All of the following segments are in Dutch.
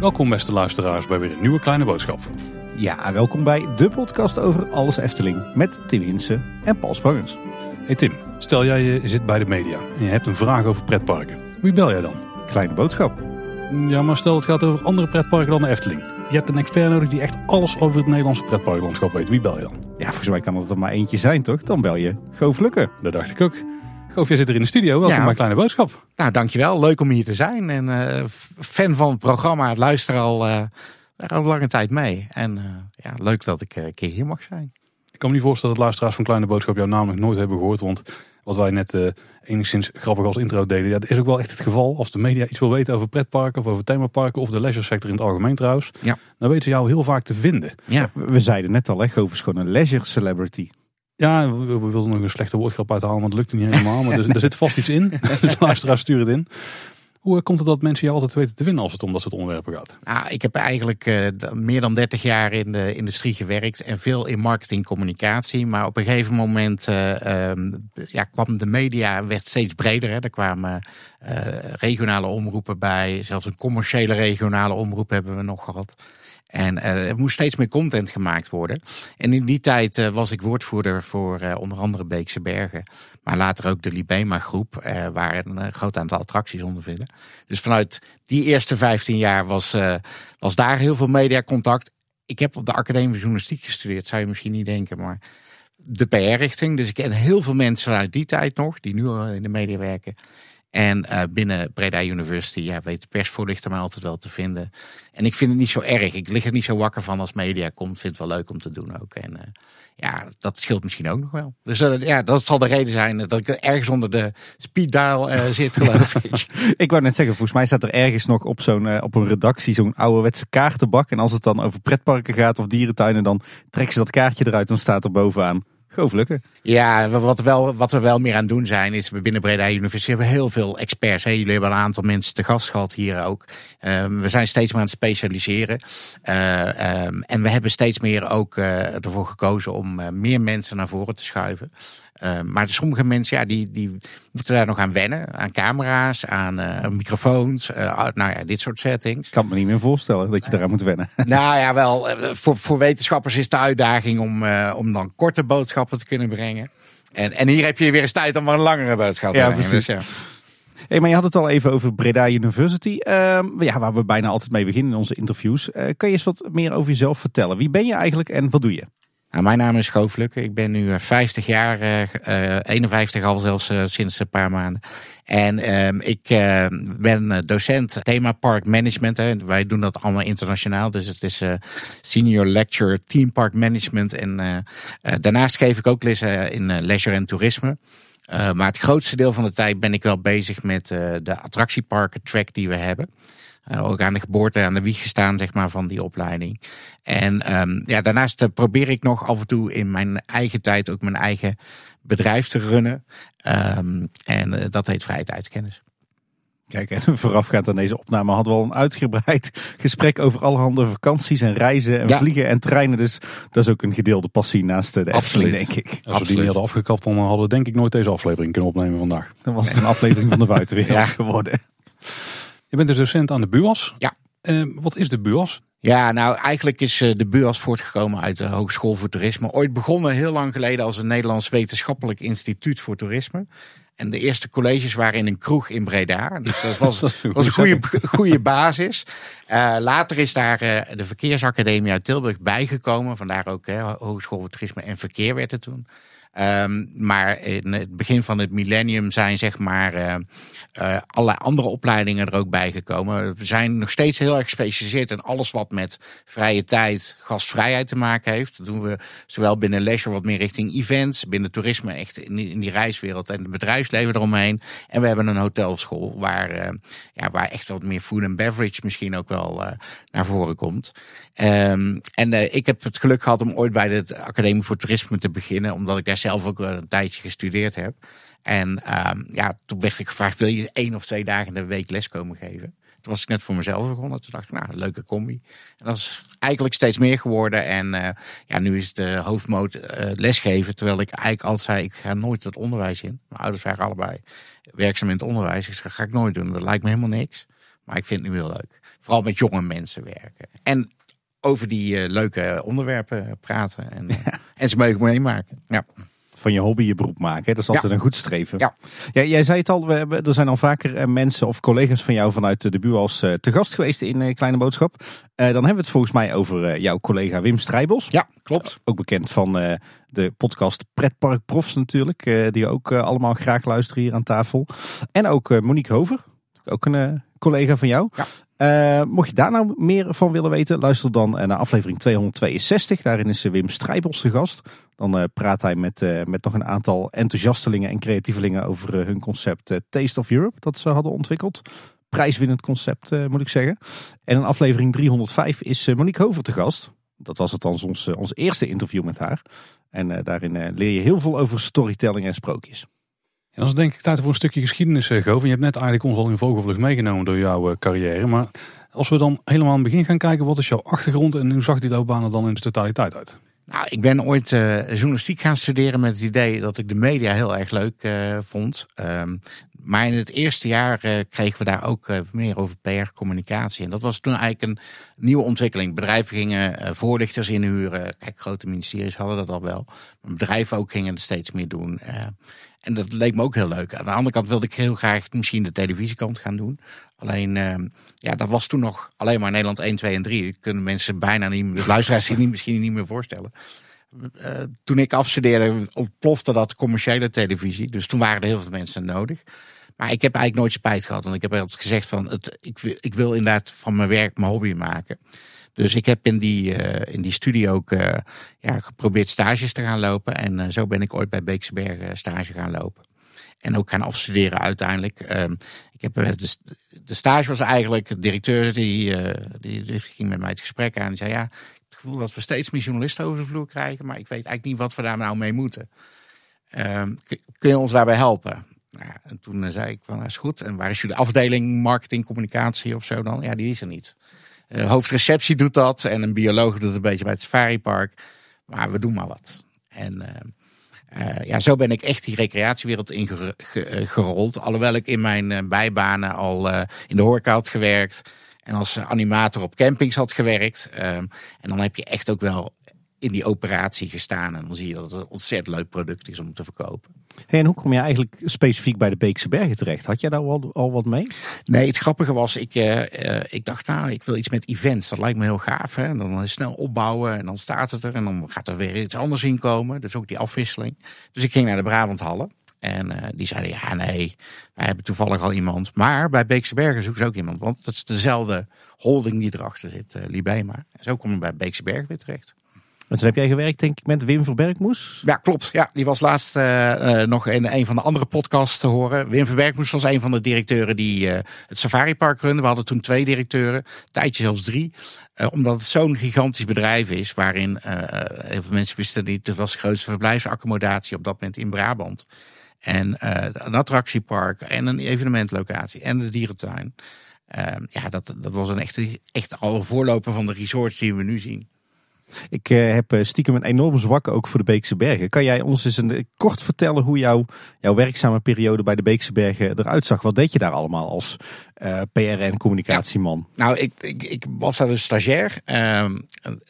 Welkom beste luisteraars bij weer een nieuwe kleine boodschap. Ja, welkom bij de podcast over alles Efteling met Tim Hinsen en Paul Sprangers. Hey Tim, stel jij je zit bij de media en je hebt een vraag over pretparken. Wie bel jij dan? Kleine boodschap. Ja, maar stel het gaat over andere pretparken dan de Efteling. Je hebt een expert nodig die echt alles over het Nederlandse pretparklandschap weet. Wie bel je dan? Ja, volgens mij kan het er maar eentje zijn, toch? Dan bel je Goof Lukke. Dat dacht ik ook. Goof, jij zit er in de studio. Welkom Ja. bij Kleine Boodschap. Nou, dankjewel. Leuk om hier te zijn. En eh, fan van het programma. Het luister al, eh, daar al lange tijd mee. En eh, ja, leuk dat ik eh, een keer hier mag zijn. Ik kan me niet voorstellen dat luisteraars van Kleine Boodschap jouw naam nog nooit hebben gehoord. Want wat wij net eh, enigszins grappig als intro deden. Ja, dat is ook wel echt het geval. Als de media iets wil weten over pretparken of over themaparken. Of de leisure sector in het algemeen trouwens. Ja. Dan weten ze jou heel vaak te vinden. Ja, We zeiden net al, hè, Goof is gewoon een leisure celebrity. Ja, we, we wilden nog een slechte woordgrap uithalen, maar dat lukte niet helemaal. Maar er, er zit vast iets in. Dus luisteraars stuur het in. Hoe komt het dat mensen je altijd weten te vinden als het om dat soort onderwerpen gaat? nou, ik heb eigenlijk eh, meer dan 30 jaar in de industrie gewerkt. En veel in marketing communicatie. Maar op een gegeven moment eh, ehm, ja, kwam de media werd steeds breder. Hè. Er kwamen eh, regionale omroepen bij. Zelfs een commerciële regionale omroep hebben we nog gehad. En eh, er moest steeds meer content gemaakt worden. En in die tijd eh, was ik woordvoerder voor eh, onder andere Beekse Bergen. Maar later ook de Libema groep, waar een groot aantal attracties onder vielen. Dus vanuit die eerste 15 jaar was, was daar heel veel mediacontact. Ik heb op de Academie van Journalistiek gestudeerd, zou je misschien niet denken, maar de PR-richting. Dus ik ken heel veel mensen uit die tijd nog, die nu in de media werken. En eh, binnen Breda University ja, weet persvoorlichter mij altijd wel te vinden. En ik vind het niet zo erg. Ik lig er niet zo wakker van als media komt. Vind het wel leuk om te doen ook. En eh, ja, dat scheelt misschien ook nog wel. Dus eh, ja, dat zal de reden zijn dat ik ergens onder de speed dial eh, zit, geloof ik. Ik wou net zeggen, volgens mij staat er ergens nog op, zo'n, op een redactie zo'n ouderwetse kaartenbak. En als het dan over pretparken gaat of dierentuinen, dan trekken ze dat kaartje eruit en staat er bovenaan. Goof Lukke. Ja, wat, wel, wat we wel meer aan doen zijn, is we binnen Breda University hebben heel veel experts. Hè. Jullie hebben een aantal mensen te gast gehad hier ook. Ehm, we zijn steeds meer aan het specialiseren. Eh, ehm, en we hebben steeds meer ook eh, ervoor gekozen om eh, meer mensen naar voren te schuiven. Ehm, maar sommige mensen, ja, die, die moeten daar nog aan wennen. Aan camera's, aan eh, microfoons, eh, nou ja, dit soort settings. Ik kan me niet meer voorstellen dat je eraan moet wennen. Nou ja, wel. eh, Voor, voor wetenschappers is de uitdaging om, om dan korte boodschappen te kunnen brengen. En, en hier heb je weer eens tijd om een langere boodschap te Ja, brengen. precies. Dus ja. Hey, maar je had het al even over Breda University. Ehm, ja, waar we bijna altijd mee beginnen in onze interviews. Kan je eens wat meer over jezelf vertellen? Wie ben je eigenlijk en wat doe je? Nou, mijn naam is Schoof Lukke. Ik ben nu eh, 50 jaar, eh, eh, 51 al zelfs eh, sinds een paar maanden. En ehm, ik eh, ben eh, docent thema park management. Wij doen dat allemaal internationaal. Dus het is eh, senior lecturer team park management. En eh, eh, daarnaast geef ik ook lessen in eh, leisure en toerisme. Uh, maar het grootste deel van de tijd ben ik wel bezig met uh, de attractieparken track die we hebben. Uh, ook aan de geboorte, aan de wieg gestaan zeg maar, van die opleiding. En um, ja, daarnaast uh, probeer ik nog af en toe in mijn eigen tijd ook mijn eigen bedrijf te runnen. Um, en uh, dat heet vrije tijdskennis. Kijk, en voorafgaand aan deze opname hadden we al een uitgebreid gesprek over allerhande vakanties en reizen en ja. vliegen en treinen. Dus dat is ook een gedeelde passie naast de Efteling, denk ik. Als Absoluut. we die niet hadden afgekapt, dan hadden we denk ik nooit deze aflevering kunnen opnemen vandaag. Dan was het een aflevering van de buitenwereld ja. geworden. Je bent dus docent aan de BUAS. Ja. Uh, wat is de BUAS? Ja, nou eigenlijk is de BUAS voortgekomen uit de Hogeschool voor Toerisme. Ooit begonnen heel lang geleden als een Nederlands Wetenschappelijk Instituut voor Toerisme. En de eerste colleges waren in een kroeg in Breda. Dus dat was, dat was een goede, goede basis. Uh, later is daar uh, de Verkeersacademie uit Tilburg bijgekomen. Vandaar ook Hogeschool voor Toerisme en Verkeer werd het toen. Um, maar in het begin van het millennium zijn zeg maar uh, uh, allerlei andere opleidingen er ook bijgekomen. We zijn nog steeds heel erg gespecialiseerd in alles wat met vrije tijd, gastvrijheid te maken heeft. Dat doen we zowel binnen leisure wat meer richting events, binnen toerisme echt in die, reiswereld en het bedrijfsleven eromheen. En we hebben een hotelschool waar, uh, ja, waar echt wat meer food and beverage misschien ook wel naar voren komt. Um, en ik heb het geluk gehad om ooit bij de Academie voor Toerisme te beginnen, omdat ik daar zelf ook een tijdje gestudeerd heb. En um, ja, toen werd ik gevraagd, wil je één of twee dagen in de week les komen geven? Toen was ik net voor mezelf begonnen. Toen dacht ik, nou, een leuke combi. En dat is eigenlijk steeds meer geworden. En uh, ja, nu is de hoofdmoot lesgeven. Terwijl ik eigenlijk altijd zei, ik ga nooit het onderwijs in. Mijn ouders waren allebei werkzaam in het onderwijs. Ik zei, ga ik nooit doen. Dat lijkt me helemaal niks. Maar ik vind het nu heel leuk. Vooral met jonge mensen werken. En over die uh, leuke onderwerpen praten. En, ja. en ze meemaken. Ja van je hobby je beroep maken. Dat is altijd een goed streven. Ja. ja. jij zei het al, we hebben, er zijn al vaker eh, mensen of collega's van jou vanuit de buurt uh, te gast geweest in Kleine Boodschap. Uh, dan hebben we het volgens mij over jouw collega Wim Strijbos. Ja, klopt. ook bekend van de podcast Pretpark Profs natuurlijk. die ook allemaal graag luisteren hier aan tafel. En ook Monique Hover, ook een collega van jou. Uh, mocht je daar nou meer van willen weten, luister dan naar aflevering 262. Daarin is Wim Strijbos de gast. Dan praat hij met, met nog een aantal enthousiastelingen en creatievelingen over hun concept Taste of Europe. Dat ze hadden ontwikkeld. Prijswinnend concept moet ik zeggen. En in aflevering 305 is Monique Hover te gast. Dat was althans ons, ons eerste interview met haar. En daarin leer je heel veel over storytelling en sprookjes. En dan denk ik tijd voor een stukje geschiedenis, uh, Gove. Je hebt net eigenlijk ons al in vogelvlucht meegenomen door jouw carrière. Maar als we dan helemaal aan het begin gaan kijken, wat is jouw achtergrond en hoe zag die loopbaan er dan in de totaliteit uit? Nou, ik ben ooit uh, journalistiek gaan studeren met het idee dat ik de media heel erg leuk vond. Um, maar in het eerste jaar kregen we daar ook meer over PR-communicatie. En dat was toen eigenlijk een nieuwe ontwikkeling. Bedrijven gingen voorlichters inhuren. Kijk, grote ministeries hadden dat al wel. Bedrijven ook gingen er steeds meer doen. En dat leek me ook heel leuk. Aan de andere kant wilde ik heel graag misschien de televisiekant gaan doen. Alleen, uh, ja, dat was toen nog alleen maar Nederland 1, 2 en 3. Dat kunnen mensen bijna niet, de luisteraars zich niet, misschien niet meer voorstellen. Uh, toen ik afstudeerde, ontplofte dat commerciële televisie. Dus toen waren er heel veel mensen nodig. Maar ik heb eigenlijk nooit spijt gehad. Want ik heb altijd gezegd van, het, ik, wil, ik wil inderdaad van mijn werk mijn hobby maken. Dus ik heb in die, uh, in die studie ook uh, ja, geprobeerd stages te gaan lopen. En uh, zo ben ik ooit bij Beekse Bergen stage gaan lopen. En ook gaan afstuderen uiteindelijk. Um, ik heb, de, de, stage was eigenlijk, de directeur die, die, die, ging met mij het gesprek aan. Die zei ja, het gevoel dat we steeds meer journalisten over de vloer krijgen. Maar ik weet eigenlijk niet wat we daar nou mee moeten. Um, kun je ons daarbij helpen? Nou, en toen zei ik van, dat is goed. En waar is jullie afdeling marketing, communicatie of zo dan? Ja, die is er niet. Uh, hoofdreceptie doet dat en een bioloog doet het een beetje bij het safaripark. Maar we doen maar wat. En uh, uh, ja, zo ben ik echt die recreatiewereld ingerold. Alhoewel ik in mijn bijbanen al in de horeca had gewerkt. En als animator op campings had gewerkt. En dan heb je echt ook wel in die operatie gestaan. En dan zie je dat het een ontzettend leuk product is om te verkopen. Hey, en hoe kom je eigenlijk specifiek bij de Beekse Bergen terecht? Had jij daar al, al wat mee? Nee, het grappige was, ik, uh, ik dacht nou, ik wil iets met events. Dat lijkt me heel gaaf. Hè? En dan snel opbouwen en dan staat het er. En dan gaat er weer iets anders in komen. Dus ook die afwisseling. Dus ik ging naar de Brabanthallen. En uh, die zeiden, ja nee, wij hebben toevallig al iemand. Maar bij Beekse Bergen zoeken ze ook iemand. Want dat is dezelfde holding die erachter zit, uh, Libema. En zo kom ik bij Beekse Bergen weer terecht. Dus heb jij gewerkt, denk ik, met Wim Verbergmoes? Ja, klopt. Ja, die was laatst uh, nog in een van de andere podcasts te horen. Wim Verbergmoes was een van de directeuren die uh, het Safari Park runde. We hadden toen twee directeuren, tijdje zelfs drie. omdat het zo'n gigantisch bedrijf is, waarin heel veel mensen wisten niet, het was de grootste verblijfsaccommodatie op dat moment in Brabant. En een attractiepark en een evenementlocatie en de dierentuin. ja, dat, dat was een echte, echt al voorloper van de resorts die we nu zien. Ik uh, heb eh, stiekem een enorm zwak ook voor de Beekse Bergen. Kan jij ons eens een, eh, kort vertellen hoe jouw, jouw werkzame periode bij de Beekse Bergen eruit zag? Wat deed je daar allemaal als uh, PR en communicatieman? nou, ik, ik, ik, was daar dus stagiair. Uh,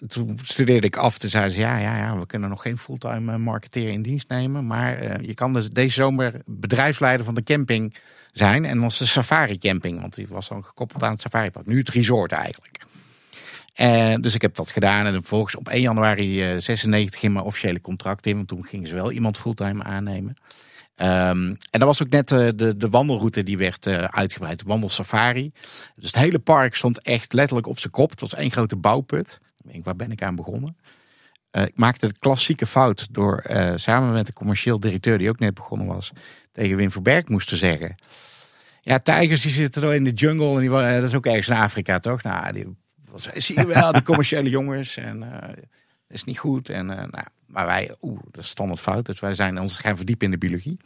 toen studeerde ik af. Toen zeiden ze, ja, ja, ja, we kunnen nog geen fulltime marketeer in dienst nemen. Maar je kan dus deze zomer bedrijfsleider van de camping zijn. En de safari camping, want die was dan gekoppeld aan het safari park. Nu het resort eigenlijk. En eh, dus ik heb dat gedaan. En vervolgens op 1 januari 96 eh, ging mijn officiële contract in. Want toen gingen ze wel iemand fulltime aannemen. Um, en dat was ook net uh, de, de wandelroute die werd uitgebreid. De wandelsafari. Dus het hele park stond echt letterlijk op zijn kop. Het was één grote bouwput. Ik waar ben ik aan begonnen? Uh, ik maakte de klassieke fout door samen met de commercieel directeur, die ook net begonnen was, tegen Wim Verberg moest te zeggen. Ja, tijgers die zitten er in de jungle. En die, dat is ook ergens in Afrika, toch? Nou, die zie je wel, die commerciële jongens. En dat is niet goed. En, uh, nou, maar wij, oeh, dat is standaard fout. Dus wij zijn ons gaan verdiepen in de biologie.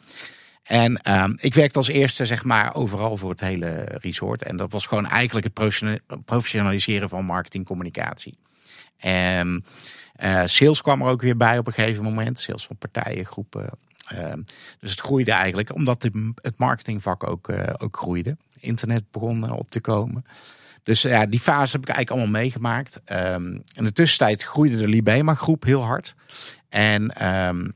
En ehm, ik werkte als eerste zeg maar overal voor het hele resort. En dat was gewoon eigenlijk het professionaliseren van marketingcommunicatie. En uh, sales kwam er ook weer bij op een gegeven moment. Sales van partijen, groepen. Uh, dus het groeide eigenlijk omdat het marketingvak ook, ook groeide. Internet begon op te komen. Dus ja, die fase heb ik eigenlijk allemaal meegemaakt. Um, in de tussentijd groeide de Libema groep heel hard. En um,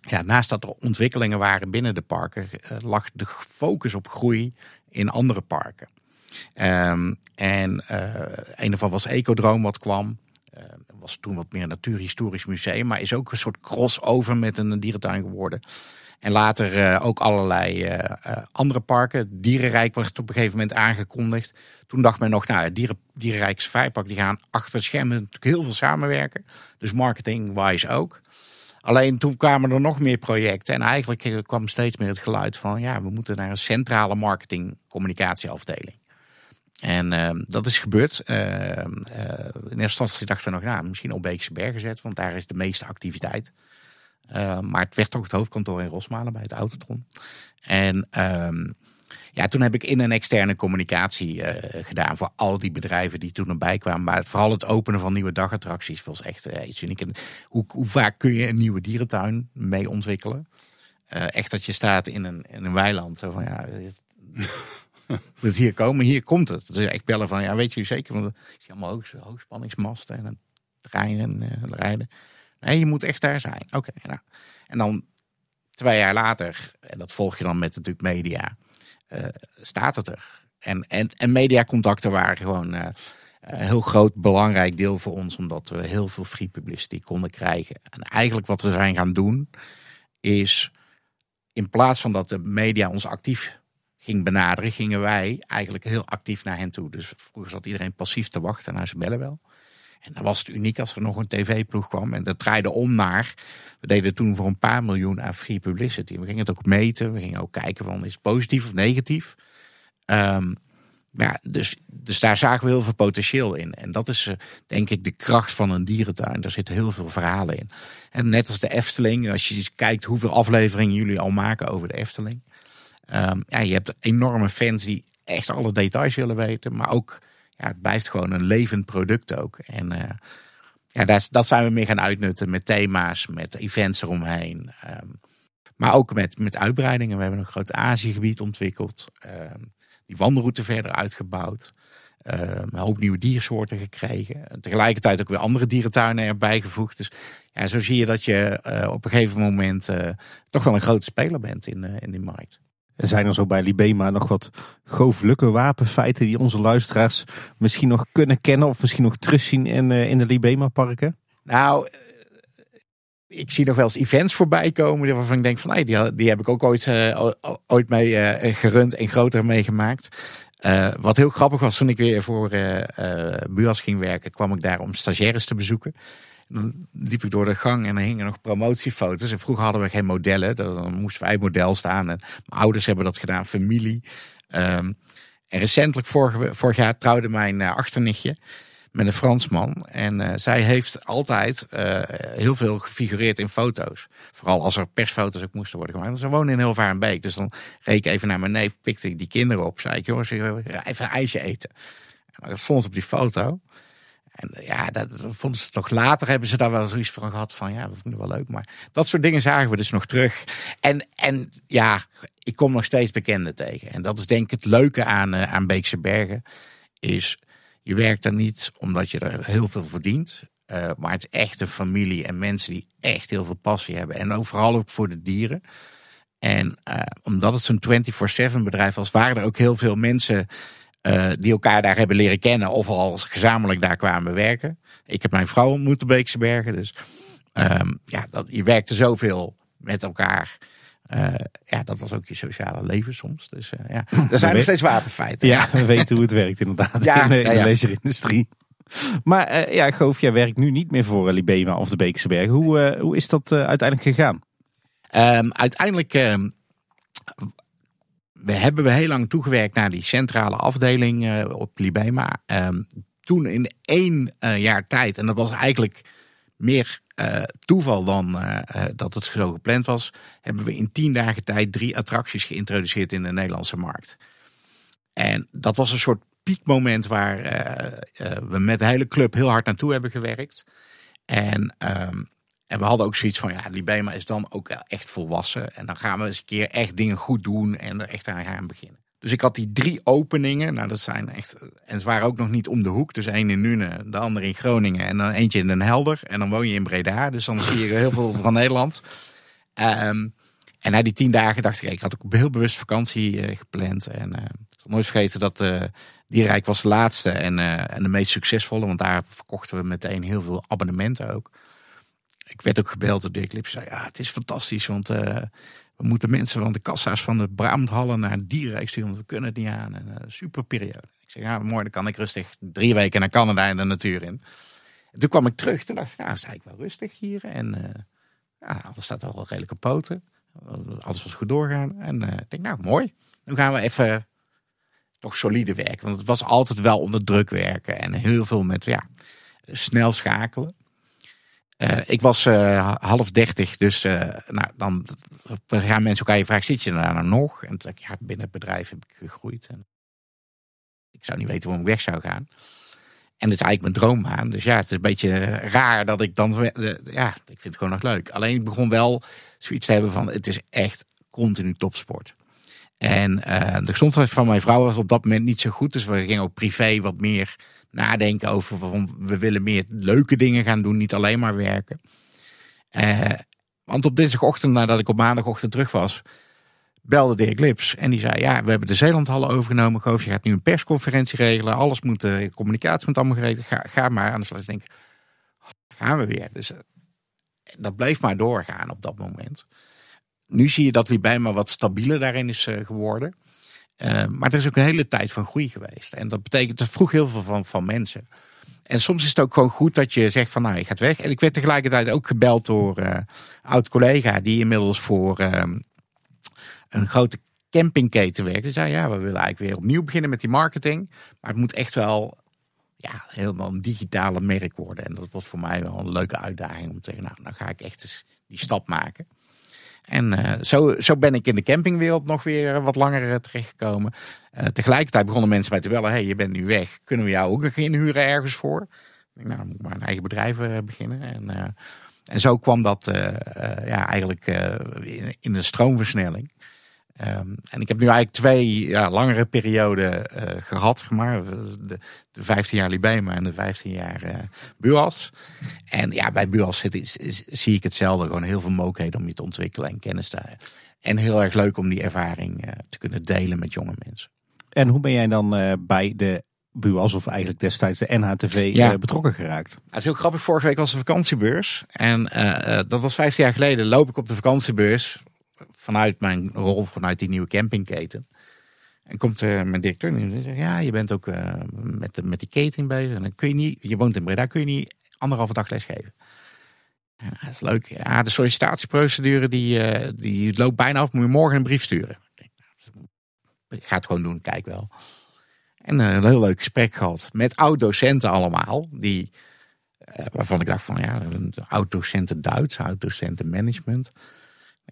ja, naast dat er ontwikkelingen waren binnen de parken, uh, lag de focus op groei in andere parken. Um, en uh, een ervan was Ecodroom wat kwam. Uh, was toen wat meer een natuurhistorisch museum, maar is ook een soort crossover met een dierentuin geworden. En later uh, ook allerlei uh, uh, andere parken. Dierenrijk werd op een gegeven moment aangekondigd. Toen dacht men nog, nou, Dieren, Dierenrijk Safaripark, die gaan achter het scherm natuurlijk heel veel samenwerken. Dus marketing-wise ook. Alleen toen kwamen er nog meer projecten. En eigenlijk kwam steeds meer het geluid van, ja, we moeten naar een centrale marketing-communicatieafdeling. En uh, dat is gebeurd. Uh, uh, in eerste instantie dachten we nog, nou, misschien op Beekse Bergen zetten, want daar is de meeste activiteit. Uh, maar het werd toch het hoofdkantoor in Rosmalen bij het Autotron. En uh, ja, toen heb ik in- en externe communicatie uh, gedaan voor al die bedrijven die toen erbij kwamen. Maar vooral het openen van nieuwe dagattracties was echt uh, iets uniek. En hoe, hoe, vaak kun je een nieuwe dierentuin mee ontwikkelen? Echt dat je staat in een, in een weiland. Zo van ja, moet hier komen, hier komt het. Dus ik bellen van ja, weet je zeker? Want het is allemaal hoog, hoogspanningsmasten en een trein en rijden. Nee, je moet echt daar zijn. Oké, nou. En dan twee jaar later, en dat volg je dan met natuurlijk media, uh, staat het er. En, en, en mediacontacten waren gewoon uh, een heel groot belangrijk deel voor ons, omdat we heel veel free publicity konden krijgen. En eigenlijk wat we zijn gaan doen, is in plaats van dat de media ons actief ging benaderen, gingen wij eigenlijk heel actief naar hen toe. Dus vroeger zat iedereen passief te wachten naar ze bellen wel. En dan was het uniek als er nog een tv-ploeg kwam. En dat draaide om naar. We deden toen voor een paar miljoen aan free publicity. We gingen het ook meten. We gingen ook kijken van is het positief of negatief. Um, ja, dus, dus daar zagen we heel veel potentieel in. En dat is uh, denk ik de kracht van een dierentuin. Daar zitten heel veel verhalen in. En net als de Efteling, als je kijkt hoeveel afleveringen jullie al maken over de Efteling. Um, ja, je hebt enorme fans die echt alle details willen weten. Maar ook ja, het blijft gewoon een levend product ook. En uh, ja, dat, dat zijn we meer gaan uitnutten met thema's, met events eromheen. Um, maar ook met, met uitbreidingen. We hebben een groot Aziëgebied ontwikkeld. Um, die wandelroute verder uitgebouwd. Um, een hoop nieuwe diersoorten gekregen. En tegelijkertijd ook weer andere dierentuinen erbij gevoegd. Dus ja, zo zie je dat je uh, op een gegeven moment uh, toch wel een grote speler bent in, in die markt. Zijn er zo bij Libema nog wat gooflijke wapenfeiten die onze luisteraars misschien nog kunnen kennen of misschien nog terugzien in, uh, in de Libema parken? Nou, ik zie nog wel eens events voorbij komen waarvan ik denk van hey, die, die heb ik ook ooit, uh, ooit mee uh, gerund en groter meegemaakt. Uh, wat heel grappig was toen ik weer voor Buas ging werken, kwam ik daar om stagiaires te bezoeken. Dan liep ik door de gang en er hingen nog promotiefoto's. En vroeger hadden we geen modellen. Dan moesten wij model staan. En mijn ouders hebben dat gedaan, familie. Um, en recentelijk, vorig, vorig jaar, trouwde mijn uh, achternichtje met een Fransman. En uh, zij heeft altijd uh, heel veel gefigureerd in foto's. Vooral als er persfoto's ook moesten worden gemaakt. Ze wonen in Hilvarenbeek. Dus dan reed ik even naar mijn neef, pikte ik die kinderen op. Zei ik, jongens, even een ijsje eten. En dat stond op die foto. En ja, dat vonden ze toch later, hebben ze daar wel zoiets van gehad van, ja, we vonden het wel leuk. Maar dat soort dingen zagen we dus nog terug. En, en ja, ik kom nog steeds bekenden tegen. En dat is denk ik het leuke aan, uh, aan Beekse Bergen. Is, je werkt er niet omdat je er heel veel verdient. Uh, maar het is echt een familie en mensen die echt heel veel passie hebben. En ook vooral ook voor de dieren. En omdat het zo'n 24-7 bedrijf was, waren er ook heel veel mensen die elkaar daar hebben leren kennen of al gezamenlijk daar kwamen werken. Ik heb mijn vrouw ontmoet op Beekse Bergen. Dus um, ja, dat, je werkte zoveel met elkaar. Uh, ja, dat was ook je sociale leven soms. Dus uh, ja, er zijn nog steeds wapenfeiten. Ja, we weten hoe het werkt inderdaad ja, in de, in de ja, ja. leisure-industrie. Maar uh, ja, Goof, jij werkt nu niet meer voor Libema of de Beekse Bergen. Hoe, hoe is dat uiteindelijk gegaan? Um, uiteindelijk um, we hebben we heel lang toegewerkt naar die centrale afdeling uh, op Libema. Um, toen in één uh, jaar tijd, en dat was eigenlijk meer uh, toeval dan dat het zo gepland was, hebben we in tien dagen tijd drie attracties geïntroduceerd in de Nederlandse markt. En dat was een soort piekmoment waar we met de hele club heel hard naartoe hebben gewerkt. En, um, en we hadden ook zoiets van, ja, Libema is dan ook echt volwassen. En dan gaan we eens een keer echt dingen goed doen en er echt aan gaan beginnen. Dus ik had die drie openingen. Nou, dat zijn echt. En ze waren ook nog niet om de hoek. Dus één in Nune, de andere in Groningen en dan eentje in Den Helder. En dan woon je in Breda. Dus dan zie je heel veel van Nederland. Um, en na die tien dagen dacht ik, ik had ook heel bewust vakantie uh, gepland. En uh, ik zal nooit vergeten dat uh, die Rijk was de laatste en, en de meest succesvolle. Want daar verkochten we meteen heel veel abonnementen ook. Ik werd ook gebeld door Dirk Lips. zei, ja, het is fantastisch, want we moeten mensen van de kassa's van de Brabanthallen naar Dierenrijk sturen, want we kunnen het niet aan. En, uh, super periode. Ik zeg, ja, mooi, dan kan ik rustig drie weken naar Canada in de natuur in. En toen kwam ik terug, toen dacht ik, nou, zei ik wel rustig hier. En uh, ja, alles staat wel redelijk op poten. Alles was goed doorgaan. En ik denk, nou, mooi. Nu gaan we even toch solide werken. Want het was altijd wel onder druk werken. En heel veel met, ja, snel schakelen. Ik was uh, half dertig, dus uh, nou, dan gaan mensen ook aan je vragen, zit je daar nou nog? En ik, ja, binnen het bedrijf heb ik gegroeid. En ik zou niet weten waarom ik weg zou gaan. En dat is eigenlijk mijn droombaan. Dus ja, het is een beetje raar dat ik dan... Ja, ik vind het gewoon nog leuk. Alleen ik begon wel zoiets te hebben van, het is echt continu topsport. En de gezondheid van mijn vrouw was op dat moment niet zo goed. Dus we gingen ook privé wat meer nadenken over van we willen meer leuke dingen gaan doen, niet alleen maar werken. Uh, want op dinsdagochtend, nadat ik op maandagochtend terug was, belde de heer Lips. En die zei, ja, we hebben de Zeelandhallen overgenomen. Goof, je gaat nu een persconferentie regelen. Alles moet, uh, communicatie moet allemaal geregeld. Ga, ga maar aan de slag. denk gaan we weer. Dus dat bleef maar doorgaan op dat moment. Nu zie je dat Libijma wat stabieler daarin is geworden. Uh, maar er is ook een hele tijd van groei geweest. En dat betekent, dat vroeg heel veel van, van mensen. En soms is het ook gewoon goed dat je zegt van nou, je gaat weg. En ik werd tegelijkertijd ook gebeld door uh, oud-collega die inmiddels voor uh, een grote campingketen werkt. Die zei ja, we willen eigenlijk weer opnieuw beginnen met die marketing. Maar het moet echt wel ja, helemaal een digitale merk worden. En dat was voor mij wel een leuke uitdaging om te zeggen, nou, dan ga ik echt die stap maken. En uh, zo, zo ben ik in de campingwereld nog weer wat langer uh, terechtgekomen. Uh, tegelijkertijd begonnen mensen mij te bellen. Hey, je bent nu weg. Kunnen we jou ook nog inhuren ergens voor? Nou, dan moet ik maar een eigen bedrijf beginnen. En, en zo kwam dat ja, eigenlijk in een stroomversnelling. Um, en ik heb nu eigenlijk twee ja, langere perioden uh, gehad, maar de, de 15 jaar Libema en de 15 jaar uh, Buas. En ja, bij Buas zit, is, is, zie ik hetzelfde, gewoon heel veel mogelijkheden om je te ontwikkelen en kennis te En heel erg leuk om die ervaring uh, te kunnen delen met jonge mensen. En hoe ben jij dan bij de Buas of eigenlijk destijds de NHTV ja. betrokken geraakt? Het is heel grappig, vorige week was de vakantiebeurs. En dat was 15 jaar geleden, loop ik op de vakantiebeurs vanuit mijn rol vanuit die nieuwe campingketen. En komt mijn directeur en zegt, ja, je bent ook uh, met, de, met die keten bezig. En dan kun je niet, je woont in Breda, kun je niet anderhalve dag lesgeven. Ja, dat is leuk. Ja, de sollicitatieprocedure die, uh, die loopt bijna af. Moet je morgen een brief sturen. Ik ga het gewoon doen, kijk wel. En een heel leuk gesprek gehad met oud-docenten allemaal. Die, waarvan ik dacht van ja, oud-docenten Duits, oud-docenten management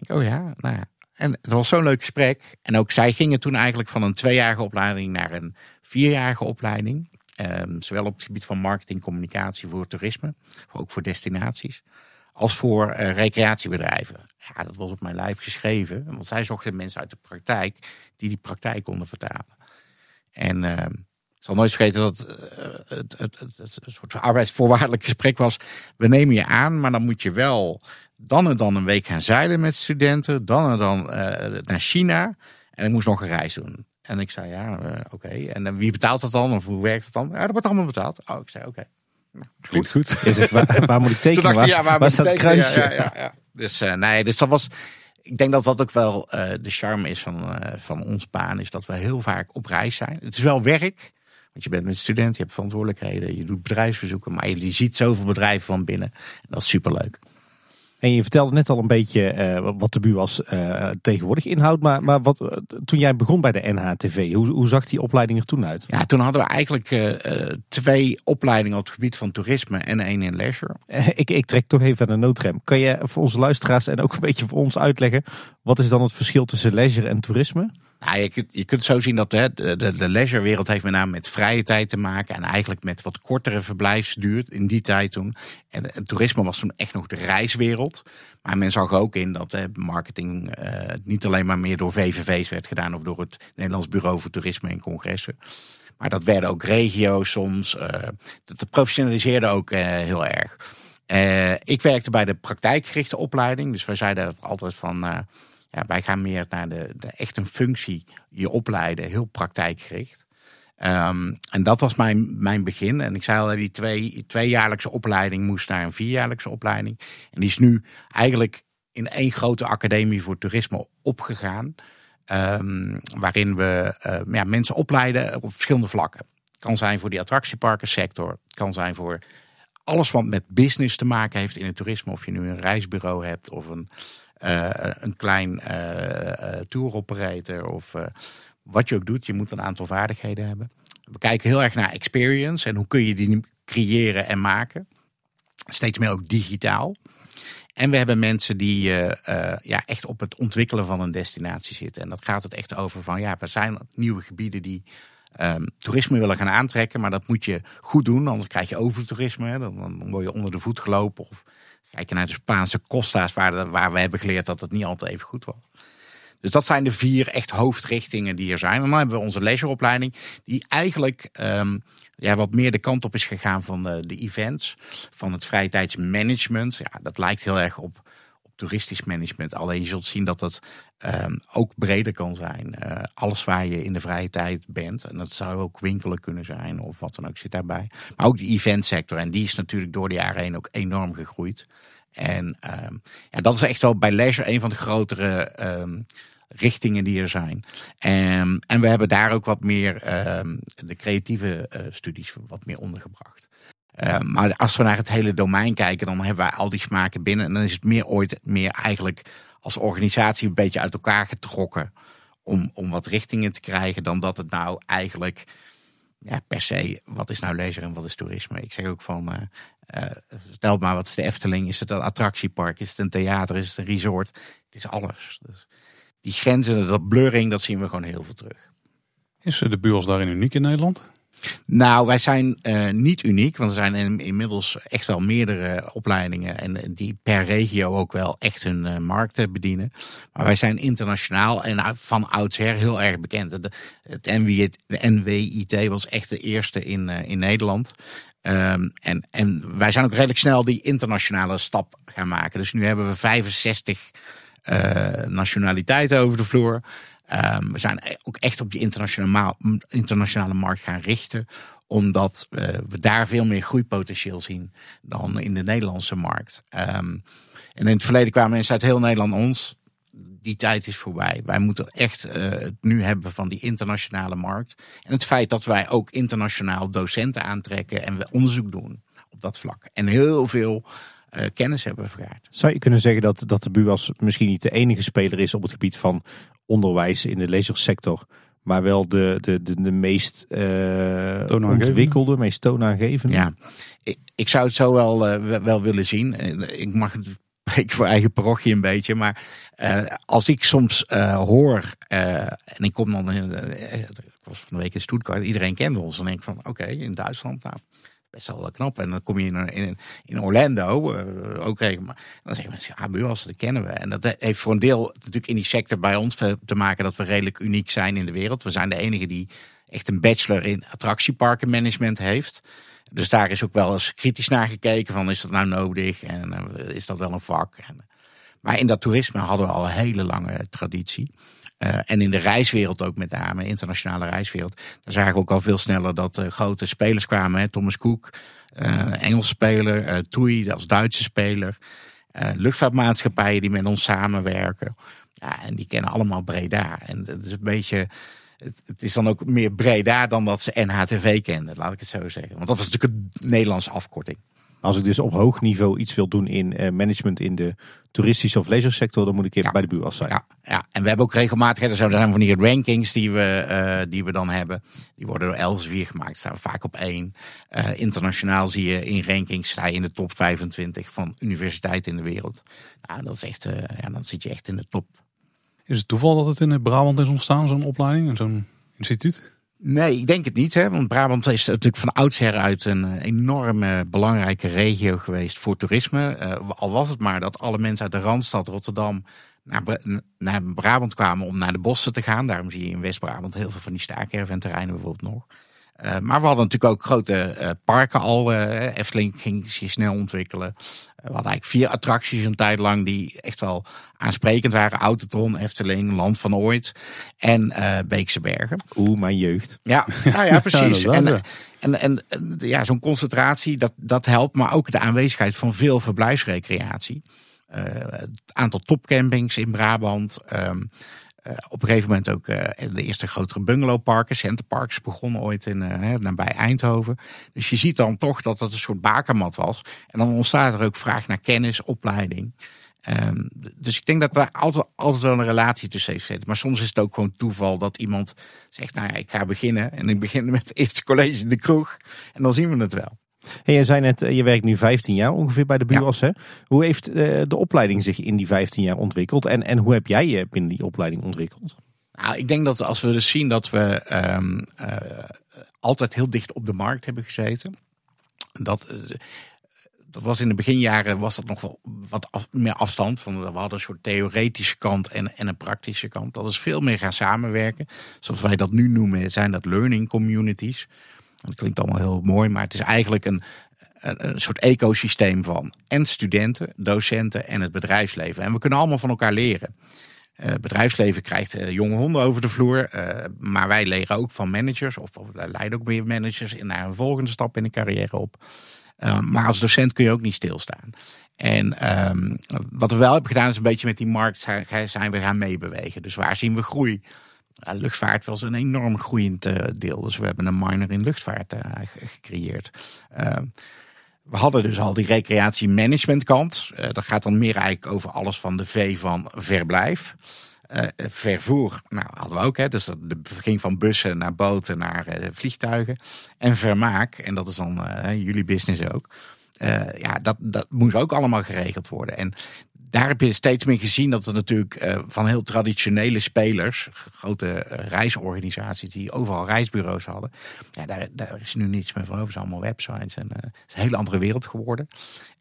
oh ja, nou ja. En het was zo'n leuk gesprek. En ook zij gingen toen eigenlijk van een tweejarige opleiding naar een vierjarige opleiding. Um, zowel op het gebied van marketing, communicatie voor toerisme, ook voor destinaties, als voor uh, recreatiebedrijven. Ja, dat was op mijn lijf geschreven, want zij zochten mensen uit de praktijk die die praktijk konden vertalen. En uh, ik zal nooit vergeten dat uh, het, het, het, het, een soort arbeidsvoorwaardelijk gesprek was. We nemen je aan, maar dan moet je wel dan en dan een week gaan zeilen met studenten. Dan en dan uh, naar China. En ik moest nog een reis doen. En ik zei, ja, uh, oké. Okay. En uh, wie betaalt dat dan? Of hoe werkt het dan? Ja, dat wordt allemaal betaald. Oh, ik zei, oké. Okay. Nou, goed. goed. Je zegt, waar, waar, moet ik tekenen? Toen dacht ik, ja, waar, het kruisje? Ja, ja, ja, Dus, nee, dus dat was... Ik denk dat dat ook wel de charme is van, van ons baan. Is dat we heel vaak op reis zijn. Het is wel werk. Want je bent met student, je hebt verantwoordelijkheden. Je doet bedrijfsbezoeken. Maar je ziet zoveel bedrijven van binnen. En dat is superleuk. En je vertelde net al een beetje uh, wat de BUAS uh, tegenwoordig inhoudt. Maar, maar wat, uh, toen jij begon bij de NHTV, hoe, hoe zag die opleiding er toen uit? Ja, toen hadden we eigenlijk twee opleidingen op het gebied van toerisme en één in leisure. ik, ik trek toch even aan de noodrem. Kan je voor onze luisteraars en ook een beetje voor ons uitleggen... wat is dan het verschil tussen leisure en toerisme? Nou, je, kunt, zo zien dat de, de, leisurewereld heeft met name met vrije tijd te maken. En eigenlijk met wat kortere verblijfsduur in die tijd toen. En het toerisme was toen echt nog de reiswereld. Maar men zag ook in dat hè, marketing uh, niet alleen maar meer door VVV's werd gedaan. Of door het Nederlands Bureau voor Toerisme en Congressen. Maar dat werden ook regio's soms. Uh, dat professionaliseerde ook heel erg. ik werkte bij de praktijkgerichte opleiding. Dus wij zeiden altijd van ja, wij gaan meer naar de, de echt een functie, je opleiden, heel praktijkgericht. Um, en dat was mijn, mijn begin. En ik zei al, die twee, tweejaarlijkse opleiding moest naar een vierjaarlijkse opleiding. En die is nu eigenlijk in één grote academie voor toerisme opgegaan. Um, waarin we uh, ja, mensen opleiden op verschillende vlakken. Het kan zijn voor die attractieparkensector. Het kan zijn voor alles wat met business te maken heeft in het toerisme. Of je nu een reisbureau hebt of een een klein uh, tour operator of wat je ook doet, je moet een aantal vaardigheden hebben. We kijken heel erg naar experience en hoe kun je die creëren en maken. Steeds meer ook digitaal. En we hebben mensen die ja, echt op het ontwikkelen van een destinatie zitten. En dat gaat het echt over van ja, we zijn nieuwe gebieden die um, toerisme willen gaan aantrekken. Maar dat moet je goed doen, anders krijg je overtoerisme. Dan, dan word je onder de voet gelopen. Of kijken naar de Spaanse Costa's, waar, waar we hebben geleerd dat het niet altijd even goed was. Dus dat zijn de vier echt hoofdrichtingen die er zijn. En dan hebben we onze leisureopleiding, die eigenlijk um, ja, wat meer de kant op is gegaan van de, de events, van het vrije tijdsmanagement. Ja, dat lijkt heel erg op, op toeristisch management. Alleen je zult zien dat dat um, ook breder kan zijn. Uh, alles waar je in de vrije tijd bent. En dat zou ook winkelen kunnen zijn of wat dan ook zit daarbij. Maar ook de eventsector. En die is natuurlijk door de jaren heen ook enorm gegroeid. En um, ja, dat is echt wel bij leisure een van de grotere um, richtingen die er zijn. En, en we hebben daar ook wat meer de creatieve uh, studies wat meer ondergebracht. maar als we naar het hele domein kijken, dan hebben wij al die smaken binnen. En dan is het meer ooit meer eigenlijk als organisatie een beetje uit elkaar getrokken om, om wat richtingen te krijgen, dan dat het nou eigenlijk ja, per se, wat is nou leisure en wat is toerisme? Ik zeg ook van, uh, uh, maar, wat is de Efteling? Is het een attractiepark? Is het een theater? Is het een resort? Het is alles. Dus die grenzen, dat blurring, dat zien we gewoon heel veel terug. Is de BUOS daarin uniek in Nederland? Nou, wij zijn uh, niet uniek, want er zijn in, inmiddels echt wel meerdere opleidingen en die per regio ook wel echt hun uh, markten bedienen. Maar wij zijn internationaal en van oudsher heel erg bekend. Het NWIT, was echt de eerste in, uh, in Nederland. Um, en, en wij zijn ook redelijk snel die internationale stap gaan maken. Dus nu hebben we 65 nationaliteiten over de vloer. Um, we zijn ook echt op die internationale, markt gaan richten omdat uh, we daar veel meer groeipotentieel zien dan in de Nederlandse markt. Um, en in het verleden kwamen mensen uit heel Nederland ons. Die tijd is voorbij. Wij moeten echt uh, het nu hebben van die internationale markt. En het feit dat wij ook internationaal docenten aantrekken en we onderzoek doen op dat vlak. En heel veel uh, kennis hebben vergaard. Zou je kunnen zeggen dat, dat de BUAS misschien niet de enige speler is op het gebied van onderwijs in de lezersector, maar wel de, de, de, de meest uh, ontwikkelde, meest toonaangevende? Ja, ik, ik zou het zo wel, uh, wel willen zien. Ik mag het spreken voor eigen parochie een beetje, maar uh, als ik soms hoor, en ik kom dan, ik was van de week in Stuttgart, iedereen kende ons, dan denk ik van oké, okay, in Duitsland, nou best wel knap. En dan kom je in, in, in Orlando, uh, ook regelmatig. Dan zeggen mensen, ja, BUAS, dat kennen we. En dat heeft voor een deel natuurlijk in die sector bij ons te maken dat we redelijk uniek zijn in de wereld. We zijn de enige die echt een bachelor in attractieparkenmanagement heeft. Dus daar is ook wel eens kritisch naar gekeken van is dat nou nodig en is dat wel een vak. En, maar in dat toerisme hadden we al een hele lange traditie. Uh, en in de reiswereld ook met name, internationale reiswereld. Daar zagen we ook al veel sneller dat uh, grote spelers kwamen. Hè? Thomas Cook, uh, Engelse speler, uh, als Duitse speler. luchtvaartmaatschappijen die met ons samenwerken. Ja, en die kennen allemaal Breda. En dat is een beetje... Het, het is dan ook meer Breda dan dat ze NHTV kenden, laat ik het zo zeggen. Want dat was natuurlijk een Nederlandse afkorting. Als ik dus op hoog niveau iets wil doen in eh, management in de toeristische of leisuresector, dan moet ik even Ja. bij de buurwas zijn. Ja, ja, en we hebben ook regelmatig, hè, er zijn zijn van die rankings die we, eh, die we dan hebben. Die worden door Elsevier gemaakt, staan we vaak op één. Eh, internationaal zie je in rankings, sta je in de top 25 van universiteiten in de wereld. Nou, dat is echt, eh, ja, dan zit je echt in de top. Is het toeval dat het in Brabant is ontstaan, zo'n opleiding en zo'n instituut? Nee, ik denk het niet. Hè? Want Brabant is natuurlijk van oudsher uit een eh, enorme belangrijke regio geweest voor toerisme. Eh, al was het maar dat alle mensen uit de Randstad Rotterdam naar, naar Brabant kwamen om naar de bossen te gaan. Daarom zie je in West-Brabant heel veel van die staakerventerreinen bijvoorbeeld nog. Eh, maar we hadden natuurlijk ook grote parken al. Efteling ging zich snel ontwikkelen. Eh, we hadden eigenlijk vier attracties een tijd lang die echt wel aansprekend waren. Autotron, Efteling, Land van Ooit en eh Beekse Bergen. Oeh, mijn jeugd. Ja, nou ja, precies. Ja, en, en, en, ja, zo'n concentratie, dat, dat helpt. Maar ook de aanwezigheid van veel verblijfsrecreatie. Eh, het aantal topcampings in Brabant. ehm, eh, op een gegeven moment ook eh, de eerste grotere bungalowparken. Centerparks begonnen ooit in, eh, nabij Eindhoven. Dus je ziet dan toch dat dat een soort bakermat was. En dan ontstaat er ook vraag naar kennis, opleiding. Ehm, dus ik denk dat er altijd, altijd wel een relatie tussen heeft zitten. Maar soms is het ook gewoon toeval dat iemand zegt, nou ja, ik ga beginnen. En ik begin met het eerste college in de kroeg. En dan zien we het wel. Jij zei net, eh, je werkt nu 15 jaar ongeveer bij de buurwas. Hè? Hoe heeft eh, de opleiding zich in die 15 jaar ontwikkeld? En, en hoe heb jij je binnen die opleiding ontwikkeld? Nou, ik denk dat als we dus zien dat we ehm, eh, altijd heel dicht op de markt hebben gezeten. Dat, dat was in de beginjaren was dat nog wel wat af- meer afstand. Van, we hadden een soort theoretische kant en, en een praktische kant. Dat is veel meer gaan samenwerken. Zoals wij dat nu noemen, zijn dat learning communities. Dat klinkt allemaal heel mooi, maar het is eigenlijk een, een, een soort ecosysteem van en studenten, docenten en het bedrijfsleven. En we kunnen allemaal van elkaar leren. Het bedrijfsleven krijgt eh, jonge honden over de vloer. eh, maar wij leren ook van managers. Of, of wij leiden ook meer managers in naar een volgende stap in de carrière op. Maar als docent kun je ook niet stilstaan. En ehm, wat we wel hebben gedaan is een beetje met die markt zijn, zijn we gaan meebewegen. Dus waar zien we groei? Luchtvaart was een enorm groeiend eh, deel. Dus we hebben een minor in luchtvaart eh, ge- gecreëerd. Ehm, we hadden dus al die recreatie-management kant. Eh, dat gaat dan meer eigenlijk over alles van de V van verblijf. Vervoer, nou hadden we ook, hè, dus dat ging van bussen naar boten naar vliegtuigen. En vermaak, en dat is dan jullie business ook. Ja, dat, dat moest ook allemaal geregeld worden. En daar heb je steeds meer gezien dat er natuurlijk eh, van heel traditionele spelers, grote eh, reisorganisaties die overal reisbureaus hadden, daar, daar is nu niets meer van over. Het zijn allemaal websites en eh, het is een hele andere wereld geworden.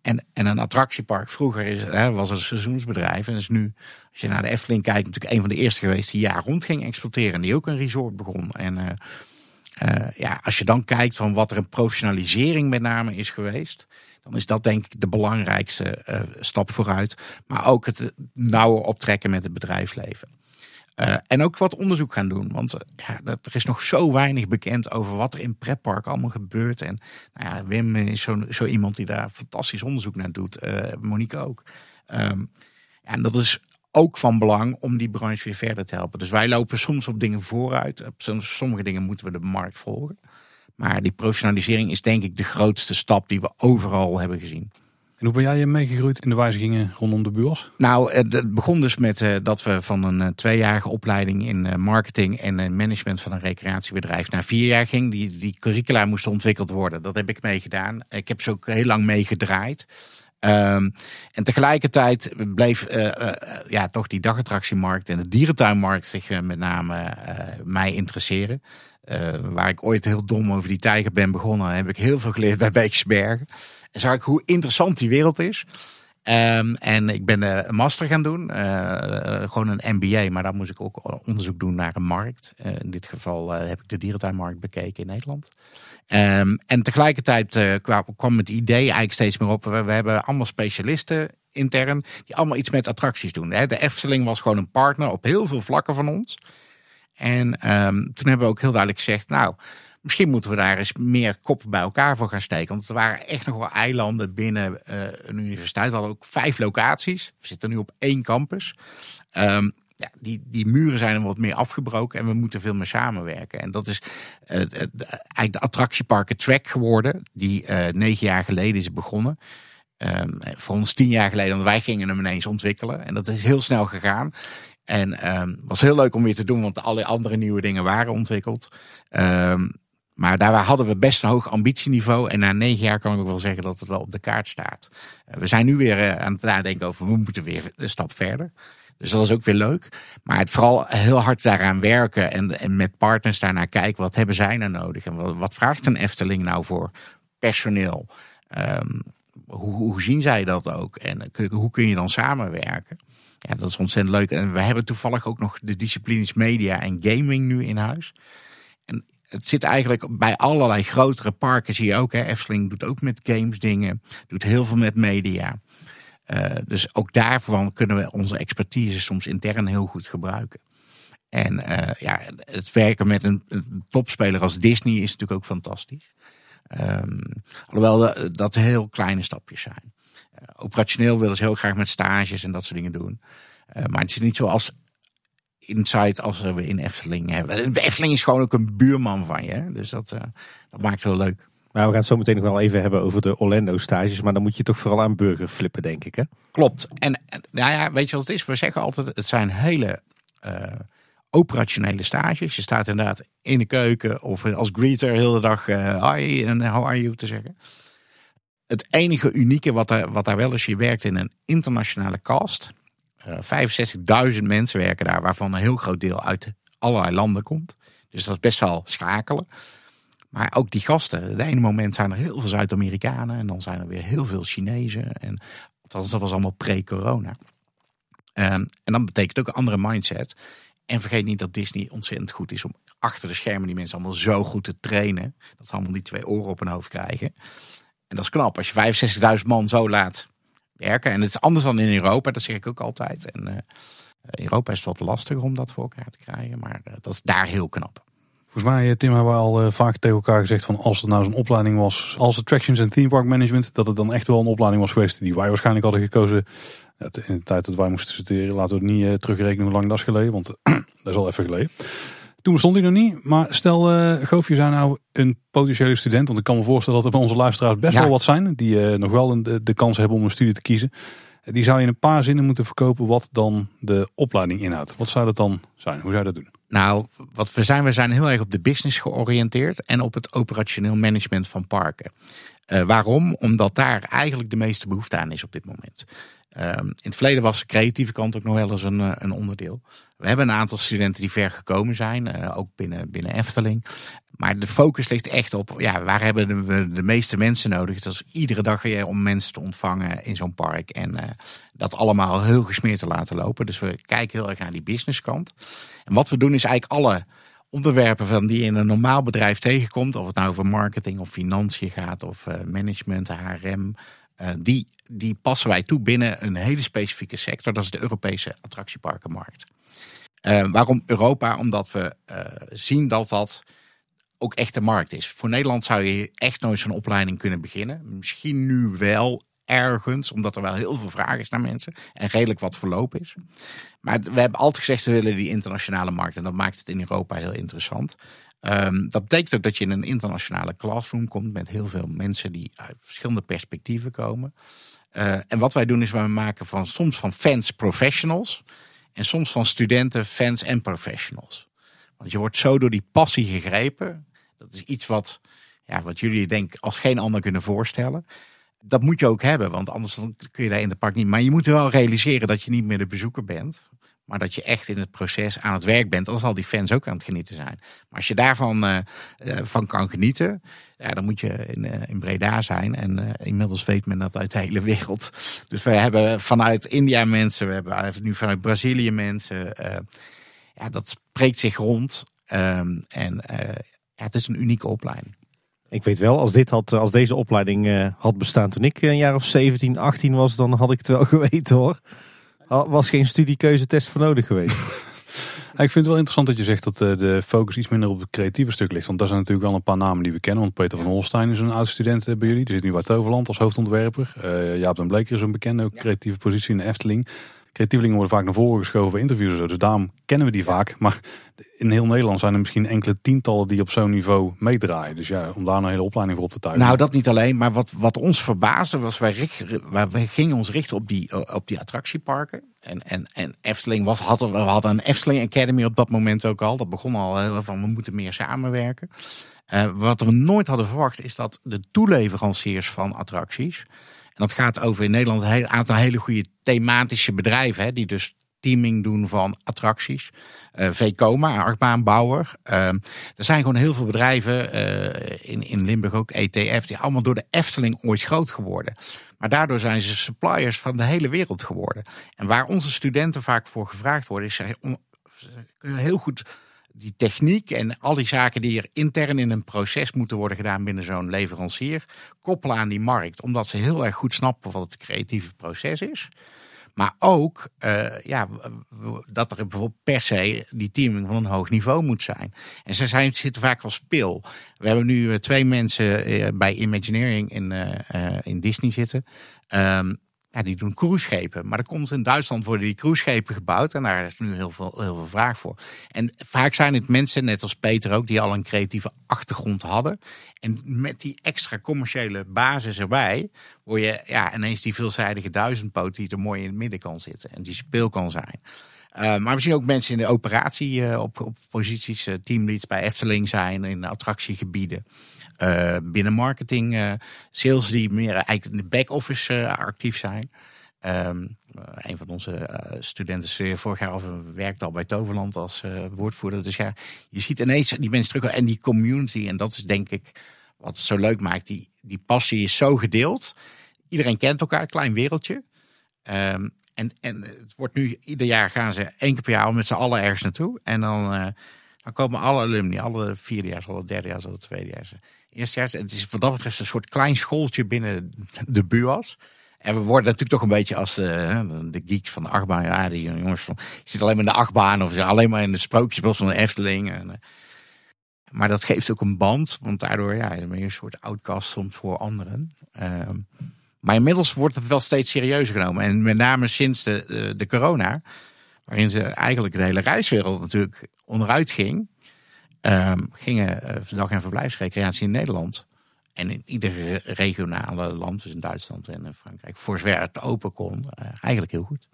En, en een attractiepark vroeger is, hè, was een seizoensbedrijf en is nu, als je naar de Efteling kijkt, natuurlijk een van de eerste geweest die jaar rond ging exploiteren en die ook een resort begon. En ja, als je dan kijkt van wat er een professionalisering met name is geweest, dan is dat denk ik de belangrijkste eh, stap vooruit. Maar ook het nauwer optrekken met het bedrijfsleven. Eh, en ook wat onderzoek gaan doen. Want eh, ja, er is nog zo weinig bekend over wat er in pretpark allemaal gebeurt. En nou ja, Wim is zo, iemand die daar fantastisch onderzoek naar doet. Eh, Monique ook. Ehm, en dat is ook van belang om die branche weer verder te helpen. Dus wij lopen soms op dingen vooruit. Op som- sommige dingen moeten we de markt volgen. Maar die professionalisering is denk ik de grootste stap die we overal hebben gezien. En hoe ben jij meegegroeid in de wijzigingen rondom de buurs? Nou, het begon dus met eh, dat we van een eh, tweejarige opleiding in eh, marketing en management van een recreatiebedrijf naar vier jaar ging. Die, die curricula moesten ontwikkeld worden. Dat heb ik meegedaan. Ik heb ze ook heel lang meegedraaid. Ehm, en tegelijkertijd bleef ja, toch die dagattractiemarkt en de dierentuinmarkt zich met name mij interesseren. Eh, waar ik ooit heel dom over die tijger ben begonnen, heb ik heel veel geleerd bij Beeksbergen. En zag ik hoe interessant die wereld is. Ehm, en ik ben eh, een master gaan doen, eh, gewoon een MBA, maar daar moest ik ook onderzoek doen naar een markt. In dit geval heb ik de dierentuinmarkt bekeken in Nederland. Ehm, en tegelijkertijd kwam, kwam het idee eigenlijk steeds meer op. We, we hebben allemaal specialisten intern die allemaal iets met attracties doen. Hè. De Efteling was gewoon een partner op heel veel vlakken van ons. En ehm, toen hebben we ook heel duidelijk gezegd, nou, misschien moeten we daar eens meer koppen bij elkaar voor gaan steken. Want er waren echt nog wel eilanden binnen eh, een universiteit. We hadden ook vijf locaties. We zitten nu op één campus. Ehm, ja, die, die muren zijn wat meer afgebroken en we moeten veel meer samenwerken. En dat is uh, eigenlijk de attractieparken track geworden, die uh, negen jaar geleden is begonnen. Um, voor ons tien jaar geleden, wij gingen hem ineens ontwikkelen. En dat is heel snel gegaan. En um, was heel leuk om weer te doen, want alle andere nieuwe dingen waren ontwikkeld. Um, maar daar hadden we best een hoog ambitieniveau. En na negen jaar kan ik ook wel zeggen dat het wel op de kaart staat. We zijn nu weer aan het nadenken over, we moeten weer een stap verder. Dus dat is ook weer leuk. Maar het vooral heel hard daaraan werken en, en met partners daarnaar kijken. Wat hebben zij nou nodig? En wat, vraagt een Efteling nou voor personeel? Um, hoe, hoe, zien zij dat ook? En hoe kun je dan samenwerken? Ja, dat is ontzettend leuk. En we hebben toevallig ook nog de disciplines media en gaming nu in huis. En het zit eigenlijk bij allerlei grotere parken, zie je ook. Hè? Efteling doet ook met games dingen, doet heel veel met media. Uh, dus ook daarvan kunnen we onze expertise soms intern heel goed gebruiken. En uh, ja, het werken met een, topspeler als Disney is natuurlijk ook fantastisch. Um, alhoewel dat heel kleine stapjes zijn. Uh, operationeel willen ze heel graag met stages en dat soort dingen doen. maar het is niet zoals insight als we in Efteling hebben. Efteling is gewoon ook een buurman van je. Dus dat, dat maakt het heel leuk. Nou, we gaan het zo meteen nog wel even hebben over de Orlando stages. Maar dan moet je toch vooral aan burger flippen, denk ik. Hè? Klopt. En nou ja, weet je wat het is? We zeggen altijd, het zijn hele uh, operationele stages. Je staat inderdaad in de keuken of als greeter heel de dag uh, hi en how are you te zeggen. Het enige unieke wat, er, wat daar wel is, je werkt in een internationale cast. Uh, 65.000 mensen werken daar, waarvan een heel groot deel uit allerlei landen komt. Dus dat is best wel schakelen. Maar ook die gasten. De ene moment zijn er heel veel Zuid-Amerikanen. En dan zijn er weer heel veel Chinezen. En althans, dat was allemaal pre-corona. En dan betekent ook een andere mindset. En vergeet niet dat Disney ontzettend goed is om achter de schermen die mensen allemaal zo goed te trainen. Dat ze allemaal die twee oren op hun hoofd krijgen. En dat is knap. Als je 65.000 man zo laat werken. En het is anders dan in Europa, dat zeg ik ook altijd. En uh, Europa is wat lastiger om dat voor elkaar te krijgen. Maar uh, dat is daar heel knap. Volgens mij, Tim, hebben we al vaak tegen elkaar gezegd van als het nou zo'n opleiding was als attractions en theme park management, dat het dan echt wel een opleiding was geweest die wij waarschijnlijk hadden gekozen in de tijd dat wij moesten studeren. Laten we het niet terugrekenen hoe lang dat is geleden, want dat is al even geleden. Toen bestond hij nog niet, maar stel uh, Goof, je zou nou een potentiële student, want ik kan me voorstellen dat er bij onze luisteraars best ja. wel wat zijn, die nog wel de, de kans hebben om een studie te kiezen. Die zou je in een paar zinnen moeten verkopen wat dan de opleiding inhoudt. Wat zou dat dan zijn? Hoe zou je dat doen? Nou, wat we zijn, we zijn heel erg op de business georiënteerd en op het operationeel management van parken. Uh, waarom? Omdat daar eigenlijk de meeste behoefte aan is op dit moment. Uh, in het verleden was de creatieve kant ook nog wel eens een, eh, een onderdeel. We hebben een aantal studenten die ver gekomen zijn, uh, ook binnen, binnen Efteling. Maar de focus ligt echt op, ja, waar hebben we de meeste mensen nodig? Dat is iedere dag weer om mensen te ontvangen in zo'n park. En uh, dat allemaal heel gesmeerd te laten lopen. Dus we kijken heel erg naar die businesskant. En wat we doen is eigenlijk alle onderwerpen van die in een normaal bedrijf tegenkomt. Of het nou over marketing of financiën gaat of uh, management, HRM. Uh, die, die passen wij toe binnen een hele specifieke sector. Dat is de Europese attractieparkenmarkt. Waarom Europa? Omdat we zien dat dat ook echt de markt is. Voor Nederland zou je echt nooit zo'n opleiding kunnen beginnen. Misschien nu wel ergens, omdat er wel heel veel vraag is naar mensen en redelijk wat verloop is. Maar we hebben altijd gezegd, we willen die internationale markt en dat maakt het in Europa heel interessant. Um, dat betekent ook dat je in een internationale classroom komt met heel veel mensen die uit verschillende perspectieven komen. Uh, en wat wij doen is, we maken van soms van fans professionals en soms van studenten fans en professionals. Want je wordt zo door die passie gegrepen. Dat is iets wat, ja, wat jullie denk als geen ander kunnen voorstellen. Dat moet je ook hebben, want anders kun je daar in de park niet. Maar je moet wel realiseren dat je niet meer de bezoeker bent. Maar dat je echt in het proces aan het werk bent. Dan zal die fans ook aan het genieten zijn. Maar als je daarvan uh, van kan genieten. Ja, dan moet je in, uh, in Breda zijn. En inmiddels weet men dat uit de hele wereld. Dus we hebben vanuit India mensen. We hebben nu vanuit Brazilië mensen ja, dat spreekt zich rond. Um, en uh, ja, het is een unieke opleiding. Ik weet wel, als, dit had, als deze opleiding uh, had bestaan toen ik een jaar of 17, 18 was, dan had ik het wel geweten hoor. Was geen studiekeuzetest voor nodig geweest. ik vind het wel interessant dat je zegt dat uh, de focus iets minder op het creatieve stuk ligt. Want daar zijn natuurlijk wel een paar namen die we kennen. Want Peter van Holstein is een oud student bij jullie. Die zit nu bij Toverland als hoofdontwerper. Uh, Jaap den Bleker is een bekende ook creatieve positie in de Efteling. Creatievelingen worden vaak naar voren geschoven bij interviews en zo. Dus daarom kennen we die vaak. Maar in heel Nederland zijn er misschien enkele tientallen die op zo'n niveau meedraaien. Dus ja, om daar een hele opleiding voor op te tuigen. Nou, dat niet alleen. Maar wat, wat ons verbaasde was, wij, richt, wij gingen ons richten op die, op die attractieparken. En, en, en Efteling was, hadden, we hadden een Efteling Academy op dat moment ook al. Dat begon al van we moeten meer samenwerken. Uh, wat we nooit hadden verwacht is dat de toeleveranciers van attracties. En dat gaat over in Nederland een aantal hele goede thematische bedrijven. Hè, die dus teaming doen van attracties. Uh, VComa. Uh, er zijn gewoon heel veel bedrijven, uh, in, in Limburg ook ETF, die allemaal door de Efteling ooit groot geworden. Maar daardoor zijn ze suppliers van de hele wereld geworden. En waar onze studenten vaak voor gevraagd worden, is ze kunnen heel goed die techniek en al die zaken die er intern in een proces moeten worden gedaan binnen zo'n leverancier, koppelen aan die markt. Omdat ze heel erg goed snappen wat het creatieve proces is. Maar ook uh, ja, dat er bijvoorbeeld per se die teaming van een hoog niveau moet zijn. En ze zijn, zitten vaak als speel. We hebben nu eh, twee mensen uh, bij Imagineering in, in Disney zitten. Um, ja, die doen cruiseschepen. Maar er komt in Duitsland worden die cruiseschepen gebouwd. En daar is nu heel veel, heel veel vraag voor. En vaak zijn het mensen, net als Peter ook, die al een creatieve achtergrond hadden. En met die extra commerciële basis erbij, word je ja, ineens die veelzijdige duizendpoot die er mooi in het midden kan zitten. En die speel kan zijn. Uh, maar we zien ook mensen in de operatie uh, op, op posities, uh, teamleads bij Efteling zijn, in attractiegebieden. Uh, binnen marketing, uh, sales die meer eigenlijk in de back-office uh, actief zijn. Um, een van onze studenten studeerde vorig jaar of werkte al bij Toverland als woordvoerder. Dus ja, je ziet ineens die mensen terug en die community. En dat is denk ik wat het zo leuk maakt. Die, die passie is zo gedeeld. Iedereen kent elkaar, klein wereldje. Um, en, en het wordt nu, ieder jaar gaan ze één keer per jaar met z'n allen ergens naartoe. En dan, dan komen alle alumni, alle vierdejaars, alle derdejaars, alle tweedejaars eerstejaars. Het is wat dat betreft een soort klein schooltje binnen de BUAS. En we worden natuurlijk toch een beetje als de, de geeks van de achtbaan. Ja, die jongens van, je zit alleen maar in de achtbaan of alleen maar in de sprookjesbos van de Efteling. En, eh, maar dat geeft ook een band, want daardoor ja, ben je een soort outcast soms voor anderen. Ehm, maar inmiddels wordt het wel steeds serieuzer genomen. En met name sinds de, de, de corona, waarin ze eigenlijk de hele reiswereld natuurlijk onderuit ging um, gingen uh, dag- en verblijfsrecreatie in Nederland. En in iedere regionale land, dus in Duitsland en in Frankrijk, voor zover het open kon, uh, eigenlijk heel goed.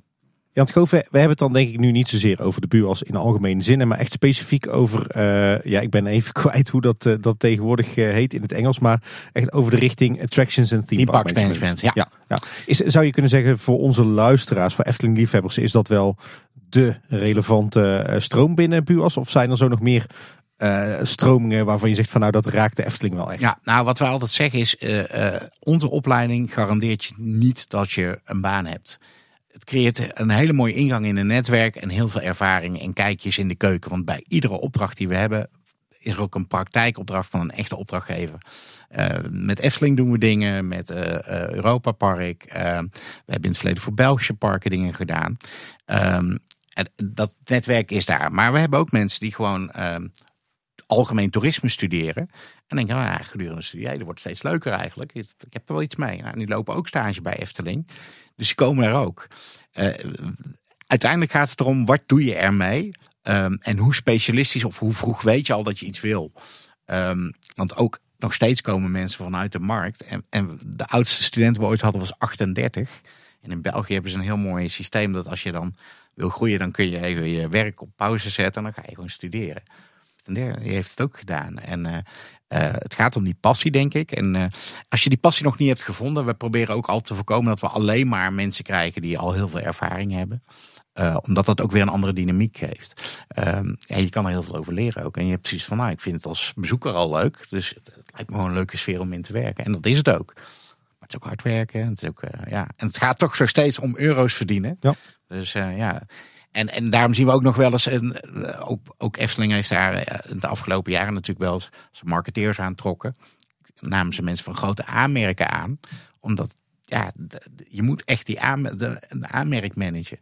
Jan Goof, we hebben het dan denk ik nu niet zozeer over de buur in algemene zin, maar echt specifiek over, uh, ja, ik ben even kwijt hoe dat, uh, dat tegenwoordig heet in het Engels, maar echt over de richting attractions en theme, park management. management ja. Ja, ja. Is, zou je kunnen zeggen voor onze luisteraars, voor Efteling liefhebbers, is dat wel de relevante stroom binnen BUAS? Of zijn er zo nog meer uh, stromingen waarvan je zegt van nou dat raakt de Efteling wel echt? Ja, nou wat wij altijd zeggen is, uh, uh, onze opleiding garandeert je niet dat je een baan hebt. Het creëert een hele mooie ingang in een netwerk en heel veel ervaring en kijkjes in de keuken. Want bij iedere opdracht die we hebben is er ook een praktijkopdracht van een echte opdrachtgever. met Efteling doen we dingen, met Europa Park. we hebben in het verleden voor Belgische parken dingen gedaan. Um, dat netwerk is daar. Maar we hebben ook mensen die gewoon ehm, algemeen toerisme studeren. En denken, nou ja, gedurende de studie, dat wordt steeds leuker eigenlijk. Ik heb er wel iets mee. Nou, en die lopen ook stage bij Efteling. Dus die komen er ook. Uh, uiteindelijk gaat het erom, wat doe je ermee? Um, en hoe specialistisch of hoe vroeg weet je al dat je iets wil? Um, want ook nog steeds komen mensen vanuit de markt. En, en de oudste student we ooit hadden was 38. En in België hebben ze een heel mooi systeem dat als je dan wil groeien, dan kun je even je werk op pauze zetten en dan ga je gewoon studeren en die heeft het ook gedaan. En uh, uh, het gaat om die passie, denk ik. En uh, als je die passie nog niet hebt gevonden, we proberen ook altijd te voorkomen dat we alleen maar mensen krijgen die al heel veel ervaring hebben. omdat dat ook weer een andere dynamiek geeft. Ehm, ja, je kan er heel veel over leren ook. En je hebt precies van, nou, ik vind het als bezoeker al leuk. Dus het lijkt me gewoon een leuke sfeer om in te werken. En dat is het ook. Maar het is ook hard werken. Het is ook, ja. En het gaat toch zo steeds om euro's verdienen. Ja. Dus ja, en, en daarom zien we ook nog wel eens, een, eh, ook, ook Efteling heeft daar eh, de afgelopen jaren natuurlijk wel eens marketeers aantrokken. Namen ze mensen van grote aanmerken aan. Omdat ja, je moet echt die aanmerk managen.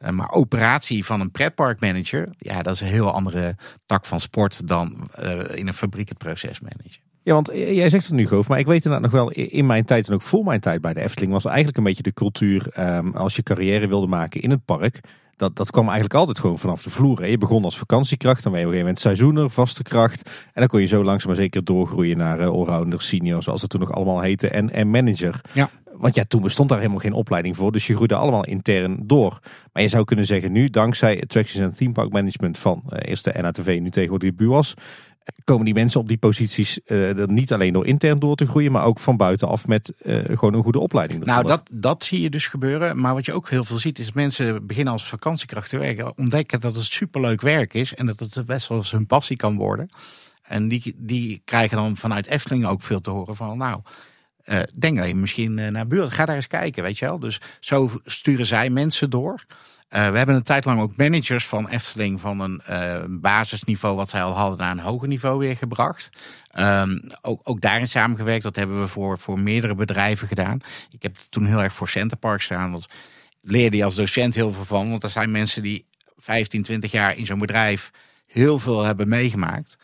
Uh, maar operatie van een pretparkmanager, ja, dat is een heel andere tak van sport dan uh, in een fabriek het proces managen. Ja, want jij zegt het nu, Goof, maar ik weet inderdaad nog wel, in mijn tijd en ook voor mijn tijd bij de Efteling was eigenlijk een beetje de cultuur, um, als je carrière wilde maken in het park, dat, dat kwam eigenlijk altijd gewoon vanaf de vloer. Hè. Je begon als vakantiekracht, dan ben je op een gegeven moment seizoener, vaste kracht. En dan kon je zo langzaam maar zeker doorgroeien naar uh, allrounder, senior, zoals het toen nog allemaal heette, en, en manager. Ja. Want ja, toen bestond daar helemaal geen opleiding voor, dus je groeide allemaal intern door. Maar je zou kunnen zeggen, nu dankzij Attractions en Theme Park Management van uh, eerst de NATV, nu tegenwoordig de BUAS, komen die mensen op die posities uh, niet alleen door intern door te groeien, maar ook van buitenaf met uh, gewoon een goede opleiding. Nou, dat, dat zie je dus gebeuren. Maar wat je ook heel veel ziet, is mensen beginnen als vakantiekracht te werken, ontdekken dat het superleuk werk is en dat het best wel eens hun passie kan worden. En die, die krijgen dan vanuit Efteling ook veel te horen van, nou, uh, denk dat je misschien naar buurt, ga daar eens kijken, weet je wel. Dus zo sturen zij mensen door. Uh, we hebben een tijd lang ook managers van Efteling van een uh, basisniveau wat zij al hadden naar een hoger niveau weer gebracht. Um, ook, ook daarin samengewerkt. Dat hebben we voor, voor meerdere bedrijven gedaan. Ik heb toen heel erg voor Centerpark staan. Want leerde je als docent heel veel van. Want er zijn mensen die 15, 20 jaar in zo'n bedrijf heel veel hebben meegemaakt.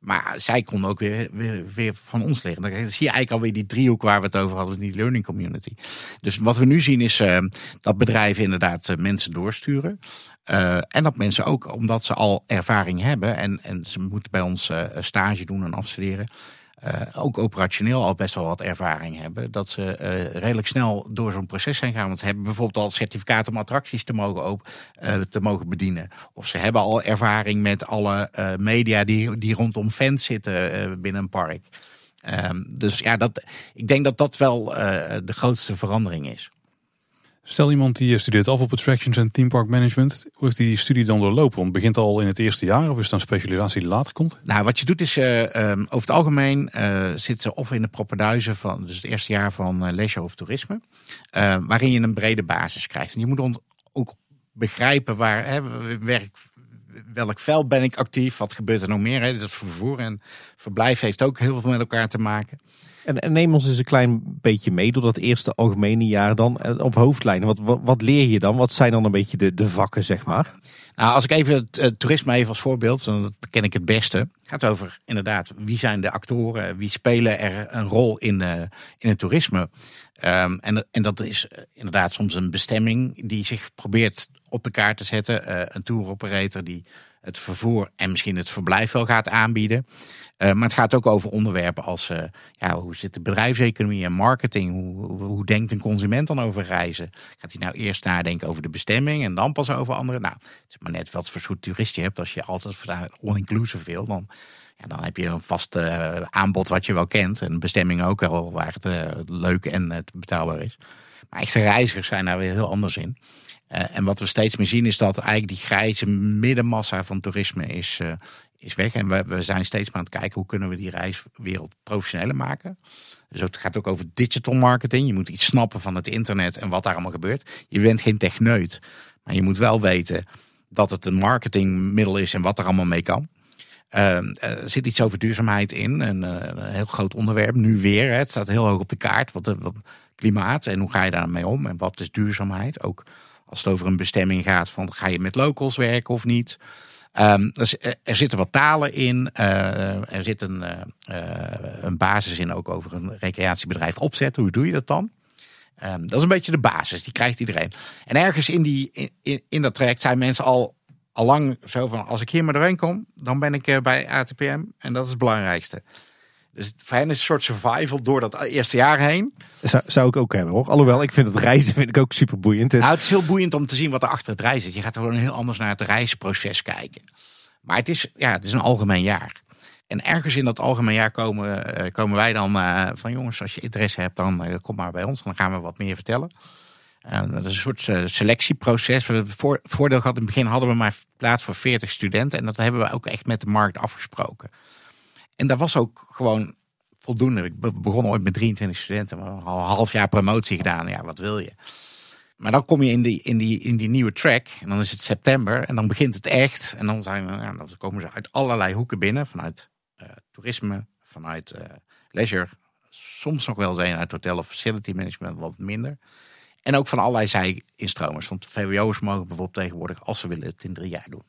Maar zij konden ook weer, weer, van ons leren. Dan zie je eigenlijk alweer die driehoek waar we het over hadden, die learning community. Dus wat we nu zien is uh, dat bedrijven inderdaad uh, mensen doorsturen. Uh, en dat mensen ook, omdat ze al ervaring hebben en, en ze moeten bij ons stage doen en afstuderen. Uh, ook operationeel al best wel wat ervaring hebben. Dat ze uh, redelijk snel door zo'n proces zijn gaan. Want ze hebben bijvoorbeeld al certificaten om attracties te mogen, op, uh, te mogen bedienen. Of ze hebben al ervaring met alle media die, die rondom fans zitten binnen een park. Ehm, dus ja, dat, ik denk dat dat wel de grootste verandering is. Stel iemand die studeert af op attractions en theme park management. Hoe heeft die studie dan doorlopen? Want begint al in het eerste jaar of is het specialisatie die later komt? Nou, wat je doet is uh, um, over het algemeen uh, zit ze of in de propenduizen van dus het eerste jaar van uh, leisure of toerisme. waarin je een brede basis krijgt. En je moet ook begrijpen waar hè, werk, welk veld ben ik actief, wat gebeurt er nog meer. Hè? Dat vervoer en verblijf heeft ook heel veel met elkaar te maken. En, neem ons eens een klein beetje mee door dat eerste algemene jaar dan eh, op hoofdlijnen. Wat, wat, leer je dan? Wat zijn dan een beetje de, de vakken, zeg maar? Nou, als ik even het, toerisme even als voorbeeld, dan ken ik het beste. Het gaat over inderdaad, wie zijn de actoren, wie spelen er een rol in, uh, in het toerisme. Um, en, en dat is eh, inderdaad soms een bestemming die zich probeert op de kaart te zetten. Een tour operator die het vervoer en misschien het verblijf wel gaat aanbieden. Uh, maar het gaat ook over onderwerpen als uh, ja, hoe zit de bedrijfseconomie en marketing? Hoe, hoe, denkt een consument dan over reizen? Gaat hij nou eerst nadenken over de bestemming en dan pas over andere? Nou, het is maar net wat voor soort toerist je hebt. Als je altijd all-inclusive wil, dan, ja, dan heb je een vast uh, aanbod wat je wel kent. En bestemming ook wel waar het leuk en het betaalbaar is. Maar echte reizigers zijn daar weer heel anders in. Uh, en wat we steeds meer zien is dat eigenlijk die grijze middenmassa van toerisme is, uh, is weg. En we, we zijn steeds maar aan het kijken hoe kunnen we die reiswereld professioneler maken. Dus het gaat ook over digital marketing. Je moet iets snappen van het internet en wat daar allemaal gebeurt. Je bent geen techneut, maar je moet wel weten dat het een marketingmiddel is en wat er allemaal mee kan. Uh, er zit iets over duurzaamheid in, een, een heel groot onderwerp. Nu weer, hè. het staat heel hoog op de kaart. Wat, wat klimaat en hoe ga je daarmee om en wat is duurzaamheid? Ook als het over een bestemming gaat van ga je met locals werken of niet. Um, er zitten wat talen in. Uh, er zit een, uh, een basis in ook over een recreatiebedrijf opzetten. Hoe doe je dat dan? Um, dat is een beetje de basis, die krijgt iedereen. En ergens in, die, in, in dat traject zijn mensen al, al lang zo van: als ik hier maar doorheen kom, dan ben ik bij ATPM. En dat is het belangrijkste. Dus voor hen is een soort survival door dat eerste jaar heen. Zou, zou ik ook hebben hoor. Alhoewel, ik vind het reizen vind ik ook super boeiend. Dus... Nou, het is heel boeiend om te zien wat er achter het reizen zit. Je gaat gewoon heel anders naar het reisproces kijken. Maar het is, ja, het is een algemeen jaar. En ergens in dat algemeen jaar komen, uh, komen wij dan uh, van jongens, als je interesse hebt, dan uh, kom maar bij ons. Dan gaan we wat meer vertellen. dat is een soort selectieproces. We hebben voor, voordeel gehad, in het begin hadden we maar plaats voor 40 studenten. En dat hebben we ook echt met de markt afgesproken. En dat was ook gewoon voldoende. Ik begon ooit met 23 studenten, maar al een half jaar promotie gedaan. Ja, wat wil je? Maar dan kom je in die, in, die, in die nieuwe track. En dan is het september. En dan begint het echt. En dan, zijn, dan komen ze uit allerlei hoeken binnen. Vanuit uh, toerisme, vanuit uh, leisure. Soms nog wel zijn uit hotel of facility management, wat minder. En ook van allerlei zij-instromers. Want VWO's mogen bijvoorbeeld tegenwoordig, als ze willen, het in drie jaar doen.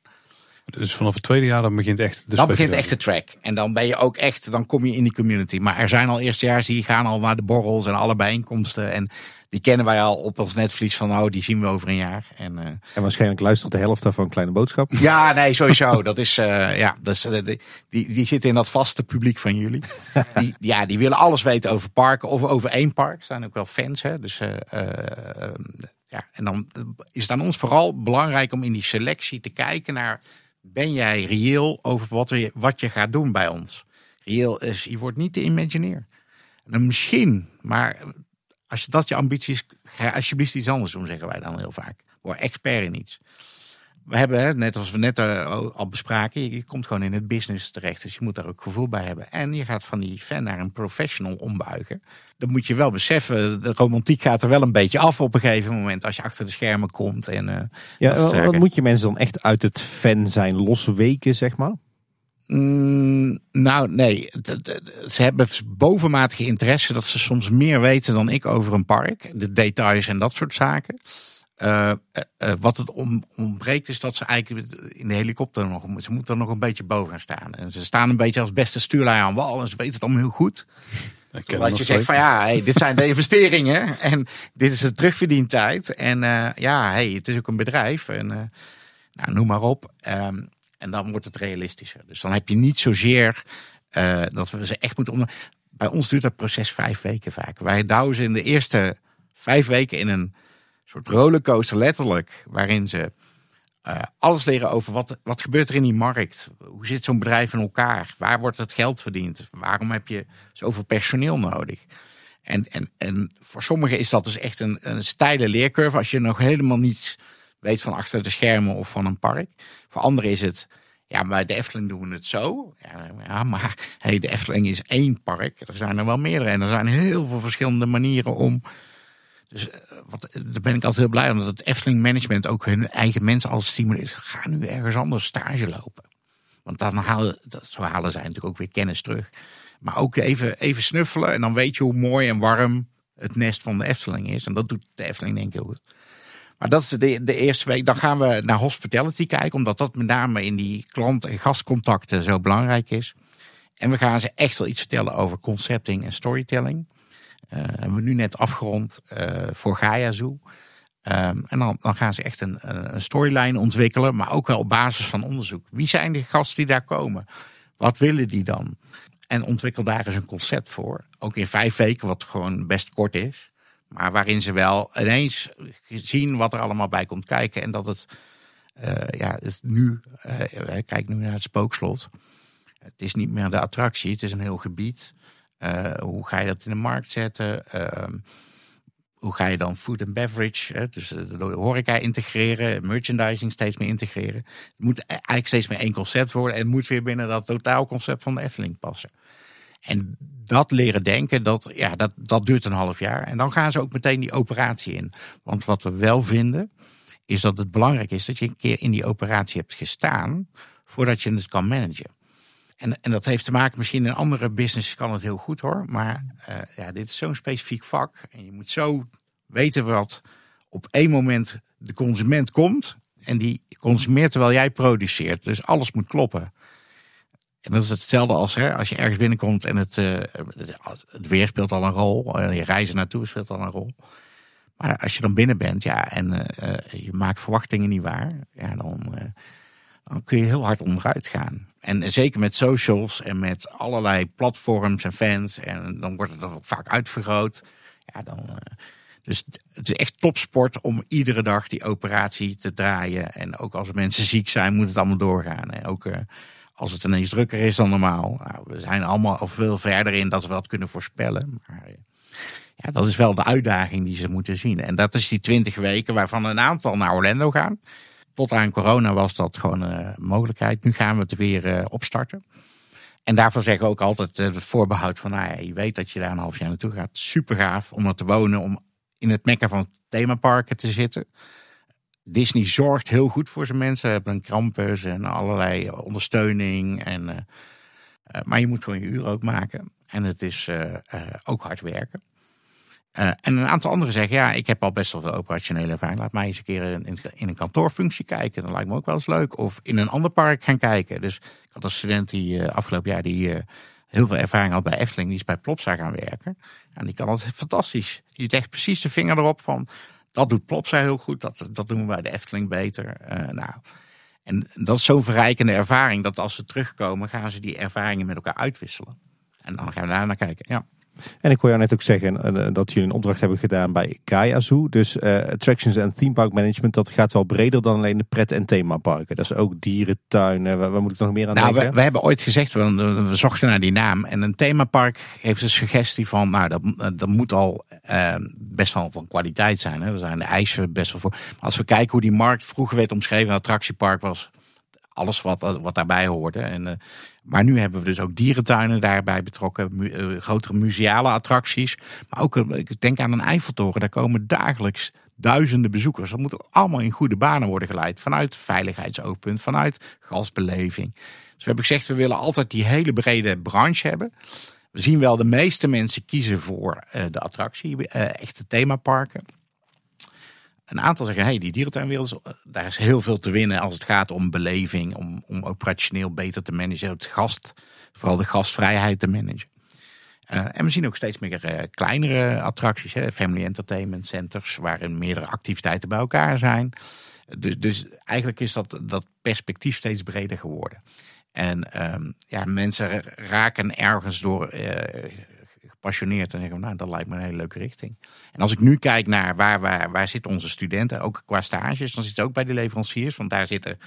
Dus vanaf het tweede jaar dan begint echt de dan begint echt de track. En dan ben je ook echt, dan kom je in die community. Maar er zijn al eerstejaars die gaan al naar de borrels en alle bijeenkomsten. En die kennen wij al op ons netvlies van nou, die zien we over een jaar. En, eh, En waarschijnlijk luistert de helft daarvan Kleine Boodschap. ja, nee, sowieso. Dat is, eh, ja, dus, die, die, die zitten in dat vaste publiek van jullie. Die, ja, die willen alles weten over parken of over één park. Er zijn ook wel fans, hè. Dus, eh, eh, eh, ja, en dan is het aan ons vooral belangrijk om in die selectie te kijken naar... Ben jij reëel over wat, we, wat je gaat doen bij ons? Reëel is, je wordt niet de imagineer. En misschien, maar als je dat je ambitie is, ga alsjeblieft iets anders doen, zeggen wij dan heel vaak. Word expert in iets. We hebben, net als we net eh, al bespraken, je, komt gewoon in het business terecht. Dus je moet daar ook gevoel bij hebben. En je gaat van die fan naar een professional ombuigen. Dan moet je wel beseffen, de romantiek gaat er wel een beetje af op een gegeven moment. Als je achter de schermen komt. En, eh, Ja, dat wat, wat zaken. moet je mensen dan echt uit het fan zijn losweken, zeg maar? Mm, nou, nee. Ze hebben bovenmatige interesse dat ze soms meer weten dan ik over een park. De details en dat soort zaken. Eh, eh, eh, wat het om, ontbreekt is dat ze eigenlijk in de helikopter nog, ze moeten er nog een beetje boven gaan staan. En ze staan een beetje als beste stuurlui aan wal en ze weten het allemaal heel goed. Dat je zegt van ja, hey, dit zijn de investeringen en dit is de terugverdientijd. En ja, hey, het is ook een bedrijf en nou, noem maar op. Ehm, en dan wordt het realistischer. Dus dan heb je niet zozeer dat we ze echt moeten om. Bij ons duurt dat proces vijf weken vaak. Wij douwen ze in de eerste vijf weken in een soort rollercoaster letterlijk, waarin ze eh, alles leren over wat, wat gebeurt er in die markt. Hoe zit zo'n bedrijf in elkaar? Waar wordt het geld verdiend? Waarom heb je zoveel personeel nodig? En, en, en voor sommigen is dat dus echt een, een steile leercurve als je nog helemaal niets weet van achter de schermen of van een park. Voor anderen is het, ja, bij de Efteling doen we het zo. Ja, maar hey, de Efteling is één park. Er zijn er wel meerdere en er zijn heel veel verschillende manieren om. Dus eh, wat, daar ben ik altijd heel blij om. Dat het Efteling management ook hun eigen mensen als stimuleert. Ga nu ergens anders stage lopen. Want dan halen, dat, zo halen zij natuurlijk ook weer kennis terug. Maar ook even, even snuffelen en dan weet je hoe mooi en warm het nest van de Efteling is. En dat doet de Efteling denk ik heel goed. Maar dat is de, de eerste week. Dan gaan we naar hospitality kijken. Omdat dat met name in die klant- en gastcontacten zo belangrijk is. En we gaan ze echt wel iets vertellen over concepting en storytelling. Eh hebben we nu net afgerond eh, voor Gaia Zoo. Ehm, en dan, dan gaan ze echt een, een storyline ontwikkelen. Maar ook wel op basis van onderzoek. Wie zijn de gasten die daar komen? Wat willen die dan? En ontwikkel daar eens een concept voor. Ook in vijf weken, wat gewoon best kort is. Maar waarin ze wel ineens zien wat er allemaal bij komt kijken. En dat het, eh, ja, nu, eh, kijk nu naar het spookslot. Het is niet meer de attractie, het is een heel gebied. Eh, hoe ga je dat in de markt zetten? Ehm, hoe ga je dan food and beverage, hè, dus de horeca integreren, merchandising steeds meer integreren. Het moet eigenlijk steeds meer één concept worden en moet weer binnen dat totaalconcept van de Efteling passen. En dat leren denken, dat, ja, dat, dat duurt een half jaar. En dan gaan ze ook meteen die operatie in. Want wat we wel vinden, is dat het belangrijk is dat je een keer in die operatie hebt gestaan, voordat je het kan managen. En, en dat heeft te maken, misschien in andere business kan het heel goed hoor. Maar eh, ja, dit is zo'n specifiek vak. En je moet zo weten wat op één moment de consument komt. En die consumeert terwijl jij produceert. Dus alles moet kloppen. En dat is hetzelfde als hè, als je ergens binnenkomt en het, eh, het weer speelt al een rol. En je reizen naartoe speelt al een rol. Maar als je dan binnen bent ja, en eh, eh, je maakt verwachtingen niet waar. Ja, dan, eh, dan kun je heel hard onderuit gaan. En zeker met socials en met allerlei platforms en fans. En dan wordt het ook vaak uitvergroot. Ja, dan, eh, dus het is echt topsport om iedere dag die operatie te draaien. En ook als mensen ziek zijn, moet het allemaal doorgaan. En ook eh, als het ineens drukker is dan normaal. Nou, we zijn allemaal al veel verder in dat we dat kunnen voorspellen. Maar eh, ja, dat is wel de uitdaging die ze moeten zien. En dat is die twintig weken waarvan een aantal naar Orlando gaan. Tot aan corona was dat gewoon een mogelijkheid. Nu gaan we het weer eh, opstarten. En daarvoor zeggen we ook altijd eh, het voorbehoud van, nou ja, je weet dat je daar een half jaar naartoe gaat. Super gaaf om er te wonen, om in het mekka van themaparken te zitten. Disney zorgt heel goed voor zijn mensen. Ze hebben een campus en allerlei ondersteuning. En, maar je moet gewoon je uren ook maken. En het is ook hard werken. Uh, en een aantal anderen zeggen, ja, ik heb al best wel veel operationele ervaring. Laat mij eens een keer in, een kantoorfunctie kijken. Dat lijkt me ook wel eens leuk. Of in een ander park gaan kijken. Dus ik had een student die uh, afgelopen jaar die uh, heel veel ervaring had bij Efteling. Die is bij Plopsa gaan werken. En die kan het fantastisch. Die legt precies de vinger erop van, dat doet Plopsa heel goed. Dat, dat doen we bij de Efteling beter. nou, en dat is zo'n verrijkende ervaring. Dat als ze terugkomen, gaan ze die ervaringen met elkaar uitwisselen. En dan gaan we daar naar kijken, ja. En ik hoor jou net ook zeggen eh, dat jullie een opdracht hebben gedaan bij Gaia Zoo. Dus uh, attractions en theme park management, dat gaat wel breder dan alleen de pret- en themaparken. Dat is ook dierentuinen. Waar, waar moet ik nog meer aan nou, denken? We, we, hebben ooit gezegd, we, we, zochten naar die naam. En een themapark heeft de suggestie van, nou dat, dat moet al uh, best wel van kwaliteit zijn. Hè. Er zijn de eisen best wel voor. Maar als we kijken hoe die markt vroeger werd omschreven, een attractiepark was alles wat, wat daarbij hoorde. En, uh, maar nu hebben we dus ook dierentuinen daarbij betrokken, uh, grotere museale attracties. Maar ook, uh, ik denk aan een Eiffeltoren, daar komen dagelijks duizenden bezoekers. Dat moet allemaal in goede banen worden geleid. Vanuit veiligheidsoogpunt, vanuit gastbeleving. Dus we hebben gezegd, we willen altijd die hele brede branche hebben. We zien wel de meeste mensen kiezen voor de attractie, echte themaparken. Een aantal zeggen, hey, die dierentuinwereld, daar is heel veel te winnen als het gaat om beleving, om, om operationeel beter te managen, het gast, vooral de gastvrijheid te managen. Uh, en we zien ook steeds meer uh, kleinere attracties, hè, family entertainment centers, waarin meerdere activiteiten bij elkaar zijn. Dus, dus eigenlijk is dat, dat perspectief steeds breder geworden. En um, ja, mensen raken ergens door gepassioneerd en zeggen, nou, dat lijkt me een hele leuke richting. En als ik nu kijk naar waar, waar, waar zitten onze studenten, ook qua stages, dan zit het ook bij de leveranciers. Want daar zitten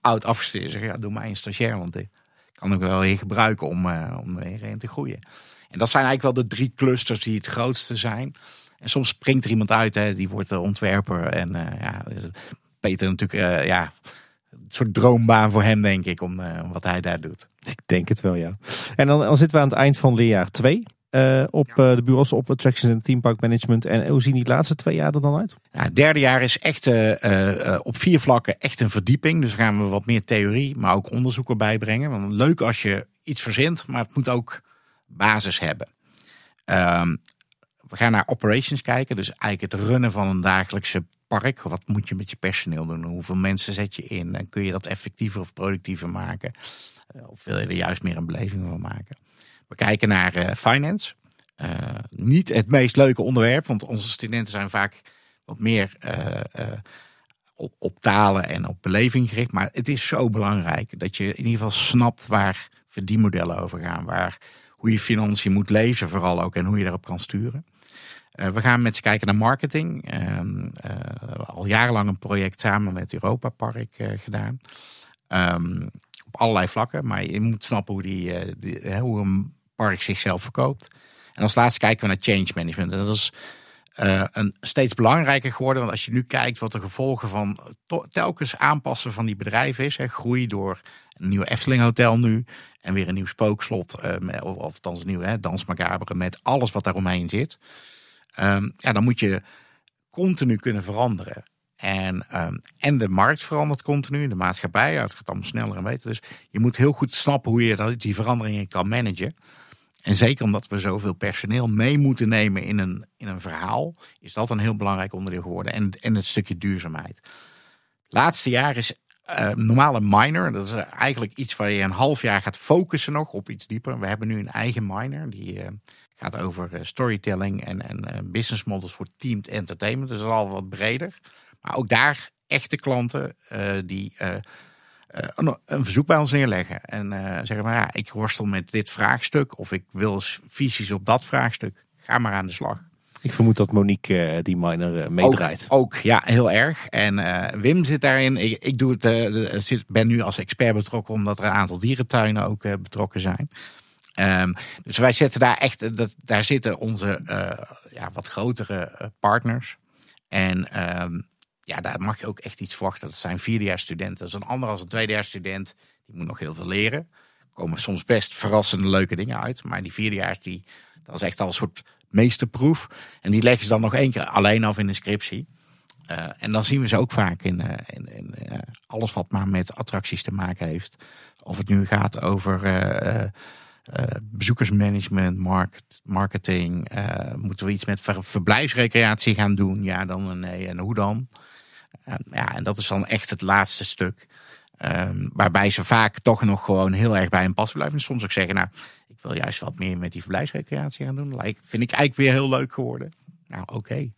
oud afgestudeerden zeggen, ja, doe mij een stagiair, want ik kan ik wel weer gebruiken om, uh, om weer in te groeien. En dat zijn eigenlijk wel de drie clusters die het grootste zijn. En soms springt er iemand uit, hè, die wordt ontwerper. En uh, ja, Peter natuurlijk, uh, ja, een soort droombaan voor hem, denk ik, om wat hij daar doet. Ik denk het wel, ja. En dan, dan zitten we aan het eind van leerjaar 2. Uh, op uh, de bureaus op Attractions en Theme Park Management. En hoe zien die laatste twee jaar er dan uit? Ja, het derde jaar is echt uh, op vier vlakken echt een verdieping. Dus gaan we wat meer theorie, maar ook onderzoek erbij brengen. Want leuk als je iets verzint, maar het moet ook basis hebben. Ehm, we gaan naar operations kijken. Dus eigenlijk het runnen van een dagelijkse park. Wat moet je met je personeel doen? Hoeveel mensen zet je in? En kun je dat effectiever of productiever maken? of wil je er juist meer een beleving van maken? We kijken naar uh, finance. Uh, niet het meest leuke onderwerp, want onze studenten zijn vaak wat meer uh, op, op, talen en op beleving gericht. Maar het is zo belangrijk dat je in ieder geval snapt waar verdienmodellen over gaan. Waar, hoe je financiën moet lezen vooral ook en hoe je daarop kan sturen. we gaan met ze kijken naar marketing. Ehm, al jarenlang een project samen met Europa Park gedaan. Um, op allerlei vlakken. Maar je moet snappen hoe, die, die, hoe een park zichzelf verkoopt. En als laatste kijken we naar change management. En dat is uh, een steeds belangrijker geworden. Want als je nu kijkt wat de gevolgen van telkens aanpassen van die bedrijven is. Hè, groei door een nieuw Efteling Hotel nu. En weer een nieuw spookslot. Uh, of, een nieuw hè. Met alles wat daaromheen zit. Um, ja, dan moet je continu kunnen veranderen. En, um, en de markt verandert continu, de maatschappij, het gaat allemaal sneller en beter. Dus je moet heel goed snappen hoe je die veranderingen kan managen. En zeker omdat we zoveel personeel mee moeten nemen in een, in een verhaal, is dat een heel belangrijk onderdeel geworden. En, en het stukje duurzaamheid. Laatste jaar is uh, normaal een minor. Dat is eigenlijk iets waar je een half jaar gaat focussen nog op iets dieper. We hebben nu een eigen minor die uh, gaat over uh, storytelling en, en business models voor teamed entertainment. Dus al wat breder. Maar ook daar echte klanten die een, een, verzoek bij ons neerleggen. En uh, zeggen maar ja, ik worstel met dit vraagstuk. Of ik wil visies op dat vraagstuk. Ga maar aan de slag. Ik vermoed dat Monique uh, die miner meedraait. Ook, ook, ja, heel erg. En Wim zit daarin. Ik, ik doe het, zit, ben nu als expert betrokken omdat er een aantal dierentuinen ook betrokken zijn. Um, dus wij zetten daar echt, dat, daar zitten onze ja, wat grotere partners. En um, ja, daar mag je ook echt iets verwachten. Dat zijn vierdejaarsstudenten. Dat is een ander als een tweedejaarsstudent. Die moet nog heel veel leren. Er komen soms best verrassende leuke dingen uit. Maar die vierdejaars, die, dat is echt al een soort meesterproef. En die leggen ze dan nog één keer alleen af in de scriptie. Uh, en dan zien we ze ook vaak in, uh, in, in uh, alles wat maar met attracties te maken heeft. Of het nu gaat over bezoekersmanagement, market, marketing. moeten we iets met verblijfsrecreatie gaan doen? Ja, dan nee. En hoe dan? Ja, en dat is dan echt het laatste stuk. Um, waarbij ze vaak toch nog gewoon heel erg bij een pas blijven. En soms ook zeggen, nou, ik wil juist wat meer met die verblijfsrecreatie gaan doen. Like, vind ik eigenlijk weer heel leuk geworden. Nou, oké. Okay.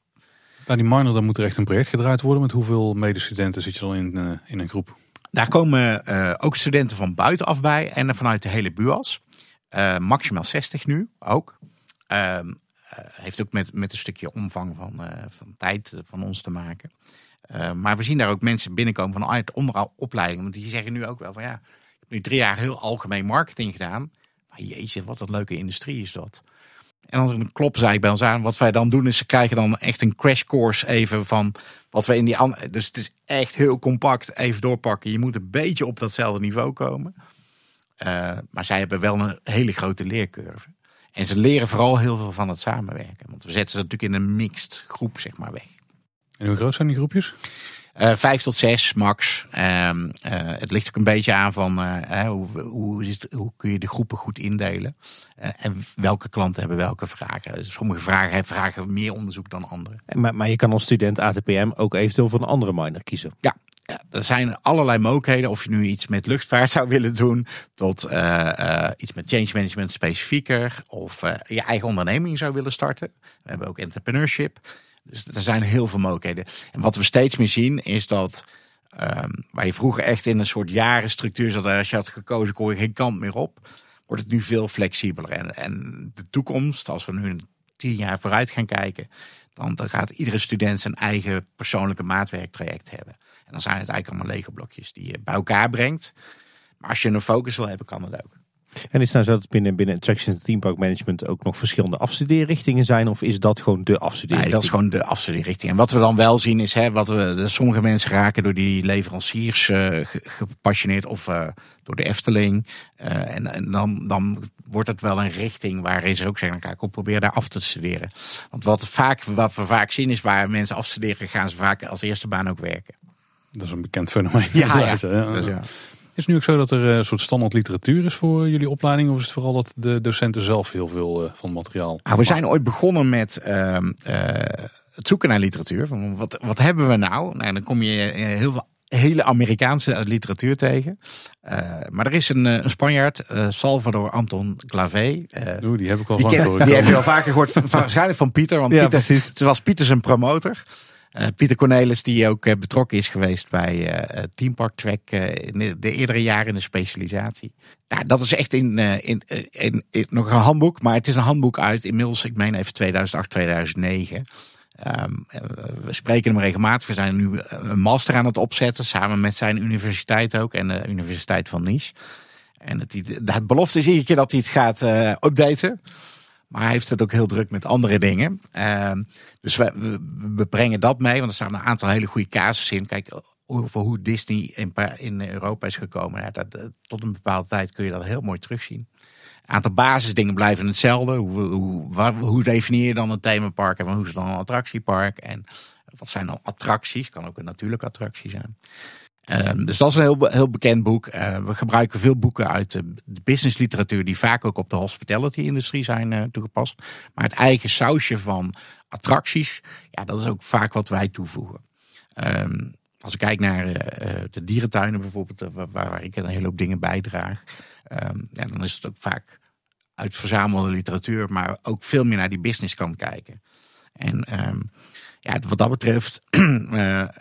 Bij die minor dan moet er echt een project gedraaid worden. Met hoeveel medestudenten zit je dan in, uh, in een groep? Daar komen uh, ook studenten van buitenaf bij en vanuit de hele BUAS. Uh, maximaal 60 nu ook. Ehm, heeft ook met, met een stukje omvang van, van tijd van ons te maken. Uh, maar we zien daar ook mensen binnenkomen vanuit onderal opleidingen. Want die zeggen nu ook wel van ja, ik heb nu drie jaar heel algemeen marketing gedaan. Maar jeetje, wat een leuke industrie is dat. En dan kloppen ze eigenlijk bij ons aan. Wat wij dan doen is ze krijgen dan echt een crash course even van wat we in die andere... Dus het is echt heel compact even doorpakken. Je moet een beetje op datzelfde niveau komen. Uh, maar zij hebben wel een hele grote leercurve. En ze leren vooral heel veel van het samenwerken. Want we zetten ze natuurlijk in een mixed groep zeg maar weg. En hoe groot zijn die groepjes? Uh, vijf tot zes max. Uh, uh, het ligt ook een beetje aan van uh, hoe, hoe, het, hoe, kun je de groepen goed indelen. en welke klanten hebben welke vragen. Sommige vragen vragen meer onderzoek dan andere. Maar, maar je kan als student ATPM ook eventueel voor een andere minor kiezen. Ja, ja, er zijn allerlei mogelijkheden. Of je nu iets met luchtvaart zou willen doen, tot uh, uh, iets met change management specifieker, of uh, je eigen onderneming zou willen starten. We hebben ook entrepreneurship. Dus er zijn heel veel mogelijkheden. En wat we steeds meer zien is dat um, waar je vroeger echt in een soort jarenstructuur zat, als je had gekozen kon je geen kant meer op, wordt het nu veel flexibeler. En, en de toekomst, als we nu tien jaar vooruit gaan kijken, dan, dan gaat iedere student zijn eigen persoonlijke maatwerktraject hebben. En dan zijn het eigenlijk allemaal lege blokjes die je bij elkaar brengt. Maar als je een focus wil hebben, kan dat ook. En is het nou zo dat binnen, binnen Attractions Theme Park Management ook nog verschillende afstudeerrichten zijn? Of is dat gewoon de afstudeerrichting? Nee, dat is gewoon de afstudeerrichting. En wat we dan wel zien is, hè, wat we, sommige mensen raken door die leveranciers uh, gepassioneerd of uh, door de Efteling. Uh, en, en dan, dan wordt het wel een richting waarin ze ook zeggen, kijk, ik probeer daar af te studeren. Want wat, vaak, wat we vaak zien is waar mensen afstuderen, gaan ze vaak als eerste baan ook werken. Dat is een bekend fenomeen. Ja, ja. Dus ja. Is het nu ook zo dat er eh, een soort standaard literatuur is voor jullie opleiding? Of is het vooral dat de docenten zelf heel veel uh, van materiaal ah, We zijn ooit begonnen met uh, uh, het zoeken naar literatuur. Van wat, wat hebben we nou? nou dan kom je heel veel hele Amerikaanse literatuur tegen. Uh, maar er is een, een Spanjaard, uh, Salvador Anton Clavé. Uh, Oeh, die heb ik al die, ken, die heb je al vaker gehoord. waarschijnlijk van Pieter. Want ja, Pieter, het was Pieter zijn promotor. Uh, Pieter Cornelis, die ook uh, betrokken is geweest bij uh, Team Park Track in de, de, eerdere jaren in de specialisatie. Nou, dat is echt in, in, nog een handboek, maar het is een handboek uit inmiddels, ik meen even 2008, 2009. Um, we spreken hem regelmatig. We zijn nu een master aan het opzetten, samen met zijn universiteit ook en de Universiteit van Nice. En het, het belofte is iedere keer dat hij het gaat updaten. Maar hij heeft het ook heel druk met andere dingen. Uh, dus we, we, brengen dat mee, want er staan een aantal hele goede casussen in. Kijk, over hoe Disney in, in Europa is gekomen. Ja, dat, tot een bepaalde tijd kun je dat heel mooi terugzien. Een aantal basisdingen blijven hetzelfde. Hoe, hoe, hoe definieer je dan een themapark en hoe is dan een attractiepark? En wat zijn dan attracties? Kan ook een natuurlijke attractie zijn. Um, dus dat is een heel, heel bekend boek. Uh, we gebruiken veel boeken uit de, businessliteratuur die vaak ook op de hospitality-industrie zijn uh, toegepast. Maar het eigen sausje van attracties, ja, dat is ook vaak wat wij toevoegen. Um, als ik kijk naar uh, de dierentuinen bijvoorbeeld, waar, waar, ik een hele hoop dingen bijdraag, um, ja, dan is het ook vaak uit verzamelde literatuur, maar ook veel meer naar die business kan kijken. En ja, wat dat betreft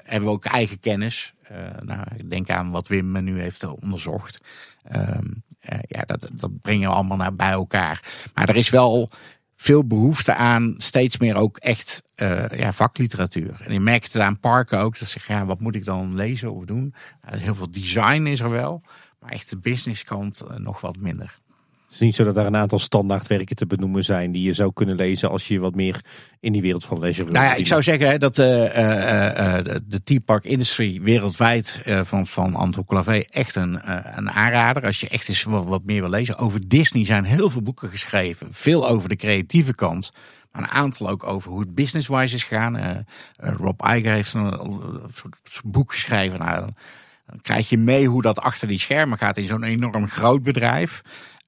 hebben we ook eigen kennis. Uh, nou, ik denk aan wat Wim nu heeft onderzocht. Um, uh, ja, dat, dat breng je allemaal naar bij elkaar. Maar er is wel veel behoefte aan steeds meer ook echt uh, ja, vakliteratuur. En je merkt het aan parken ook. Dat ze zeggen, ja, wat moet ik dan lezen of doen? heel veel design is er wel. Maar echt de businesskant nog wat minder. Het is niet zo dat er een aantal standaardwerken te benoemen zijn die je zou kunnen lezen als je wat meer in die wereld van leisure wil. Nou ja, ik zou zeggen dat uh, uh, uh, de Tea Park Industry wereldwijd van, van Andrew Clavé echt een, een aanrader. Als je echt eens wat, wat, meer wil lezen. Over Disney zijn heel veel boeken geschreven. Veel over de creatieve kant. Maar een aantal ook over hoe het business-wise is gegaan. Rob Iger heeft een, een soort boek geschreven. Nou, dan krijg je mee hoe dat achter die schermen gaat in zo'n enorm groot bedrijf.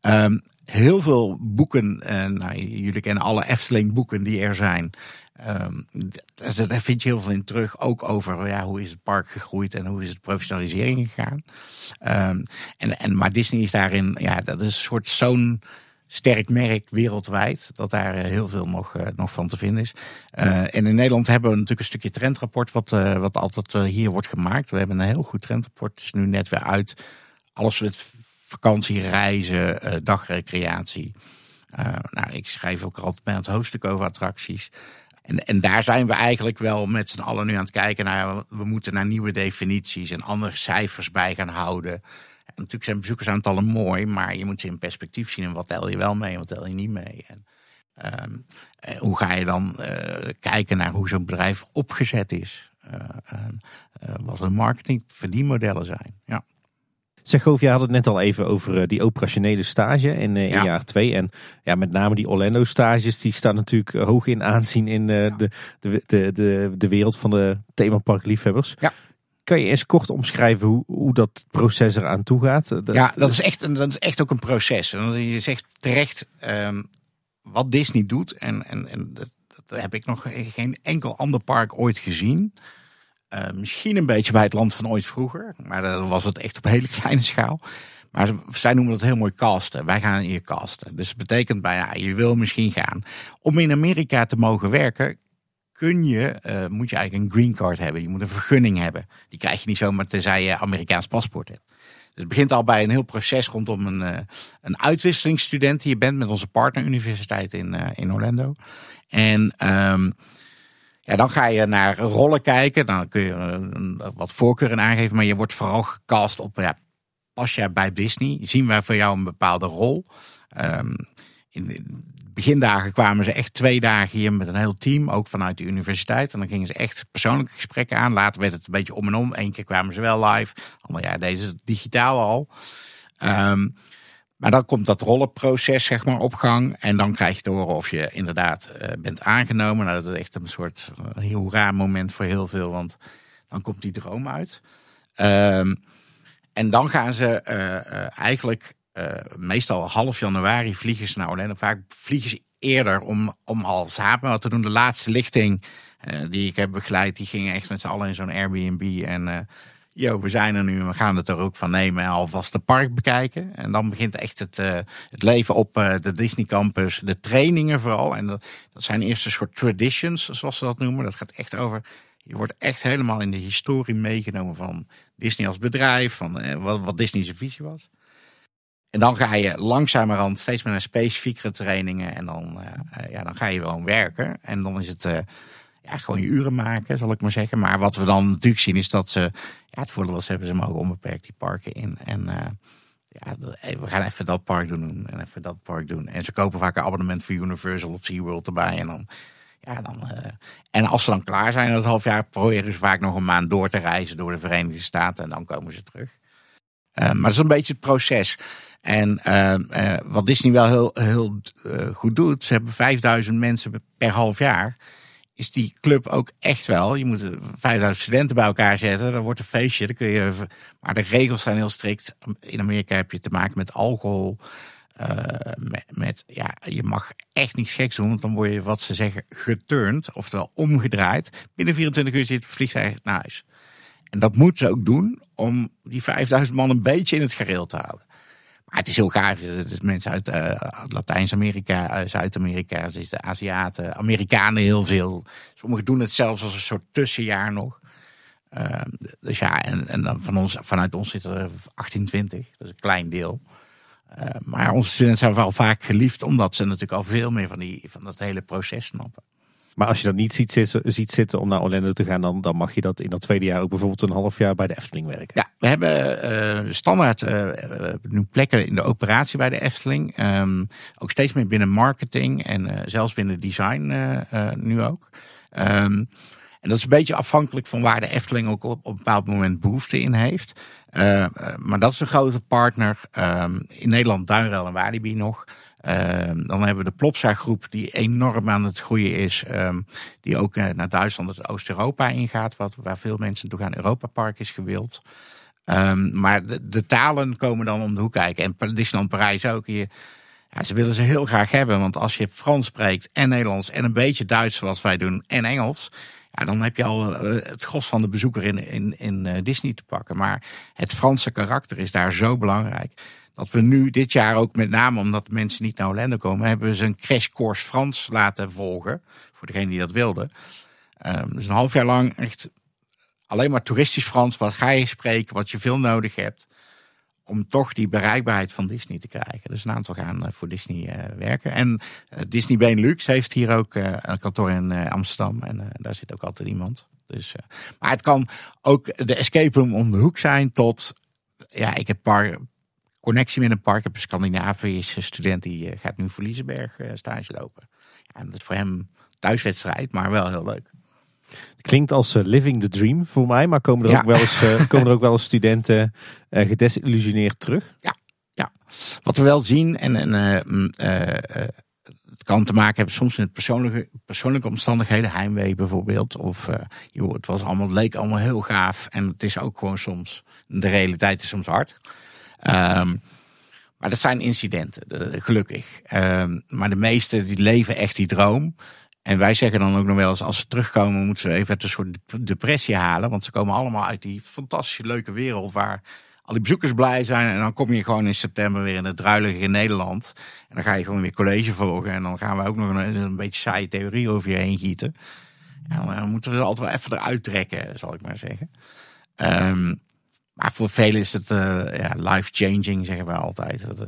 Ehm, heel veel boeken, uh, nou, jullie kennen alle Efteling boeken die er zijn. Um, daar vind je heel veel in terug. Ook over ja, hoe is het park gegroeid en hoe is het professionalisering gegaan. Um, en, en, maar Disney is daarin, ja, dat is een soort zo'n sterk merk wereldwijd. Dat daar eh, heel veel nog, uh, nog van te vinden is. En in Nederland hebben we natuurlijk een stukje trendrapport wat, wat altijd hier wordt gemaakt. We hebben een heel goed trendrapport. Het is nu net weer uit. Alles met vakantie, reizen, dagrecreatie. nou, ik schrijf ook altijd bij het hoofdstuk over attracties. En, en daar zijn we eigenlijk wel met z'n allen nu aan het kijken naar. We moeten naar nieuwe definities en andere cijfers bij gaan houden. En natuurlijk zijn bezoekersaantallen mooi, maar je moet ze in perspectief zien. En wat tel je wel mee en wat tel je niet mee. En, um, hoe ga je dan kijken naar hoe zo'n bedrijf opgezet is? Uh, wat de marketing verdienmodellen zijn. Ja. Zeg, je had het net al even over eh, die operationele stage in, uh, in jaar twee. En ja, met name die Orlando stages, die staan natuurlijk eh, hoog in aanzien in de, de, de, de, de wereld van de themaparkliefhebbers. Ja. Kan je eens kort omschrijven hoe, hoe dat proces eraan toe gaat? ja, dat is, echt, dat is echt ook een proces. Je zegt terecht um, wat Disney doet. En, en, en dat, dat heb ik nog geen enkel ander park ooit gezien. Uh, misschien een beetje bij het land van ooit vroeger. Maar dan was het echt op hele kleine schaal. Maar zij noemen dat heel mooi casten. Wij gaan hier casten. Dus dat betekent bijna, je wil misschien gaan. Om in Amerika te mogen werken, kun je, uh, moet je eigenlijk een green card hebben. Je moet een vergunning hebben. Die krijg je niet zomaar tenzij je Amerikaans paspoort hebt. Dus het begint al bij een heel proces rondom een, uh, een uitwisselingsstudent die je bent met onze partneruniversiteit in, in Orlando. En um, ja, dan ga je naar rollen kijken. Dan kun je uh, wat voorkeuren aangeven. Maar je wordt vooral gecast op, ja, pas jij bij Disney? Zien wij voor jou een bepaalde rol? Um, in de begindagen kwamen ze echt twee dagen hier met een heel team. Ook vanuit de universiteit. En dan gingen ze echt persoonlijke gesprekken aan. Later werd het een beetje om en om. Eén keer kwamen ze wel live. Ander jaar deden ze het digitaal al. Um, maar dan komt dat rollenproces zeg maar op gang. En dan krijg je te horen of je inderdaad uh, bent aangenomen. Nou, dat is echt een soort uh, hoera moment voor heel veel. Want dan komt die droom uit. Um, en dan gaan ze uh, eigenlijk meestal half januari vliegen ze naar Orlando. Vaak vliegen ze eerder om, om al samen te doen. De laatste lichting die ik heb begeleid, die gingen echt met z'n allen in zo'n Airbnb. En yo, we zijn er nu en we gaan het er ook van nemen en alvast de park bekijken. En dan begint echt het, uh, het leven op uh, de Disney Campus, de trainingen vooral. En dat, dat zijn eerst een soort traditions, zoals ze dat noemen. Dat gaat echt over, je wordt echt helemaal in de historie meegenomen van Disney als bedrijf, van uh, wat, wat Disney's visie was. En dan ga je langzamerhand steeds meer naar specifiekere trainingen en dan, ja, dan ga je gewoon werken. En dan is het ja, gewoon je uren maken, zal ik maar zeggen. Maar wat we dan natuurlijk zien is dat ze, ja, het voordeel was, hebben ze mogen onbeperkt die parken in. En uh, ja, we gaan even dat park doen en even dat park doen. En ze kopen vaak een abonnement voor Universal of SeaWorld erbij. En dan, ja, dan, uh, en als ze dan klaar zijn het half jaar, proberen ze vaak nog een maand door te reizen door de Verenigde Staten. En dan komen ze terug. Maar dat is een beetje het proces. En wat Disney wel heel, heel goed doet, ze hebben 5000 mensen per half jaar is die club ook echt wel. Je moet 5000 studenten bij elkaar zetten. Dan wordt een feestje. Dan kun je, maar de regels zijn heel strikt. In Amerika heb je te maken met alcohol. Uh, met, ja, je mag echt niets geks doen. Want dan word je, wat ze zeggen, geturnd. Oftewel omgedraaid. Binnen 24 uur zit het vliegtuig naar huis. En dat moeten ze ook doen om die 5000 man een beetje in het gareel te houden. Het is heel gaaf. Het is mensen uit uh, Latijns-Amerika, uh, Zuid-Amerika, is de Aziaten, Amerikanen heel veel. Sommigen doen het zelfs als een soort tussenjaar nog. Uh, dus ja, en, en dan van ons, vanuit ons zitten er 18, 20. Dat is een klein deel. maar onze studenten zijn wel vaak geliefd, omdat ze natuurlijk al veel meer van, die, van dat hele proces snappen. Maar als je dat niet ziet ziet zitten om naar Orlando te gaan, dan, dan mag je dat in dat tweede jaar ook bijvoorbeeld een half jaar bij de Efteling werken. Ja, we hebben uh, standaard uh, nu plekken in de operatie bij de Efteling. Um, ook steeds meer binnen marketing en zelfs binnen design nu ook. Um, en dat is een beetje afhankelijk van waar de Efteling ook op, een bepaald moment behoefte in heeft. maar dat is een grote partner. Um, in Nederland Duinrel en Walibi nog. Um, dan hebben we de Plopsa groep die enorm aan het groeien is. Um, die ook uh, naar Duitsland, het Oost-Europa ingaat. Wat, waar veel mensen toe gaan. Europa Park is gewild. Ehm, maar de, de, talen komen dan om de hoek kijken. En Disneyland Parijs ook. Ja, ze willen ze heel graag hebben. Want als je Frans spreekt en Nederlands en een beetje Duits zoals wij doen en Engels. Ja, dan heb je al eh, het gros van de bezoeker in, in, in eh, Disney te pakken. Maar het Franse karakter is daar zo belangrijk. Dat we nu dit jaar ook met name omdat mensen niet naar Orlando komen, hebben we ze een crashcourse Frans laten volgen. Voor degene die dat wilde. Um, dus een half jaar lang echt alleen maar toeristisch Frans. Wat ga je spreken, wat je veel nodig hebt. Om toch die bereikbaarheid van Disney te krijgen. Dus een aantal gaan eh, voor Disney uh, werken. En uh, Disney Benelux heeft hier ook een kantoor in Amsterdam. En daar zit ook altijd iemand. Dus, maar het kan ook de escape room om de hoek zijn tot... Ja, ik heb paar connectie met een park. Ik heb een Scandinavische student die gaat nu voor Liseberg stage lopen. Ja, en dat is voor hem thuiswedstrijd, maar wel heel leuk. Klinkt als uh, living the dream voor mij, maar komen er, ook, wel eens, uh, komen er ook wel eens studenten uh, gedesillusioneerd terug? Ja, ja, wat we wel zien, en, en mm, het kan te maken hebben soms met persoonlijke, persoonlijke omstandigheden, heimwee bijvoorbeeld. Of joh, het was allemaal, het leek allemaal heel gaaf en het is ook gewoon soms, de realiteit is soms hard. Um, maar dat zijn incidenten, gelukkig. Um, maar de meesten die leven echt die droom. En wij zeggen dan ook nog wel eens, als ze terugkomen, moeten ze even een soort depressie halen. Want ze komen allemaal uit die fantastische leuke wereld waar al die bezoekers blij zijn. En dan kom je gewoon in september weer in het druilige Nederland. En dan ga je gewoon weer college volgen. En dan gaan we ook nog een, een beetje saaie theorie over je heen gieten. En dan moeten we altijd wel even eruit trekken, zal ik maar zeggen. Um, maar voor velen is het uh, ja, life-changing, zeggen we altijd. Uh,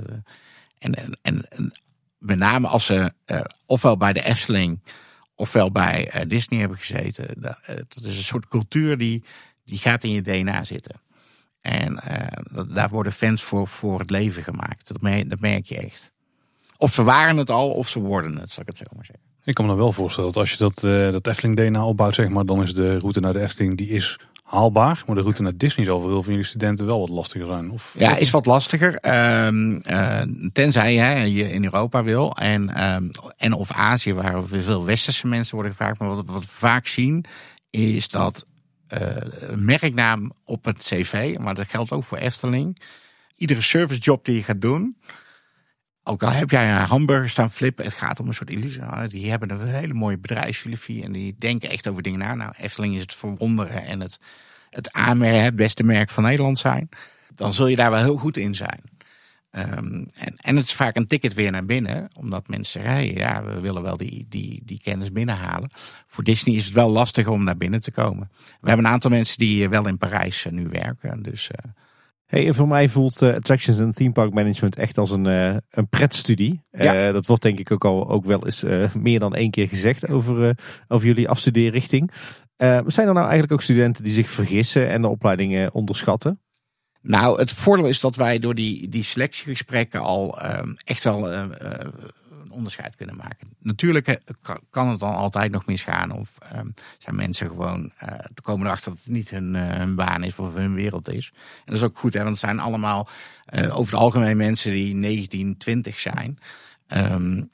en, en, en, met name als ze uh, ofwel bij de Efteling ofwel bij uh, Disney hebben gezeten. Dat, uh, is een soort cultuur die, die gaat in je DNA zitten. En uh, daar worden fans voor, voor het leven gemaakt. Dat dat merk je echt. Of ze waren het al, of ze worden het, zal ik het zo maar zeggen. Ik kan me wel voorstellen dat als je dat, dat Efteling DNA opbouwt, zeg maar, dan is de route naar de Efteling die is haalbaar. Maar de route naar Disney zal voor heel veel studenten wel wat lastiger zijn. Of, ja, is wat lastiger. Um, uh, tenzij je in Europa wil. En, um, en of Azië, waar veel westerse mensen worden gevraagd. Maar wat, we vaak zien, is dat uh, merknaam op het cv. Maar dat geldt ook voor Efteling. Iedere servicejob die je gaat doen. Ook al heb jij een hamburger staan flippen, het gaat om een soort illusie. Die hebben een hele mooie bedrijfsfilosofie en die denken echt over dingen na. Nou, Efteling is het verwonderen en het, het aanmerken, beste merk van Nederland zijn. Dan zul je daar wel heel goed in zijn. Um, en, en het is vaak een ticket weer naar binnen, omdat mensen zeggen, ja, we willen wel die, die, die kennis binnenhalen. Voor Disney is het wel lastig om naar binnen te komen. We hebben een aantal mensen die wel in Parijs uh, nu werken, dus... Uh, Hey, voor mij voelt uh, Attractions en Theme Park Management echt als een, uh, een pretstudie. Ja. Uh, dat wordt denk ik ook al ook wel eens meer dan één keer gezegd over, over jullie afstudeerrichting. zijn er nou eigenlijk ook studenten die zich vergissen en de opleidingen onderschatten? Nou, het voordeel is dat wij door die, die selectiegesprekken al ehm, echt wel onderscheid kunnen maken. Natuurlijk eh, kan het dan altijd nog misgaan. Of um, zijn mensen gewoon uh, komen erachter dat het niet hun, uh, hun, baan is of hun wereld is. En dat is ook goed, hè, want het zijn allemaal uh, over het algemeen mensen die 19, 20 zijn. Um,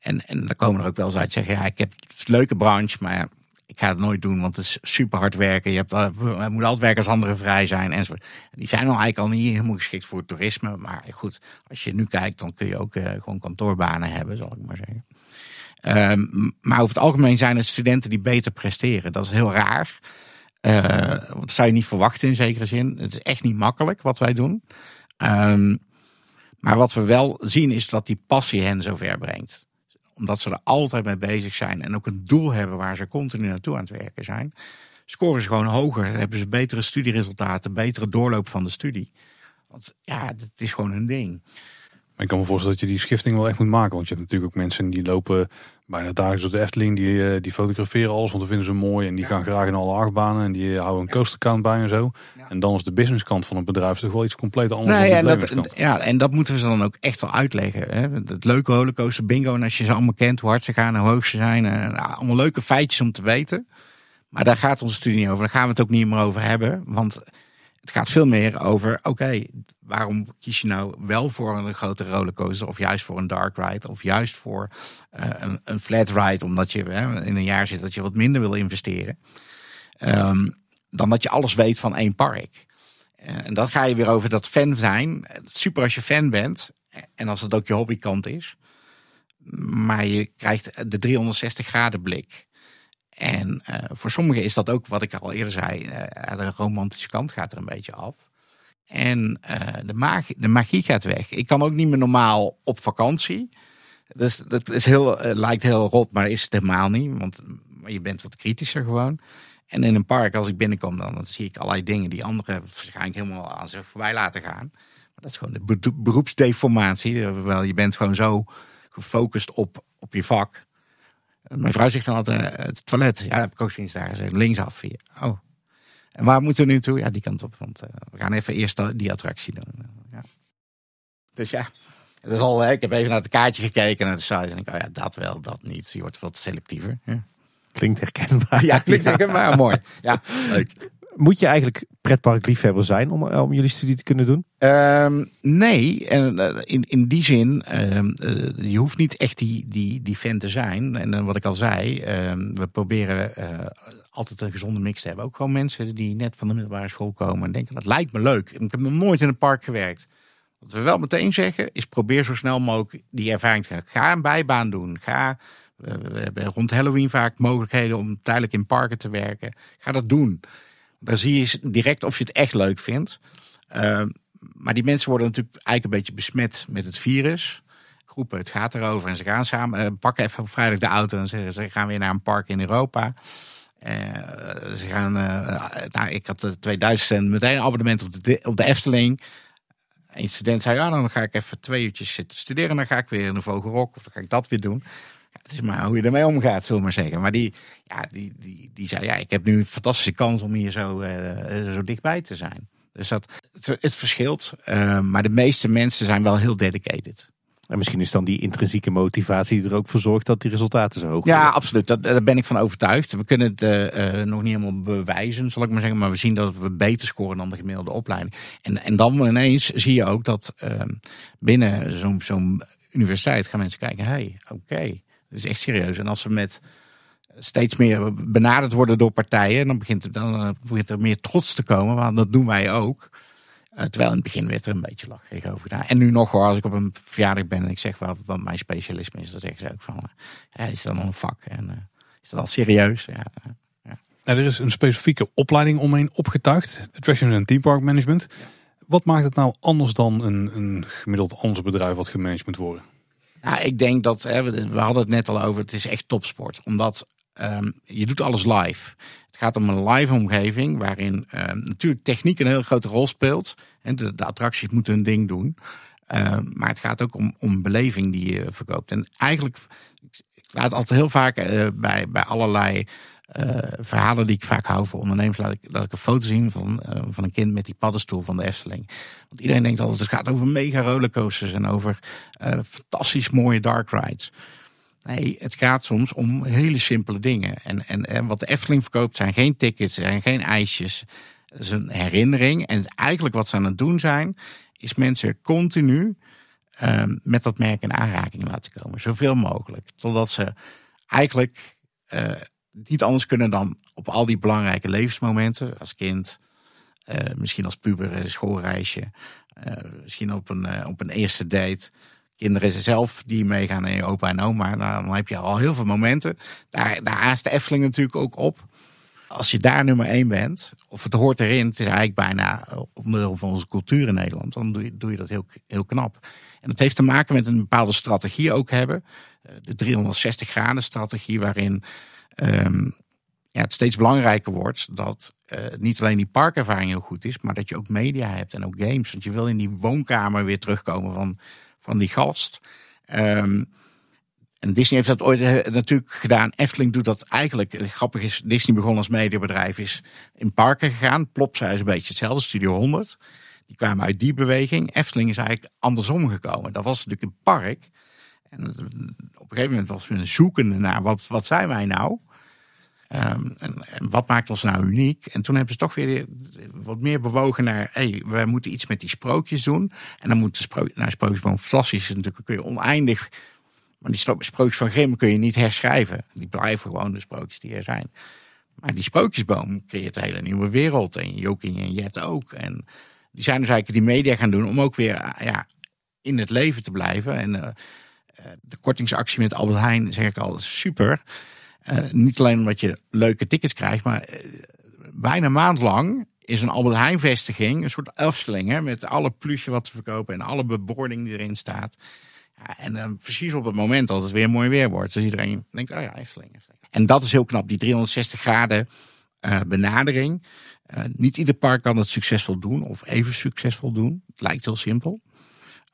en, en dan komen er ook wel eens uit zeggen, ja, ik heb een leuke branche, maar ik ga het nooit doen, want het is super hard werken. Je hebt, uh, moet altijd werken als anderen vrij zijn. Enzovoort. Die zijn al eigenlijk al niet helemaal geschikt voor toerisme. Maar goed, als je nu kijkt, dan kun je ook uh, gewoon kantoorbanen hebben, zal ik maar zeggen. Um, maar over het algemeen zijn het studenten die beter presteren. Dat is heel raar. Uh, dat zou je niet verwachten in zekere zin. Het is echt niet makkelijk wat wij doen. Um, maar wat we wel zien is dat die passie hen zover brengt omdat ze er altijd mee bezig zijn en ook een doel hebben waar ze continu naartoe aan het werken zijn, scoren ze gewoon hoger. hebben ze betere studieresultaten, betere doorloop van de studie. Want ja, het is gewoon een ding. Ik kan me voorstellen dat je die schifting wel echt moet maken. Want je hebt natuurlijk ook mensen die lopen bijna dagelijks op de Efteling. Die, eh, die fotograferen alles, want dat vinden ze mooi. En die gaan graag in alle achtbanen. En die houden een coasterkant bij en zo. En dan is de businesskant van het bedrijf toch wel iets compleet anders nee, dan dat, Ja, en dat moeten we ze dan ook echt wel uitleggen. Hè? Het leuke rollercoaster bingo. En als je ze allemaal kent, hoe hard ze gaan en hoe hoog ze zijn. En, nou, allemaal leuke feitjes om te weten. Maar daar gaat onze studie niet over. Daar gaan we het ook niet meer over hebben. Want het gaat veel meer over, oké, waarom kies je nou wel voor een grote rollercoaster of juist voor een dark ride of juist voor uh, een, een, flat ride omdat je hè, in een jaar zit dat je wat minder wil investeren. Um, dan dat je alles weet van één park. En dan ga je weer over dat fan zijn. Super als je fan bent. En als het ook je hobbykant is. Maar je krijgt de 360 graden blik. En uh, voor sommigen is dat ook wat ik al eerder zei. Uh, de romantische kant gaat er een beetje af. En uh, de, magie, de magie gaat weg. Ik kan ook niet meer normaal op vakantie. Dus dat is heel, lijkt heel rot, maar is het helemaal niet. Want je bent wat kritischer gewoon. En in een park, als ik binnenkom, dan, dan zie ik allerlei dingen die anderen waarschijnlijk helemaal aan zich voorbij laten gaan. Maar dat is gewoon de beroepsdeformatie. Wel, je bent gewoon zo gefocust op, op je vak. Mijn vrouw zegt dan altijd, eh, het toilet. Ja, heb ik ook sinds daar gezegd. Linksaf. Hier. Oh. En waar moeten we nu toe? Ja, die kant op. Want uh, we gaan even eerst die attractie doen. Ja. Dus ja, het is al, ik heb even naar het kaartje gekeken naar de site. En ik, oh ja, dat wel, dat niet. Je wordt wat selectiever. Ja. Klinkt herkenbaar. Ja, klinkt herkenbaar. Mooi. Ja, leuk. Moet je eigenlijk pretparkliefhebber zijn om, om jullie studie te kunnen doen? Um, nee, en uh, in, in die zin, uh, uh, je hoeft niet echt die, die, die fan te zijn. En wat ik al zei, ehm, we proberen altijd een gezonde mix te hebben. Ook gewoon mensen die net van de middelbare school komen en denken, dat lijkt me leuk. Ik heb nog nooit in een park gewerkt. Wat we wel meteen zeggen, is probeer zo snel mogelijk die ervaring te krijgen. Ga een bijbaan doen. Ga we hebben rond Halloween vaak mogelijkheden om tijdelijk in parken te werken. Ga dat doen. Dan zie je direct of je het echt leuk vindt. Uh, maar die mensen worden natuurlijk eigenlijk een beetje besmet met het virus. Groepen, het gaat erover en ze gaan samen, uh, pakken even op vrijdag de auto en zeggen ze gaan weer naar een park in Europa. Uh, ze gaan, nou, ik had de 2000 meteen een abonnement op de, op de Efteling. Een student zei, ja, dan ga ik even twee uurtjes zitten studeren. Dan ga ik weer in de Vogelrok of dan ga ik dat weer doen. Het is maar hoe je ermee omgaat, zullen we maar zeggen. Maar die, ja, die, die, die zei, ja, ik heb nu een fantastische kans om hier zo, uh, zo dichtbij te zijn. Dus dat, het, het verschilt. Uh, maar de meeste mensen zijn wel heel dedicated. En misschien is dan die intrinsieke motivatie die er ook voor zorgt dat die resultaten zo hoog zijn. Ja, absoluut. Dat, daar ben ik van overtuigd. We kunnen het uh, nog niet helemaal bewijzen, zal ik maar zeggen. Maar we zien dat we beter scoren dan de gemiddelde opleiding. En, en dan ineens zie je ook dat uh, binnen zo'n zo'n universiteit gaan mensen kijken. Hé, hey, oké. Is echt serieus. En als we met steeds meer benaderd worden door partijen, dan begint, er, dan eh, begint er meer trots te komen. Want dat doen wij ook. Uh, terwijl in het begin werd er een beetje lachig over gedaan. En nu nog hoor, als ik op een verjaardag ben en ik zeg wat, wat mijn specialisme is, dan zeggen ze ook van, uh, is dat een vak? En is dat al serieus? Ja, ja. er is een specifieke opleiding omheen opgetuigd, Attractions en Team Park Management. Wat maakt het nou anders dan een, een gemiddeld ander bedrijf wat gemanaged moet worden? Nou, ik denk dat, hè, we hadden het net al over, het is echt topsport. Omdat um, je doet alles live. Het gaat om een live omgeving waarin um, natuurlijk techniek een heel grote rol speelt. En de, attracties moeten hun ding doen. Um, maar het gaat ook om, om beleving die je verkoopt. En eigenlijk, ik laat altijd heel vaak uh, bij, bij allerlei uh, verhalen die ik vaak hou voor ondernemers, laat ik, laat ik een foto zien van, uh, van een kind met die paddenstoel van de Efteling. Want iedereen denkt altijd, het gaat over mega rollercoasters en over uh, fantastisch mooie dark rides. Nee, het gaat soms om hele simpele dingen. En, en, en wat de Efteling verkoopt zijn geen tickets, zijn geen ijsjes. Het is een herinnering. En eigenlijk wat ze aan het doen zijn, is mensen continu met dat merk in aanraking laten komen. Zoveel mogelijk. Totdat ze eigenlijk niet anders kunnen dan op al die belangrijke levensmomenten. Als kind, uh, misschien als puber, schoolreisje. Uh, misschien op een, uh, op een eerste date. Kinderen zelf die meegaan naar je opa en oma. Nou, dan heb je al heel veel momenten. Daar, daar aast de Efteling natuurlijk ook op. Als je daar nummer één bent, of het hoort erin, het is eigenlijk bijna onderdeel van onze cultuur in Nederland, dan doe je, doe je dat heel, heel knap. En dat heeft te maken met een bepaalde strategie ook hebben. De 360 graden strategie waarin um, ja, het steeds belangrijker wordt dat uh, niet alleen die parkervaring heel goed is, maar dat je ook media hebt en ook games. Want je wil in die woonkamer weer terugkomen van, van die gast. Um, en Disney heeft dat ooit uh, natuurlijk gedaan. Efteling doet dat eigenlijk. Grappig is, Disney begon als mediabedrijf, is in parken gegaan. Plopsa is een beetje hetzelfde, Studio 100. Die kwamen uit die beweging. Efteling is eigenlijk andersom gekomen. Dat was natuurlijk een park. En op een gegeven moment was we zoekende naar wat, wat zijn wij nou? Um, en, en, wat maakt ons nou uniek? En toen hebben ze toch weer wat meer bewogen naar, hey, wij moeten iets met die sprookjes doen. En dan moet de sprookjes, nou, sprookjesboom fantastisch is natuurlijk, kun je oneindig, maar die sprookjes van Grimm kun je niet herschrijven. Die blijven gewoon de sprookjes die er zijn. Maar die sprookjesboom creëert een hele nieuwe wereld. En Joking en Jet ook. En Die zijn dus eigenlijk die media gaan doen om ook weer ja, in het leven te blijven. En de kortingsactie met Albert Heijn zeg ik al super. niet alleen omdat je leuke tickets krijgt, maar bijna een maand lang is een Albert Heijn vestiging een soort Efteling. Hè, met alle plusje wat te verkopen en alle bebording die erin staat. Ja, en dan precies op het moment dat het weer mooi weer wordt. Dus iedereen denkt, oh ja, Efteling. En dat is heel knap, die 360 graden benadering. Niet ieder park kan het succesvol doen of even succesvol doen. Het lijkt heel simpel.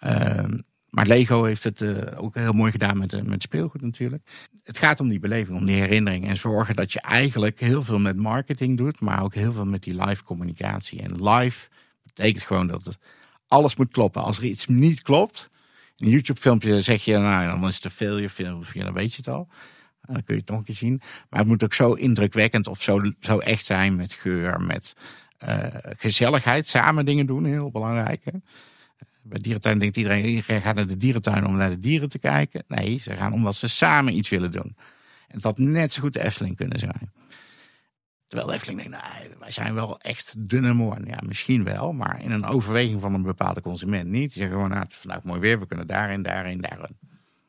Uh, maar Lego heeft het uh, ook heel mooi gedaan met, met speelgoed natuurlijk. Het gaat om die beleving, om die herinnering. En zorgen dat je eigenlijk heel veel met marketing doet. Maar ook heel veel met die live communicatie. En live betekent gewoon dat alles moet kloppen. Als er iets niet klopt. In een YouTube filmpje zeg je, nou dan is het veel. Je film, dan weet je het al. Dan kun je het nog een keer zien. Maar het moet ook zo indrukwekkend of zo, zo echt zijn met geur, met gezelligheid. Samen dingen doen, heel belangrijk. Hè? Bij dierentuin denkt iedereen, iedereen gaat naar de dierentuin om naar de dieren te kijken. Nee, ze gaan omdat ze samen iets willen doen. En dat net zo goed de Efteling kunnen zijn. Terwijl de Efteling denkt, nee, wij zijn wel echt dunne moorn. Ja, misschien wel, maar in een overweging van een bepaalde consument niet. Die zeggen gewoon, nou, het is vandaag mooi weer, we kunnen daarin, daarin, daarin.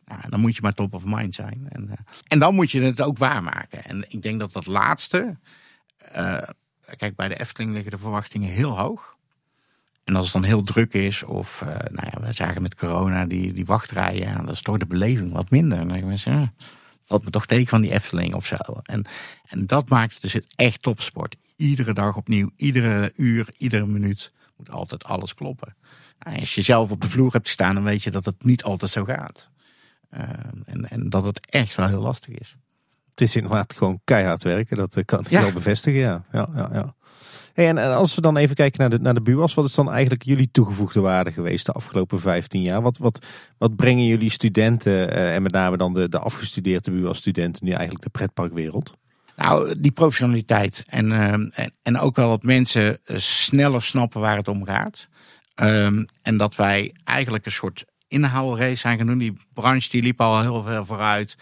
Nou, dan moet je maar top of mind zijn. En, uh, en dan moet je het ook waarmaken. En ik denk dat dat laatste... Uh, kijk, bij de Efteling liggen de verwachtingen heel hoog. En als het dan heel druk is, of uh, nou ja, we zagen met corona die, die wachtrijen, ja, dan is toch de beleving wat minder. Dan denken mensen, ja, valt me toch teken van die Efteling of zo. En, en dat maakt dus het echt topsport. Iedere dag opnieuw, iedere uur, iedere minuut moet altijd alles kloppen. Nou, als je zelf op de vloer hebt staan, dan weet je dat het niet altijd zo gaat. Uh, en, en dat het echt wel heel lastig is. Het is inderdaad gewoon keihard werken, dat eh, kan ik ja. wel bevestigen. Ja. Ja, ja, ja. En als we dan even kijken naar de, naar de BUAS, wat is dan eigenlijk jullie toegevoegde waarde geweest de afgelopen 15 jaar? Wat, wat, wat brengen jullie studenten uh, en met name dan de, de afgestudeerde BUAS-studenten nu eigenlijk de pretparkwereld? Nou, die professionaliteit en, uh, en, ook wel dat mensen sneller snappen waar het om gaat. Um, en dat wij eigenlijk een soort inhaalrace zijn gaan doen. Die branche die liep al heel veel vooruit.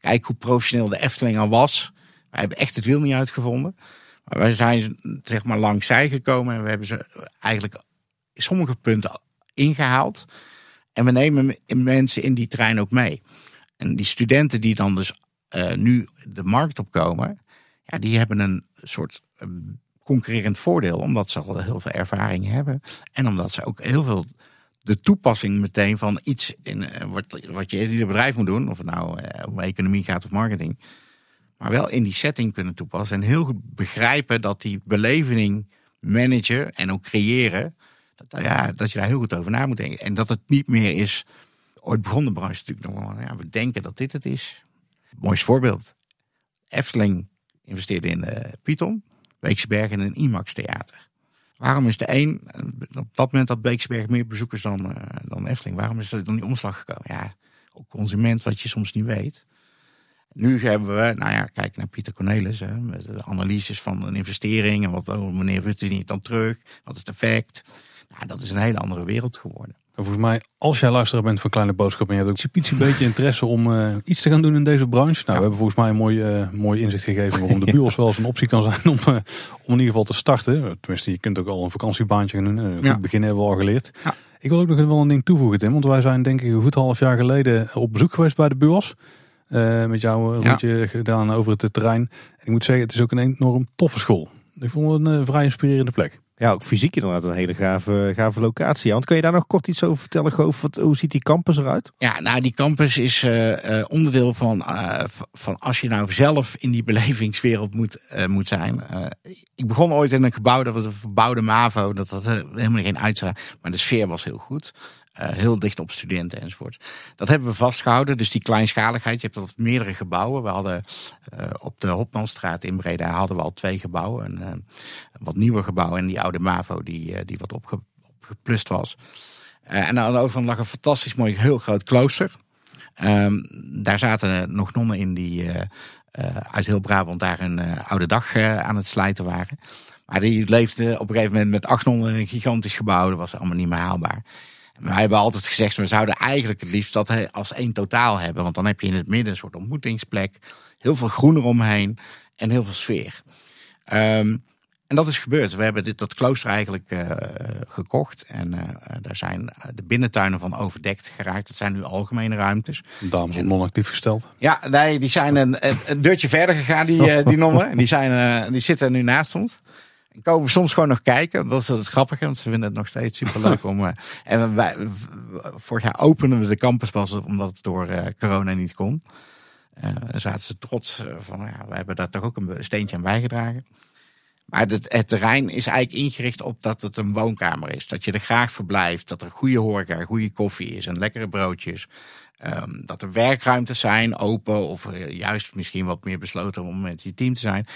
Kijk hoe professioneel de Efteling al was. Wij hebben echt het wiel niet uitgevonden. Wij zijn zeg maar langs zij gekomen en we hebben ze eigenlijk sommige punten ingehaald. En we nemen mensen in die trein ook mee. En die studenten die dan dus uh, nu de markt opkomen, ja, die hebben een soort uh, concurrerend voordeel. Omdat ze al heel veel ervaring hebben. En omdat ze ook heel veel de toepassing meteen van iets in, uh, wat, wat je in ieder bedrijf moet doen. Of het nou om economie gaat of marketing maar wel in die setting kunnen toepassen. En heel goed begrijpen dat die beleving managen en ook creëren, dat, ja, dat je daar heel goed over na moet denken. En dat het niet meer is, ooit begon de branche natuurlijk nog wel, ja, we denken dat dit het is. Mooist voorbeeld. Efteling investeerde in uh, Python, Beeksberg in een IMAX theater. Waarom is de een, op dat moment had Beeksberg meer bezoekers dan, uh, dan Efteling, waarom is er dan die omslag gekomen? Ja, ook consument wat je soms niet weet. Nu hebben we, nou ja, kijk naar Pieter Cornelis, hè, met de analyses van een investering en wat, oh, wanneer wordt die niet dan terug, wat is het effect. Nou, dat is een hele andere wereld geworden. En volgens mij, als jij luisteraar bent van Kleine Boodschap en je hebt ook een beetje interesse om uh, iets te gaan doen in deze branche. Nou, ja. we hebben volgens mij een mooi, uh, mooi inzicht gegeven waarom de bureaus wel eens een optie kan zijn om, uh, om in ieder geval te starten. Tenminste, je kunt ook al een vakantiebaantje gaan doen. Uh, ja. begin hebben we al geleerd. Ja. Ik wil ook nog wel een ding toevoegen, Tim. Want wij zijn denk ik een goed half jaar geleden op bezoek geweest bij de bureaus. Uh, met jou een rondje gedaan over het terrein. En ik moet zeggen, het is ook een enorm toffe school. Ik vond het een vrij inspirerende plek. Ja, ook fysiek inderdaad een hele gave, gave locatie. Want kun je daar nog kort iets over vertellen, Goof? Wat, hoe ziet die campus eruit? Ja, nou die campus is uh, onderdeel van, uh, van als je nou zelf in die belevingswereld moet, moet zijn. ik begon ooit in een gebouw, dat was een verbouwde MAVO. Dat had helemaal geen uitstraling. Maar de sfeer was heel goed. Uh, heel dicht op studenten enzovoort. Dat hebben we vastgehouden. Dus die kleinschaligheid. Je hebt meerdere gebouwen. We hadden uh, op de Hopmanstraat in Breda hadden we al twee gebouwen. Een, uh, wat nieuwer gebouw en die oude MAVO die, die wat opge, opgeplust was. en aan de lag een fantastisch mooi heel groot klooster. Um, daar zaten nog nonnen in die uit heel Brabant daar een oude dag aan het slijten waren. Maar die leefden op een gegeven moment met 800 in een gigantisch gebouw. Dat was allemaal niet meer haalbaar. Wij hebben altijd gezegd, we zouden eigenlijk het liefst dat als één totaal hebben. Want dan heb je in het midden een soort ontmoetingsplek. Heel veel groen eromheen en heel veel sfeer. Um, En dat is gebeurd. We hebben dit, dat klooster eigenlijk uh, gekocht. En uh, daar zijn de binnentuinen van overdekt geraakt. Dat zijn nu algemene ruimtes. Dames op non-actief gesteld. Ja, nee, die zijn een, een deurtje verder gegaan, die, die nonnen. Die, zijn, die zitten nu naast ons. En komen soms gewoon nog kijken. Dat is het grappige, want ze vinden het nog steeds superleuk om. en wij, vorig jaar openen we de campus pas omdat het door corona niet kon. Uh, zaten ze trots van, ja, we hebben daar toch ook een steentje aan bijgedragen. Maar het, het, terrein is eigenlijk ingericht op dat het een woonkamer is. Dat je er graag verblijft. Dat er goede horeca, goede koffie is en lekkere broodjes. Um, dat er werkruimtes zijn, open of juist misschien wat meer besloten om met je team te zijn.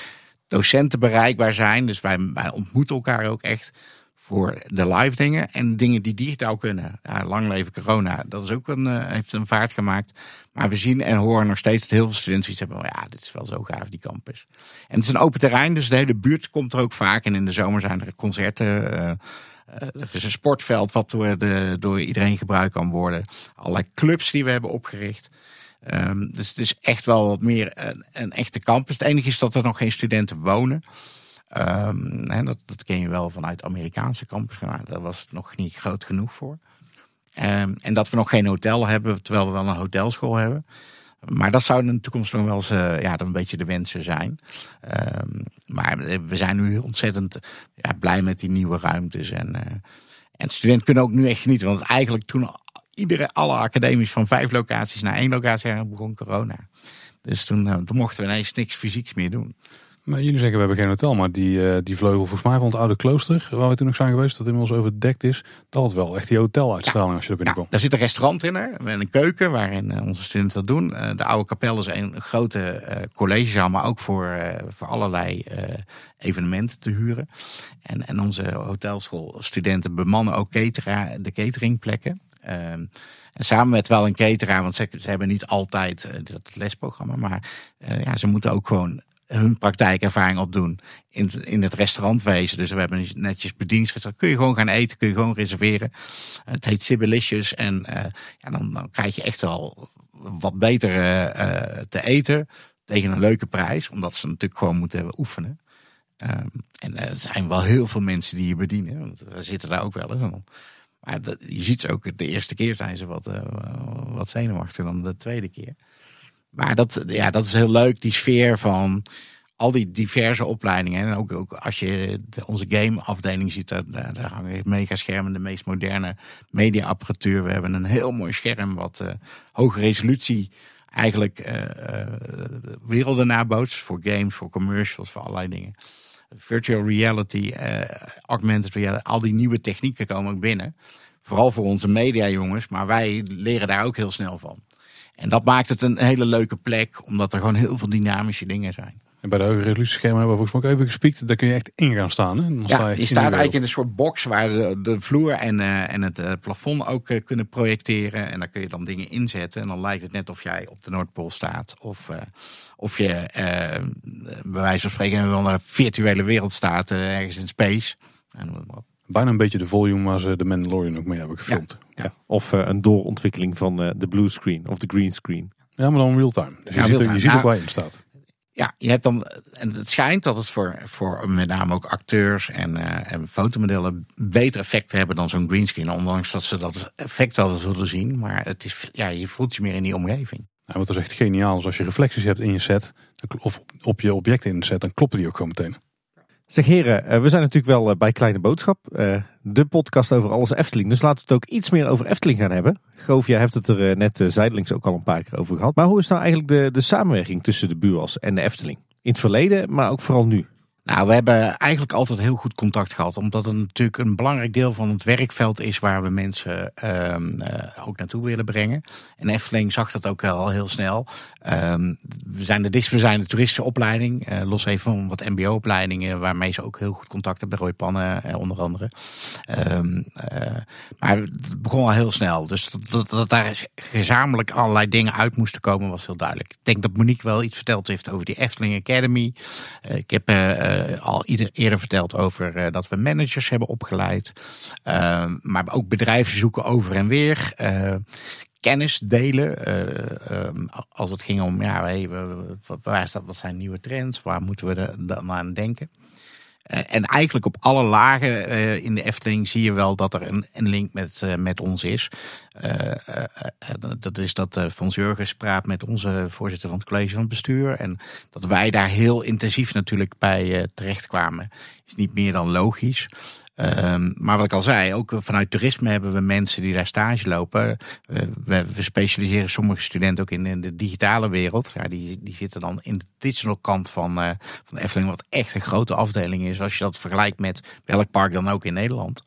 Docenten bereikbaar zijn. Dus wij, wij ontmoeten elkaar ook echt voor de live dingen en dingen die digitaal kunnen. Ja, lang leven corona, dat is ook een, uh, heeft een vaart gemaakt. Maar we zien en horen nog steeds dat heel veel studenten iets hebben. Ja, dit is wel zo gaaf, die campus. En het is een open terrein, dus de hele buurt komt er ook vaak. En in de zomer zijn er concerten. Uh, er is een sportveld wat door, door iedereen gebruikt kan worden. Allerlei clubs die we hebben opgericht. Um, dus het is echt wel wat meer een, een echte campus. Het enige is dat er nog geen studenten wonen. Um, dat, dat ken je wel vanuit Amerikaanse campus. Maar daar was het nog niet groot genoeg voor. Um, en dat we nog geen hotel hebben, terwijl we wel een hotelschool hebben. Maar dat zou in de toekomst nog wel eens uh, ja, dan een beetje de wensen zijn. Maar we zijn nu ontzettend ja, blij met die nieuwe ruimtes. En, uh, en studenten kunnen ook nu echt genieten. Want eigenlijk toen iedere, alle academies van vijf locaties naar één locatie begon corona. Dus toen, uh, toen mochten we ineens niks fysieks meer doen. Maar jullie zeggen we hebben geen hotel, maar die, uh, die vleugel volgens mij van het oude klooster, waar we toen nog zijn geweest, dat inmiddels overdekt is, dat had wel echt die hoteluitstraling ja. als je er binnenkomt. Ja, daar zit een restaurant in, hè, en een keuken waarin uh, onze studenten dat doen. De oude kapel is een grote collegezaal, maar ook voor, voor allerlei evenementen te huren. En, en onze hotelschoolstudenten bemannen ook catera, de cateringplekken. Ehm, en samen met wel een cateraar, want ze, hebben niet altijd dat lesprogramma, maar ja, ze moeten ook gewoon hun praktijkervaring opdoen in, in het restaurantwezen. Dus we hebben netjes bedieningsrestaurant. Kun je gewoon gaan eten, kun je gewoon reserveren. Het heet Sibylicious en uh, ja, dan, dan krijg je echt wel wat beter te eten tegen een leuke prijs. Omdat ze natuurlijk gewoon moeten oefenen. Um, en er zijn wel heel veel mensen die je bedienen. Want we zitten daar ook wel eens. Maar je ziet ze ook, de eerste keer zijn ze wat, uh, wat zenuwachtiger dan de tweede keer. Maar dat, ja, dat is heel leuk, die sfeer van al die diverse opleidingen. En ook, ook als je de, onze gameafdeling ziet, daar, daar hangen mega schermen, de meest moderne mediaapparatuur. We hebben een heel mooi scherm wat uh, hoge resolutie eigenlijk uh, werelden nabootst. Voor games, voor commercials, voor allerlei dingen. Virtual reality, augmented reality, al die nieuwe technieken komen ook binnen. Vooral voor onze media jongens, maar wij leren daar ook heel snel van. En dat maakt het een hele leuke plek, omdat er gewoon heel veel dynamische dingen zijn. En bij de hoge resolutieschermen hebben we volgens mij ook even gespiekt. Daar kun je echt in gaan staan. Hè? Dan ja, sta je, je staat eigenlijk in een soort box waar de, de vloer en, uh, en het uh, plafond ook uh, kunnen projecteren. En daar kun je dan dingen inzetten. En dan lijkt het net of jij op de Noordpool staat. Of, of je bij wijze van spreken in een virtuele wereld staat ergens in space. En, Bijna een beetje de volume waar ze de Mandalorian ook mee hebben gefilmd. Ja, ja. Of een doorontwikkeling van de blue screen of de green screen. Ja, maar dan real time. Dus je, ziet, je ziet ook waar je in staat. Ja, je hebt dan, en het schijnt dat het voor, voor met name ook acteurs en, uh, en fotomodellen beter effecten hebben dan zo'n greenscreen. Ondanks dat ze dat effect wel zullen zien. Maar het is, ja, je voelt je meer in die omgeving. Wat is echt geniaal is als je reflecties hebt in je set, of op je objecten in de set, dan kloppen die ook gewoon meteen. Zeg heren, eh, we zijn natuurlijk wel eh, bij Kleine Boodschap. De podcast over alles Efteling. Dus laten we het ook iets meer over Efteling gaan hebben. Goof, jij hebt het er net zijdelings ook al een paar keer over gehad. Maar hoe is nou eigenlijk de, de samenwerking tussen de Buurs en de Efteling? In het verleden, maar ook vooral nu. Nou, we hebben eigenlijk altijd heel goed contact gehad. Omdat het natuurlijk een belangrijk deel van het werkveld is waar we mensen um, uh, ook naartoe willen brengen. En Efteling zag dat ook al heel snel. Um, we zijn de dichtstbijzijnde toeristenopleiding. Uh, los even van wat mbo-opleidingen waarmee ze ook heel goed contact hebben. Roy Pannen uh, onder andere. Um, maar het begon al heel snel. Dus dat, dat, daar gezamenlijk allerlei dingen uit moesten komen was heel duidelijk. Ik denk dat Monique wel iets verteld heeft over die Efteling Academy. ik heb al ieder, eerder verteld over uh, dat we managers hebben opgeleid. Uh, maar ook bedrijven zoeken over en weer. kennis delen. als het ging om, ja, waar staat, wat zijn nieuwe trends? Waar moeten we dan aan denken? En eigenlijk op alle lagen in de Efteling zie je wel dat er een, link met, met ons is. dat is dat Frans Jurgens praat met onze voorzitter van het college van bestuur. En dat wij daar heel intensief natuurlijk bij terechtkwamen, is niet meer dan logisch. Ehm, maar wat ik al zei, ook vanuit toerisme hebben we mensen die daar stage lopen. we, specialiseren sommige studenten ook in, de digitale wereld. Ja, die, die zitten dan in de digital kant van, uh, van Efteling, wat echt een grote afdeling is. Als je dat vergelijkt met welk park dan ook in Nederland.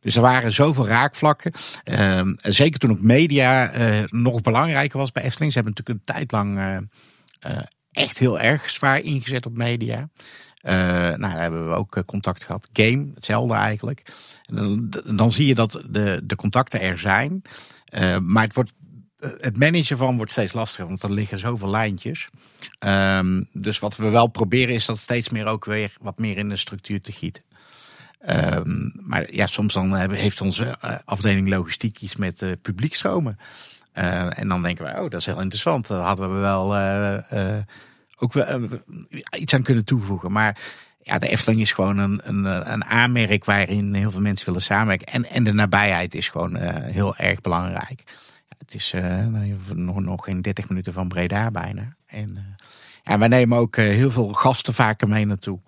Dus er waren zoveel raakvlakken. Ehm, zeker toen ook media uh, nog belangrijker was bij Efteling. Ze hebben natuurlijk een tijd lang uh, echt heel erg zwaar ingezet op media. Uh, nou, daar hebben we ook eh, contact gehad. Game, hetzelfde eigenlijk. En dan, dan zie je dat de, de contacten er zijn. Uh, maar het, wordt, het managen van wordt steeds lastiger, want er liggen zoveel lijntjes. Um, dus wat we wel proberen is dat steeds meer ook weer wat meer in de structuur te gieten. Um, maar ja, soms dan heeft onze afdeling logistiek iets met uh, publiekstromen. En dan denken wij, oh, dat is heel interessant. Dat hadden we wel ook wel eh, iets aan kunnen toevoegen. Maar ja, de Efteling is gewoon een, een, een aanmerk waarin heel veel mensen willen samenwerken. En, en de nabijheid is gewoon uh, heel erg belangrijk. Het is uh, nog, nog geen 30 minuten van Breda bijna. En, ja, wij nemen ook heel veel gasten vaker mee naartoe.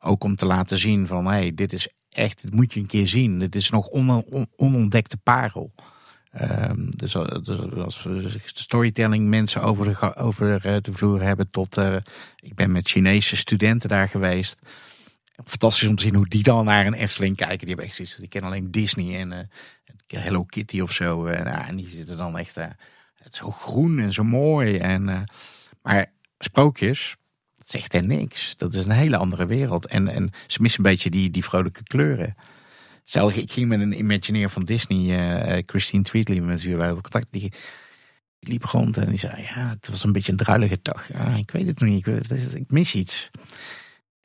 Ook om te laten zien van, hé, hey, dit is echt, dit moet je een keer zien. Dit is nog on, on, onontdekte parel. Um, dus, als we storytelling mensen over de, over eh, de vloer hebben tot... Uh, ik ben met Chinese studenten daar geweest. Fantastisch om te zien hoe die dan naar een Efteling kijken. Die hebben echt die kennen alleen Disney en uh, Hello Kitty of zo. Nou, en die zitten dan echt het is zo groen en zo mooi. En, maar sprookjes, dat zegt er niks. Dat is een hele andere wereld. En, en ze missen een beetje die, die vrolijke kleuren. Zelf, ik ging met een Imagineer van Disney, uh, Christine Tweedley, met wie contact. Die, liep rond en die zei: Ja, het was een beetje een druilige dag. Ik weet het nog niet, ik, ik mis iets.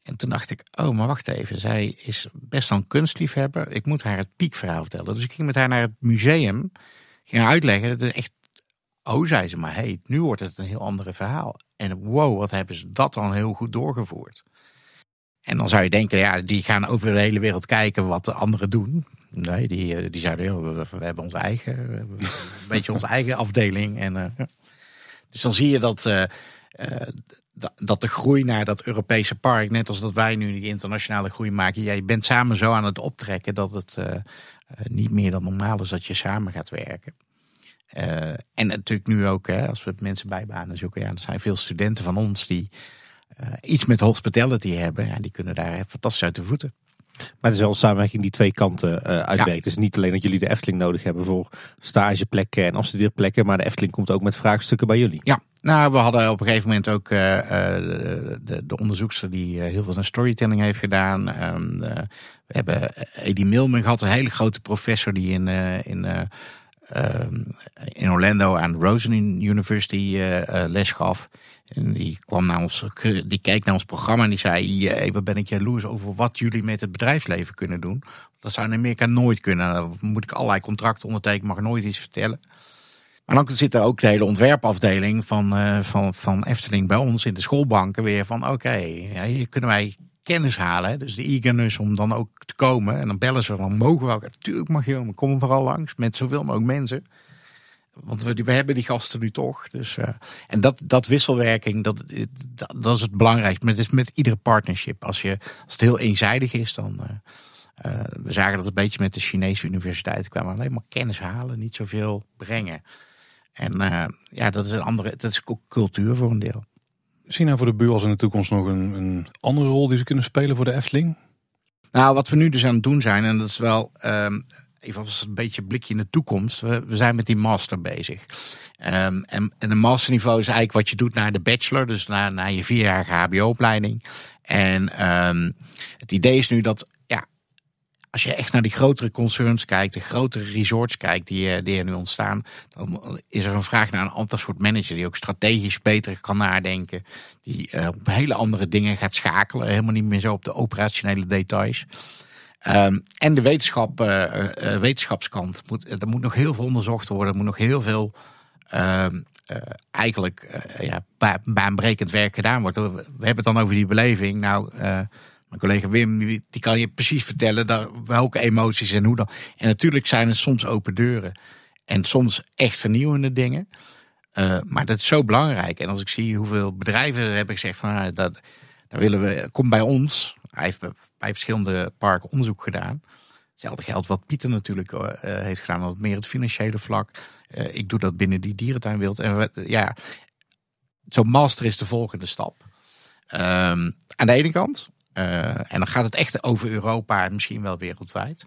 En toen dacht ik: Oh, maar wacht even. Zij is best wel een kunstliefhebber. Ik moet haar het piekverhaal vertellen. Dus ik ging met haar naar het museum. Ging haar uitleggen. Dat is echt. Oh, zei ze maar. Hey, nu wordt het een heel ander verhaal. En wow, wat hebben ze dat dan heel goed doorgevoerd. En dan zou je denken, ja, die gaan over de hele wereld kijken wat de anderen doen. Nee, die, eh, die zeiden, we, hebben onze eigen, een beetje onze eigen afdeling. En, uh, dus dan zie je dat, uh, dat de groei naar dat Europese park, net als dat wij nu die internationale groei maken, jij bent samen zo aan het optrekken dat het niet meer dan normaal is dat je samen gaat werken. en natuurlijk nu ook, hè, als we mensen bijbanen zoeken, ja, er zijn veel studenten van ons die iets met hospitality hebben, ja, die kunnen daar fantastisch uit de voeten. Maar het is wel een samenwerking die twee kanten uh, uitwerkt. Dus niet alleen dat jullie de Efteling nodig hebben voor stageplekken en afstudeerplekken, maar de Efteling komt ook met vraagstukken bij jullie. Ja, nou, we hadden op een gegeven moment ook uh, de, de, onderzoekster die heel veel aan storytelling heeft gedaan. Um, we hebben Eddie Milman gehad, een hele grote professor die in, in, ehm, in Orlando aan de Rosen University les gaf. En die kwam naar ons, die keek naar ons programma en die zei: Even ben ik jaloers over wat jullie met het bedrijfsleven kunnen doen. Dat zou in Amerika nooit kunnen. Dan moet ik allerlei contracten ondertekenen, mag nooit iets vertellen. Maar dan zit er ook de hele ontwerpafdeling van, uh, van, van Efteling bij ons in de schoolbanken weer van: oké, ja, hier kunnen wij kennis halen. Dus de eagerness om dan ook te komen. En dan bellen ze, dan mogen we ook. Natuurlijk mag je, kom vooral langs met zoveel mogelijk mensen. Want we, we hebben die gasten nu toch. Dus, uh, en dat, dat wisselwerking, dat, dat, dat, is het belangrijkste. Maar het is met iedere partnership. Als, je, als het heel eenzijdig is, dan. Uh, uh, we zagen dat een beetje met de Chinese universiteiten kwamen alleen maar kennis halen, niet zoveel brengen. En ja, dat is een andere, dat is ook cultuur voor een deel. Zien nou voor de buur als in de toekomst nog een, een andere rol die ze kunnen spelen voor de Efteling? Nou, wat we nu dus aan het doen zijn, en dat is wel um, even als een beetje een blikje in de toekomst. We, zijn met die master bezig. Um, en, en een masterniveau is eigenlijk wat je doet naar de bachelor, dus naar, naar je vierjarige HBO-opleiding. En um, het idee is nu dat, ja, als je echt naar die grotere concerns kijkt, de grotere resorts kijkt die, eh, die er nu ontstaan, dan is er een vraag naar een ander soort manager die ook strategisch beter kan nadenken, die uh, op hele andere dingen gaat schakelen, helemaal niet meer zo op de operationele details. Um, en de wetenschap, uh, uh, wetenschapskant. Moet, er moet nog heel veel onderzocht worden. Er moet nog heel veel uh, eigenlijk ja, baanbrekend werk gedaan worden. We hebben het dan over die beleving. Nou, Mijn collega Wim, die kan je precies vertellen daar, welke emoties en hoe dan. En natuurlijk zijn het soms open deuren. En soms echt vernieuwende dingen. Maar dat is zo belangrijk. En als ik zie hoeveel bedrijven hebben gezegd van ah, dat, daar willen we, kom bij ons. Hij heeft bij verschillende parken onderzoek gedaan. Hetzelfde geldt wat Pieter natuurlijk uh, heeft gedaan, wat meer het financiële vlak. Uh, ik doe dat binnen die dierentuinwereld. En ja, zo'n master is de volgende stap. Um, aan de ene kant. en dan gaat het echt over Europa en misschien wel wereldwijd.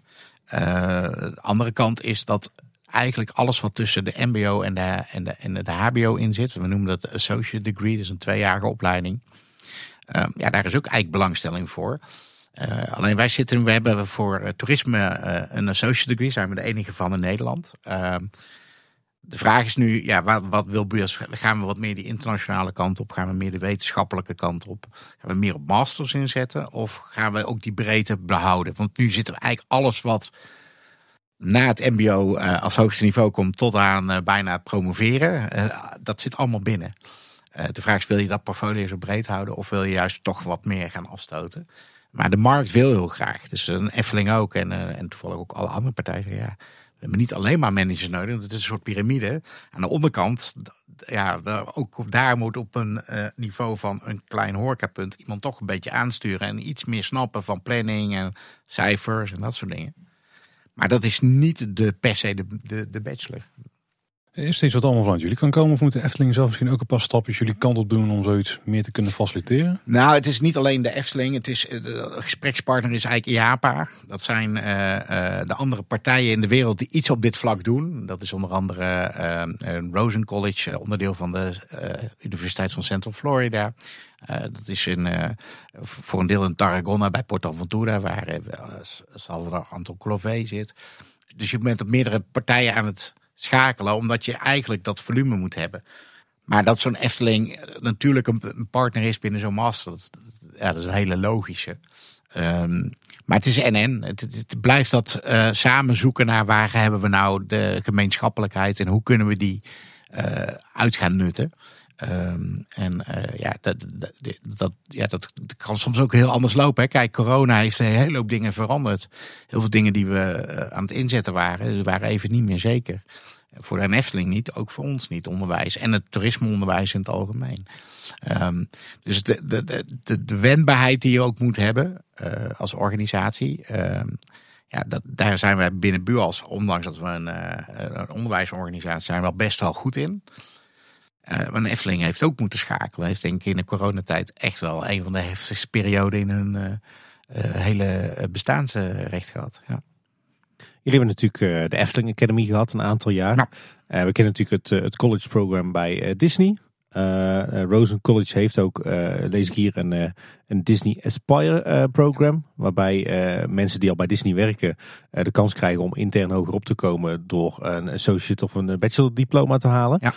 de andere kant is dat eigenlijk alles wat tussen de MBO en de, en de, en de, HBO in zit. We noemen dat de Associate Degree, dus een tweejarige opleiding. Uh, ja, daar is ook eigenlijk belangstelling voor. Uh, alleen wij zitten, we hebben voor uh, toerisme een Associate Degree, zijn we de enige van in Nederland. Ehm, de vraag is nu, ja, wat, wat wil BUAS? Gaan we wat meer die internationale kant op? Gaan we meer de wetenschappelijke kant op? Gaan we meer op masters inzetten? Of gaan we ook die breedte behouden? Want nu zitten we eigenlijk alles wat na het mbo als hoogste niveau komt tot aan bijna het promoveren. Dat zit allemaal binnen. De vraag is, wil je dat portfolio zo breed houden of wil je juist toch wat meer gaan afstoten? Maar de markt wil heel graag. Dus een Effeling ook en, en toevallig ook alle andere partijen. Ja, we hebben niet alleen maar managers nodig, want het is een soort piramide. Aan de onderkant, ja, ook daar moet op een niveau van een klein horecapunt iemand toch een beetje aansturen en iets meer snappen van planning en cijfers en dat soort dingen. Maar dat is niet de, per se de, de, de bachelor. Is iets wat allemaal vanuit jullie kan komen? Of moet de Efteling zelf misschien ook een paar stapjes jullie kant op doen om zoiets meer te kunnen faciliteren? Nou, het is niet alleen de Efteling. Het is, eh, de gesprekspartner is eigenlijk IAPA. Dat zijn uh, uh, de andere partijen in de wereld die iets op dit vlak doen. Dat is onder andere uh, Rosen College, onderdeel van de Universiteit van Central Florida. dat is in, voor een deel in Tarragona bij Ventura, waar Salvador Anton Clové zit. Dus je bent op meerdere partijen aan het schakelen, omdat je eigenlijk dat volume moet hebben. Maar dat zo'n Efteling natuurlijk een partner is binnen zo'n master, dat, ja, dat is een hele logische. Um, maar het is NN. Het, het blijft dat uh, samen zoeken naar waar hebben we nou de gemeenschappelijkheid en hoe kunnen we die uh, uit gaan nutten. Um, en ja, dat, dat, ja, dat kan soms ook heel anders lopen. Hè. Kijk, corona heeft een hele hoop dingen veranderd. Heel veel dingen die we aan het inzetten waren, waren even niet meer zeker. Voor de Efteling niet, ook voor ons niet, onderwijs. En het toerismeonderwijs in het algemeen. Um, dus de, de, de, de wendbaarheid die je ook moet hebben uh, als organisatie. Um, ja, dat, daar zijn wij binnen BUAS, ondanks dat we een, een onderwijsorganisatie zijn, wel best wel goed in. Een Efteling heeft ook moeten schakelen. Heeft denk ik in de coronatijd echt wel een van de heftigste perioden in hun hele bestaansrecht gehad. Ja. Jullie hebben natuurlijk de Efteling Academy gehad een aantal jaar. Ja. we kennen natuurlijk het, het college program bij Disney. Rosen College heeft ook, lees ik hier, een, een Disney Aspire program. Waarbij mensen die al bij Disney werken de kans krijgen om intern hoger op te komen door een associate of een bachelor diploma te halen. Ja.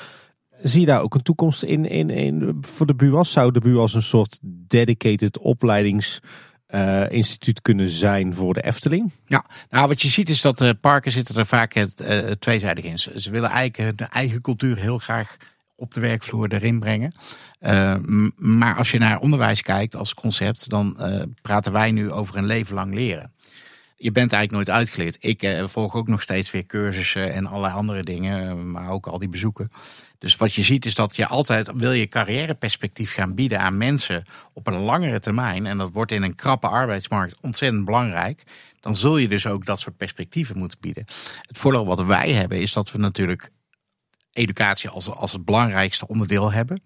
Zie je daar ook een toekomst in, in, in voor de BUAS? Zou de BUAS een soort dedicated opleidingsinstituut uh, kunnen zijn voor de Efteling? Ja, nou wat je ziet is dat uh, parken zitten er vaak het, uh, tweezijdig in. Ze willen eigenlijk hun eigen cultuur heel graag op de werkvloer erin brengen. Maar als je naar onderwijs kijkt als concept, dan praten wij nu over een leven lang leren. Je bent eigenlijk nooit uitgeleerd. Ik volg ook nog steeds weer cursussen en allerlei andere dingen, maar ook al die bezoeken. Dus wat je ziet is dat je altijd wil je carrièreperspectief gaan bieden aan mensen op een langere termijn. En dat wordt in een krappe arbeidsmarkt ontzettend belangrijk. Dan zul je dus ook dat soort perspectieven moeten bieden. Het voordeel wat wij hebben is dat we natuurlijk educatie als, als het belangrijkste onderdeel hebben.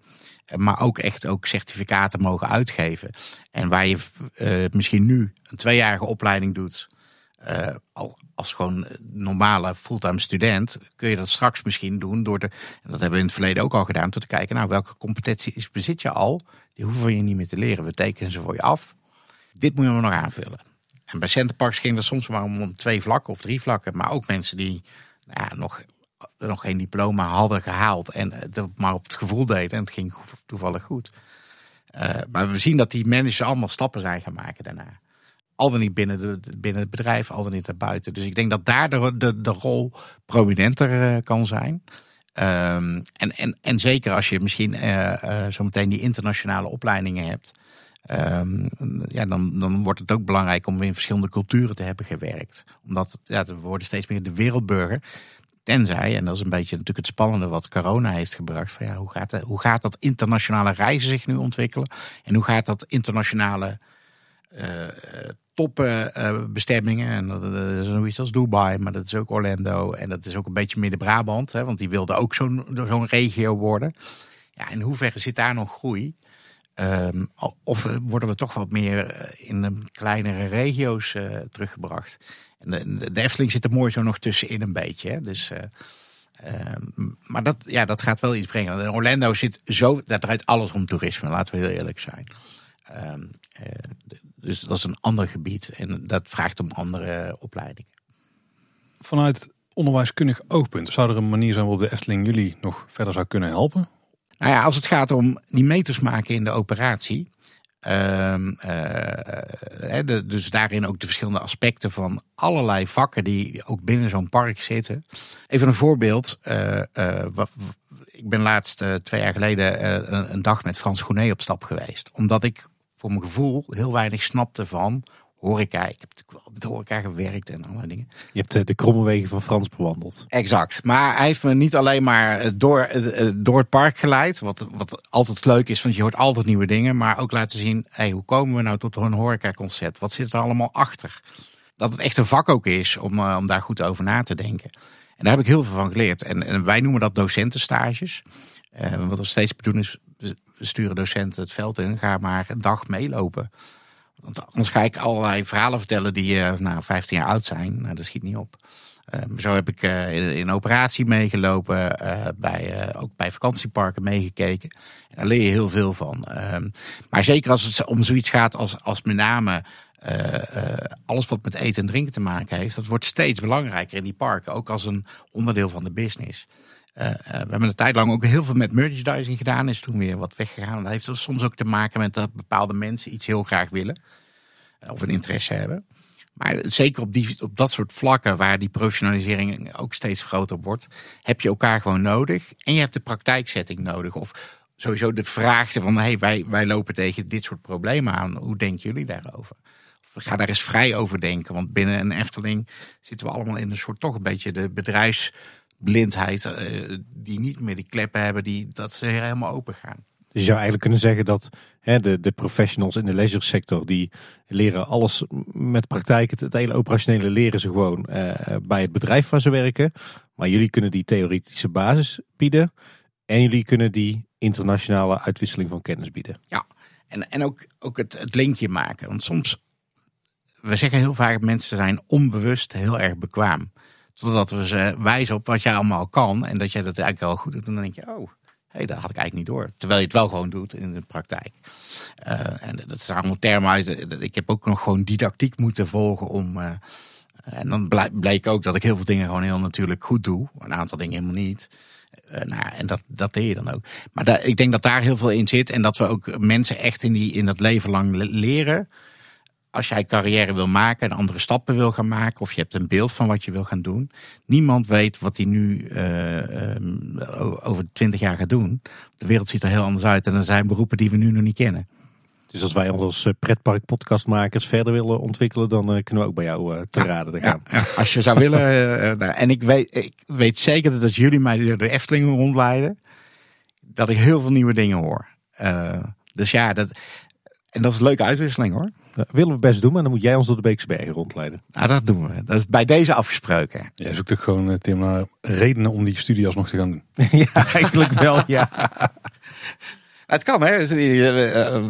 Maar ook echt ook certificaten mogen uitgeven. En waar je uh, misschien nu een tweejarige opleiding doet uh, als gewoon normale fulltime student kun je dat straks misschien doen door de, en dat hebben we in het verleden ook al gedaan, door te kijken, nou welke competenties bezit je al, die hoeven je niet meer te leren. We tekenen ze voor je af. Dit moet je nog aanvullen. En bij Centerparks ging dat soms maar om twee vlakken of drie vlakken, maar ook mensen die nou ja, nog, nog geen diploma hadden gehaald en het maar op het gevoel deden en het ging toevallig goed. Uh, maar we zien dat die managers allemaal stappen zijn gaan maken daarna al dan niet binnen, de, binnen het bedrijf, al dan niet buiten. Dus ik denk dat daar de, de, de rol prominenter uh, kan zijn. Um, en, en, en zeker als je misschien uh, uh, zometeen die internationale opleidingen hebt. Ehm, ja, dan, dan wordt het ook belangrijk om in verschillende culturen te hebben gewerkt. Omdat ja, we worden steeds meer de wereldburger. Tenzij, en dat is een beetje natuurlijk het spannende wat corona heeft gebracht. Van ja, hoe, gaat hoe gaat dat internationale reizen zich nu ontwikkelen? En hoe gaat dat internationale topbestemmingen? Uh, en dat, is zoiets als Dubai, maar dat is ook Orlando. En dat is ook een beetje Midden-Brabant, want die wilde ook zo'n regio worden. Ja, in hoeverre zit daar nog groei? Um, of worden we toch wat meer in de kleinere regio's teruggebracht? En de, Efteling zit er mooi zo nog tussenin een beetje. Hè? Dus, uh, maar dat, ja, dat gaat wel iets brengen. Orlando zit zo, daar draait alles om toerisme, laten we heel eerlijk zijn. Ehm, dus dat is een ander gebied en dat vraagt om andere opleidingen. Vanuit onderwijskundig oogpunt, zou er een manier zijn waarop de Efteling jullie nog verder zou kunnen helpen? Nou ja, als het gaat om die meters maken in de operatie. Uh, uh, dus daarin ook de verschillende aspecten van allerlei vakken die ook binnen zo'n park zitten. Even een voorbeeld. Uh, ik ben laatst twee jaar geleden een, een, dag met Frans Groenet op stap geweest. Omdat ik voor mijn gevoel heel weinig snapte van horeca. Ik heb natuurlijk wel met horeca gewerkt en allerlei dingen. Je hebt eh, de kromme wegen van Frans bewandeld. Exact. Maar hij heeft me niet alleen maar eh, door, eh, door het park geleid. Wat, wat altijd leuk is, want je hoort altijd nieuwe dingen. Maar ook laten zien, hey, hoe komen we nou tot een horeca concept? Wat zit er allemaal achter? Dat het echt een vak ook is om, om daar goed over na te denken. En daar heb ik heel veel van geleerd. En, en wij noemen dat docentenstages. Uh, wat we steeds doen is, we sturen docenten het veld in. Ga maar een dag meelopen. Want anders ga ik allerlei verhalen vertellen die uh, nou, 15 jaar oud zijn. Nou, dat schiet niet op. Uh, zo heb ik uh, in, operatie meegelopen, bij, ook bij vakantieparken meegekeken. En daar leer je heel veel van. Ehm, maar zeker als het om zoiets gaat als, als met name alles wat met eten en drinken te maken heeft, dat wordt steeds belangrijker in die parken, ook als een onderdeel van de business. Uh, uh, we hebben een tijd lang ook heel veel met merchandising gedaan. Is toen weer wat weggegaan. Dat heeft soms ook te maken met dat bepaalde mensen iets heel graag willen. Uh, of een interesse hebben. Maar zeker op, die, op dat soort vlakken waar die professionalisering ook steeds groter wordt. Heb je elkaar gewoon nodig. En je hebt de praktijkzetting nodig. Of sowieso de vraag van hey, wij, wij lopen tegen dit soort problemen aan. Hoe denken jullie daarover? Of ga daar eens vrij over denken. Want binnen een Efteling zitten we allemaal in een soort toch een beetje de bedrijfs blindheid, uh, die niet meer die kleppen hebben, die, dat ze helemaal open gaan. Dus je zou eigenlijk kunnen zeggen dat hè, de, de professionals in de leisure sector, die leren alles met praktijk. Het, het hele operationele leren ze gewoon uh, bij het bedrijf waar ze werken. Maar jullie kunnen die theoretische basis bieden. En jullie kunnen die internationale uitwisseling van kennis bieden. Ja, en, en ook, ook het, het linkje maken. Want soms, we zeggen heel vaak, mensen zijn onbewust heel erg bekwaam. Totdat we ze wijzen op wat jij allemaal kan. En dat jij dat eigenlijk wel goed doet. En dan denk je, oh, hey, dat had ik eigenlijk niet door. Terwijl je het wel gewoon doet in de praktijk. Uh, en dat is allemaal termen uit. Ik heb ook nog gewoon didactiek moeten volgen om. Uh, en dan bleek ook dat ik heel veel dingen gewoon heel natuurlijk goed doe. Een aantal dingen helemaal niet. Uh, nou, en dat, dat deed je dan ook. Maar daar, ik denk dat daar heel veel in zit. En dat we ook mensen echt in, die, in dat leven lang leren als jij carrière wil maken en andere stappen wil gaan maken, of je hebt een beeld van wat je wil gaan doen, niemand weet wat hij nu uh, over twintig jaar gaat doen. De wereld ziet er heel anders uit en er zijn beroepen die we nu nog niet kennen. Dus als wij ons als eh, pretpark podcastmakers verder willen ontwikkelen, dan kunnen we ook bij jou te raden gaan. Ja, als je zou willen, nou, en ik weet, ik weet zeker dat als jullie mij door de Efteling rondleiden, dat ik heel veel nieuwe dingen hoor. dus ja, dat, en dat is een leuke uitwisseling hoor. Dat willen we best doen, maar dan moet jij ons door de Beekse Bergen rondleiden. Nou, dat doen we. Dat is bij deze afgesproken. Jij zoekt ook gewoon, eh, Tim, naar redenen om die studie alsnog te gaan doen. ja, eigenlijk wel, ja. Het kan, hè? Eh, eh,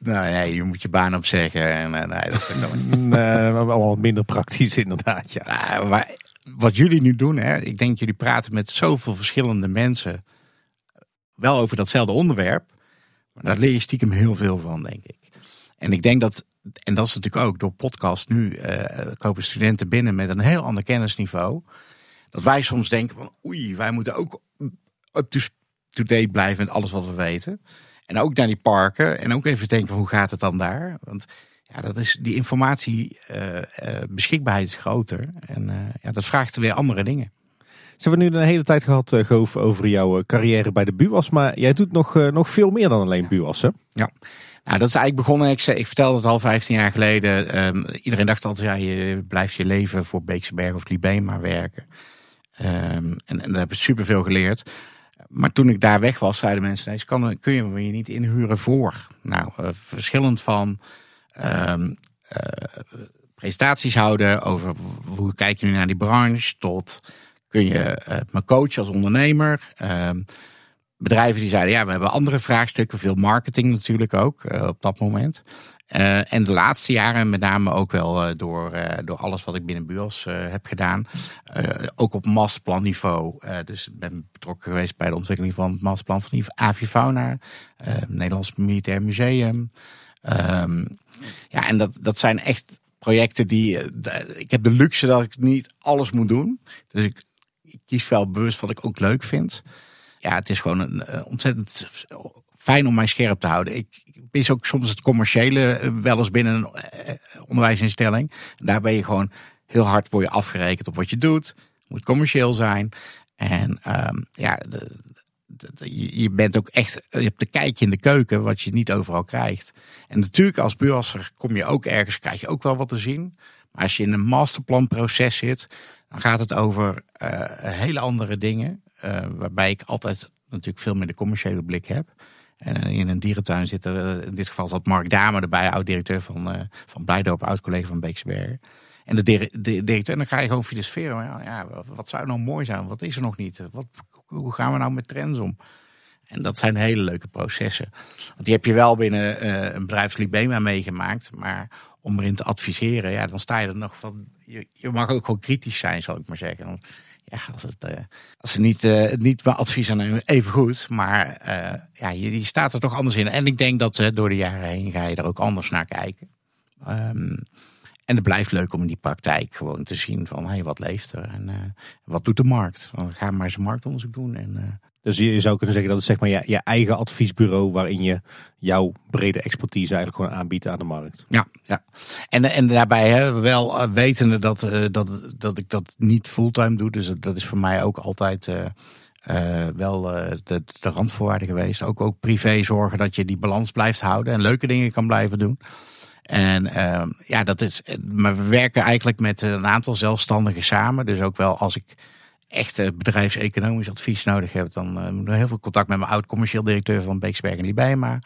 nou, nee, je moet je baan opzeggen. En, nee, dat vind ik nee, allemaal minder praktisch, inderdaad. Ja. Nou, maar wat jullie nu doen, hè? ik denk jullie praten met zoveel verschillende mensen. Wel over datzelfde onderwerp. Daar leer je stiekem heel veel van, denk ik. En ik denk dat, en dat is natuurlijk ook door podcast nu, uh, kopen studenten binnen met een heel ander kennisniveau. Dat wij soms denken van oei, wij moeten ook up-to-date blijven met alles wat we weten. En ook naar die parken en ook even denken hoe gaat het dan daar? Want ja, dat is, die informatie uh, uh, beschikbaarheid is groter. En ja, dat vraagt weer andere dingen. Ze hebben nu een hele tijd gehad, uh, Goof, over jouw carrière bij de BUAS. Maar jij doet nog, nog veel meer dan alleen BUAS, hè? Ja, Nou, dat is eigenlijk begonnen. Ik, zei, ik vertelde het al 15 jaar geleden. Um, iedereen dacht altijd, ja, je blijft je leven voor Beekse Berg of Libema werken. Um, en, en daar heb ik superveel geleerd. Maar toen ik daar weg was, zeiden mensen, nee, kan, kun je me niet inhuren voor? Nou, verschillend van um, presentaties houden over hoe kijk je nu naar die branche, tot kun je uh, me coachen als ondernemer. Um, bedrijven die zeiden, ja, we hebben andere vraagstukken, veel marketing natuurlijk ook uh, op dat moment. Uh, en de laatste jaren, met name ook wel door, door alles wat ik binnen Buos heb gedaan, ook op masterplanniveau. dus ik ben betrokken geweest bij de ontwikkeling van het masterplan van Avifauna, Nederlands Militair Museum. Um, ja, en dat, dat zijn echt projecten die. ik heb de luxe dat ik niet alles moet doen. Dus ik, ik kies wel bewust wat ik ook leuk vind ja, het is gewoon een, ontzettend fijn om mij scherp te houden. Ik mis ook soms het commerciële eh, wel eens binnen een eh, onderwijsinstelling. Daar ben je gewoon heel hard voor je afgerekend op wat je doet. Moet commercieel zijn. En um, ja, de, je bent ook echt, je hebt een kijkje in de keuken wat je niet overal krijgt. En natuurlijk als buurwasser kom je ook ergens, krijg je ook wel wat te zien. Maar als je in een masterplanproces zit, dan gaat het over uh, hele andere dingen. Uh, waarbij ik altijd natuurlijk veel meer de commerciële blik heb. En in een dierentuin zit er, in dit geval zat Mark Dame erbij, oud-directeur van, van Blijdorp, oud-collega van Beeksbergen. En de, directeur, dan ga je gewoon filosoferen. Ja, ja, wat zou nou mooi zijn? Wat is er nog niet? Wat, hoe gaan we nou met trends om? En dat zijn hele leuke processen. Want die heb je wel binnen een bedrijf Libema meegemaakt. Maar om erin te adviseren, ja, dan sta je er nog van. Je, je mag ook gewoon kritisch zijn, zal ik maar zeggen ja, als, het, uh, als ze niet, uh, niet mijn advies aan even goed. Maar uh, ja, je, staat er toch anders in. En ik denk dat door de jaren heen ga je er ook anders naar kijken. Um, en het blijft leuk om in die praktijk gewoon te zien van hey, wat leeft er en wat doet de markt. Dan gaan maar eens een marktonderzoek doen. En, dus je zou kunnen zeggen dat het zeg maar je, je eigen adviesbureau waarin je jouw brede expertise eigenlijk gewoon aanbiedt aan de markt. Ja, ja. En, en daarbij hè, wel uh, wetende dat, uh, dat, dat ik dat niet fulltime doe. Dus dat is voor mij ook altijd uh, wel de, de randvoorwaarde geweest. Ook, ook privé zorgen dat je die balans blijft houden en leuke dingen kan blijven doen. En ehm, ja, dat is. Maar we werken eigenlijk met een aantal zelfstandigen samen. Dus ook wel als ik echt bedrijfseconomisch advies nodig heb, dan uh, moet ik heel veel contact met mijn oud commercieel directeur van Beeksberg en Libijma.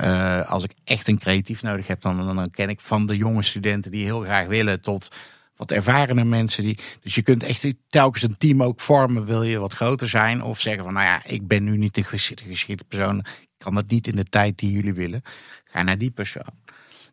Uh, als ik echt een creatief nodig heb, dan, dan, ken ik van de jonge studenten die heel graag willen tot wat ervarene mensen. Die, dus je kunt echt telkens een team ook vormen, wil je wat groter zijn. Of zeggen van, nou ja, ik ben nu niet de geschikte persoon. Ik kan dat niet in de tijd die jullie willen. Ga naar die persoon.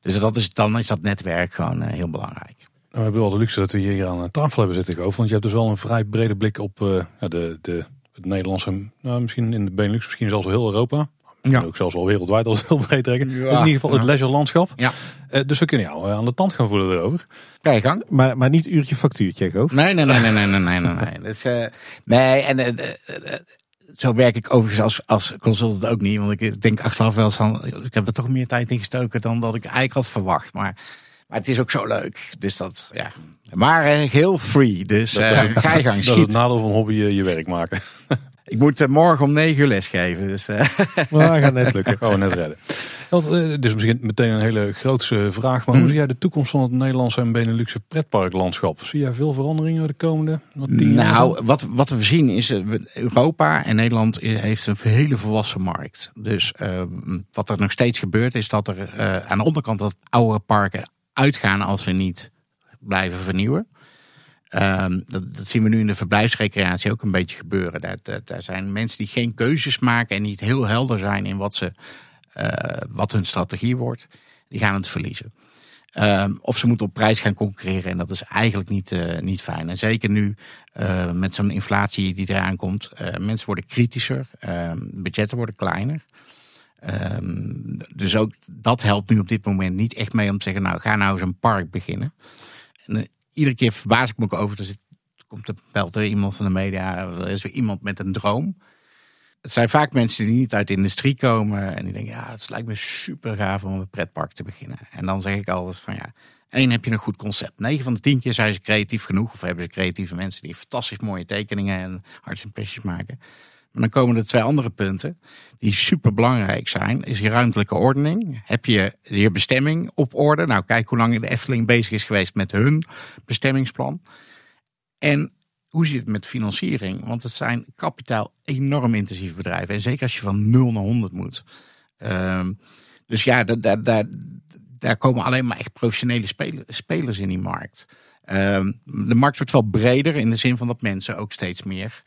Dus dat is, dan is dat netwerk gewoon uh, heel belangrijk. Nou, we hebben wel de luxe dat we hier aan tafel hebben zitten, Goof. Want je hebt dus wel een vrij brede blik op uh, de, de, het Nederlandse, nou, misschien in de Benelux, misschien zelfs wel heel Europa. Ja. Ook zelfs wel wereldwijd als het heel breed trekken. Ja, in ieder geval het leisure landschap. Ja. Uh, dus we kunnen jou aan de tand gaan voelen erover. Kijk gang. Maar, maar niet uurtje factuurtje, Goof. Nee, nee, nee, nee, nee, nee, nee, nee. nee. Dus, uh, nee, en zo werk ik overigens als, als consultant ook niet. Want ik denk achteraf wel eens van, ik heb er toch meer tijd in gestoken dan dat ik eigenlijk had verwacht. Maar maar het is ook zo leuk. Dus dat, ja. Maar uh, heel free. Dus uh, ga je gang. Dat is het nadeel van hobby je, je werk maken. Ik moet uh, morgen om negen uur les geven. Dus, uh. Maar gaat net lukken. Gaan we net redden. Is misschien meteen een hele grootse vraag. Maar hoe zie jij de toekomst van het Nederlandse en Beneluxe pretparklandschap? Zie jij veel veranderingen de komende tien jaar? Nou, wat, wat we zien is Europa en Nederland heeft een hele volwassen markt. Dus uh, wat er nog steeds gebeurt is dat er uh, aan de onderkant dat oude parken uitgaan als we niet blijven vernieuwen. Um, dat, dat, zien we nu in de verblijfsrecreatie ook een beetje gebeuren. Daar, zijn mensen die geen keuzes maken en niet heel helder zijn in wat, ze, uh, wat hun strategie wordt. Die gaan het verliezen. Um, of ze moeten op prijs gaan concurreren en dat is eigenlijk niet, uh, niet fijn. En zeker nu uh, met zo'n inflatie die eraan komt. mensen worden kritischer, ehm, budgetten worden kleiner. Um, dus ook dat helpt nu op dit moment niet echt mee om te zeggen, nou ga nou eens een park beginnen. En, uh, iedere keer verbaas ik me ook over, er komt er, belt er iemand van de media, er is weer iemand met een droom. Het zijn vaak mensen die niet uit de industrie komen en die denken, ja het lijkt me super gaaf om een pretpark te beginnen. En dan zeg ik altijd van ja, één heb je een goed concept. 9 van de 10 keer zijn ze creatief genoeg of hebben ze creatieve mensen die fantastisch mooie tekeningen en hartsimpressies maken. Dan komen er twee andere punten die super belangrijk zijn. Is je ruimtelijke ordening. Heb je je bestemming op orde? Nou, kijk hoe lang de Efteling bezig is geweest met hun bestemmingsplan. En hoe zit het met financiering? Want het zijn kapitaal enorm intensieve bedrijven. En zeker als je van 0 naar 100 moet. Ehm, dus ja, daar, daar, daar komen alleen maar echt professionele spelers in die markt. Ehm, de markt wordt wel breder in de zin van dat mensen ook steeds meer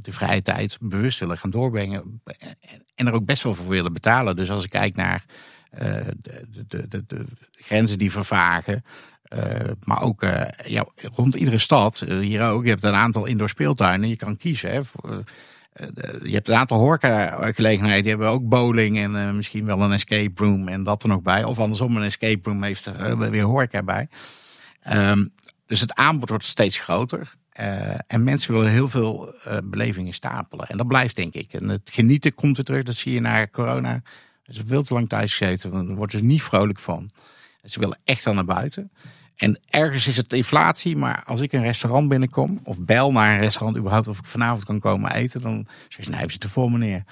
de vrije tijd bewust willen gaan doorbrengen. En er ook best wel voor willen betalen. Dus als ik kijk naar uh, de, de, de, de, grenzen die vervagen. maar ook ja, rond iedere stad, hier ook, je hebt een aantal indoor speeltuinen. Je kan kiezen. Hè, je hebt een aantal horeca-gelegenheden. Die hebben ook bowling en misschien wel een escape room en dat er nog bij. Of andersom, een escape room heeft er weer horeca bij. Um, dus het aanbod wordt steeds groter. Uh, en mensen willen heel veel uh, belevingen stapelen. En dat blijft, denk ik. En het genieten komt er terug. Dat zie je na corona. Ze veel te lang thuis gezeten. Daar wordt dus niet vrolijk van. Ze willen echt al naar buiten. En ergens is het inflatie, maar als ik een restaurant binnenkom, of bel naar een restaurant überhaupt of ik vanavond kan komen eten, dan zeg je, nee, we zitten voor meneer.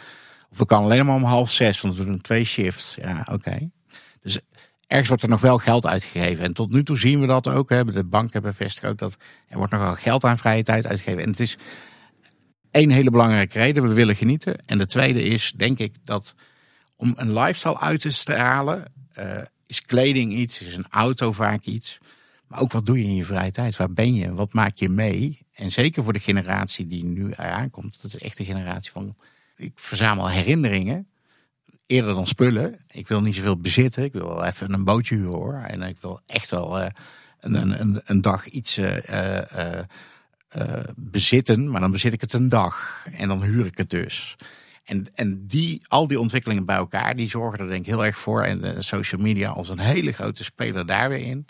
Of ik kan alleen maar om half zes, want we doen twee shifts. Ja, oké. Dus ergens wordt er nog wel geld uitgegeven. En tot nu toe zien we dat ook. Hè. De banken bevestigen ook dat er wordt nog wel geld aan vrije tijd uitgegeven. En het is één hele belangrijke reden. We willen genieten. En de tweede is, denk ik, dat om een lifestyle uit te stralen, uh, is kleding iets, is een auto vaak iets. Maar ook wat doe je in je vrije tijd? Waar ben je? Wat maak je mee? En zeker voor de generatie die nu eraan komt. Dat is echt de generatie van, ik verzamel herinneringen eerder dan spullen. Ik wil niet zoveel bezitten. Ik wil wel even een bootje huren hoor. En ik wil echt wel uh, een, een, een dag iets uh, uh, bezitten. Maar dan bezit ik het een dag. En dan huur ik het dus. En, en die, al die ontwikkelingen bij elkaar, die zorgen er denk ik heel erg voor. En social media als een hele grote speler daar weer in.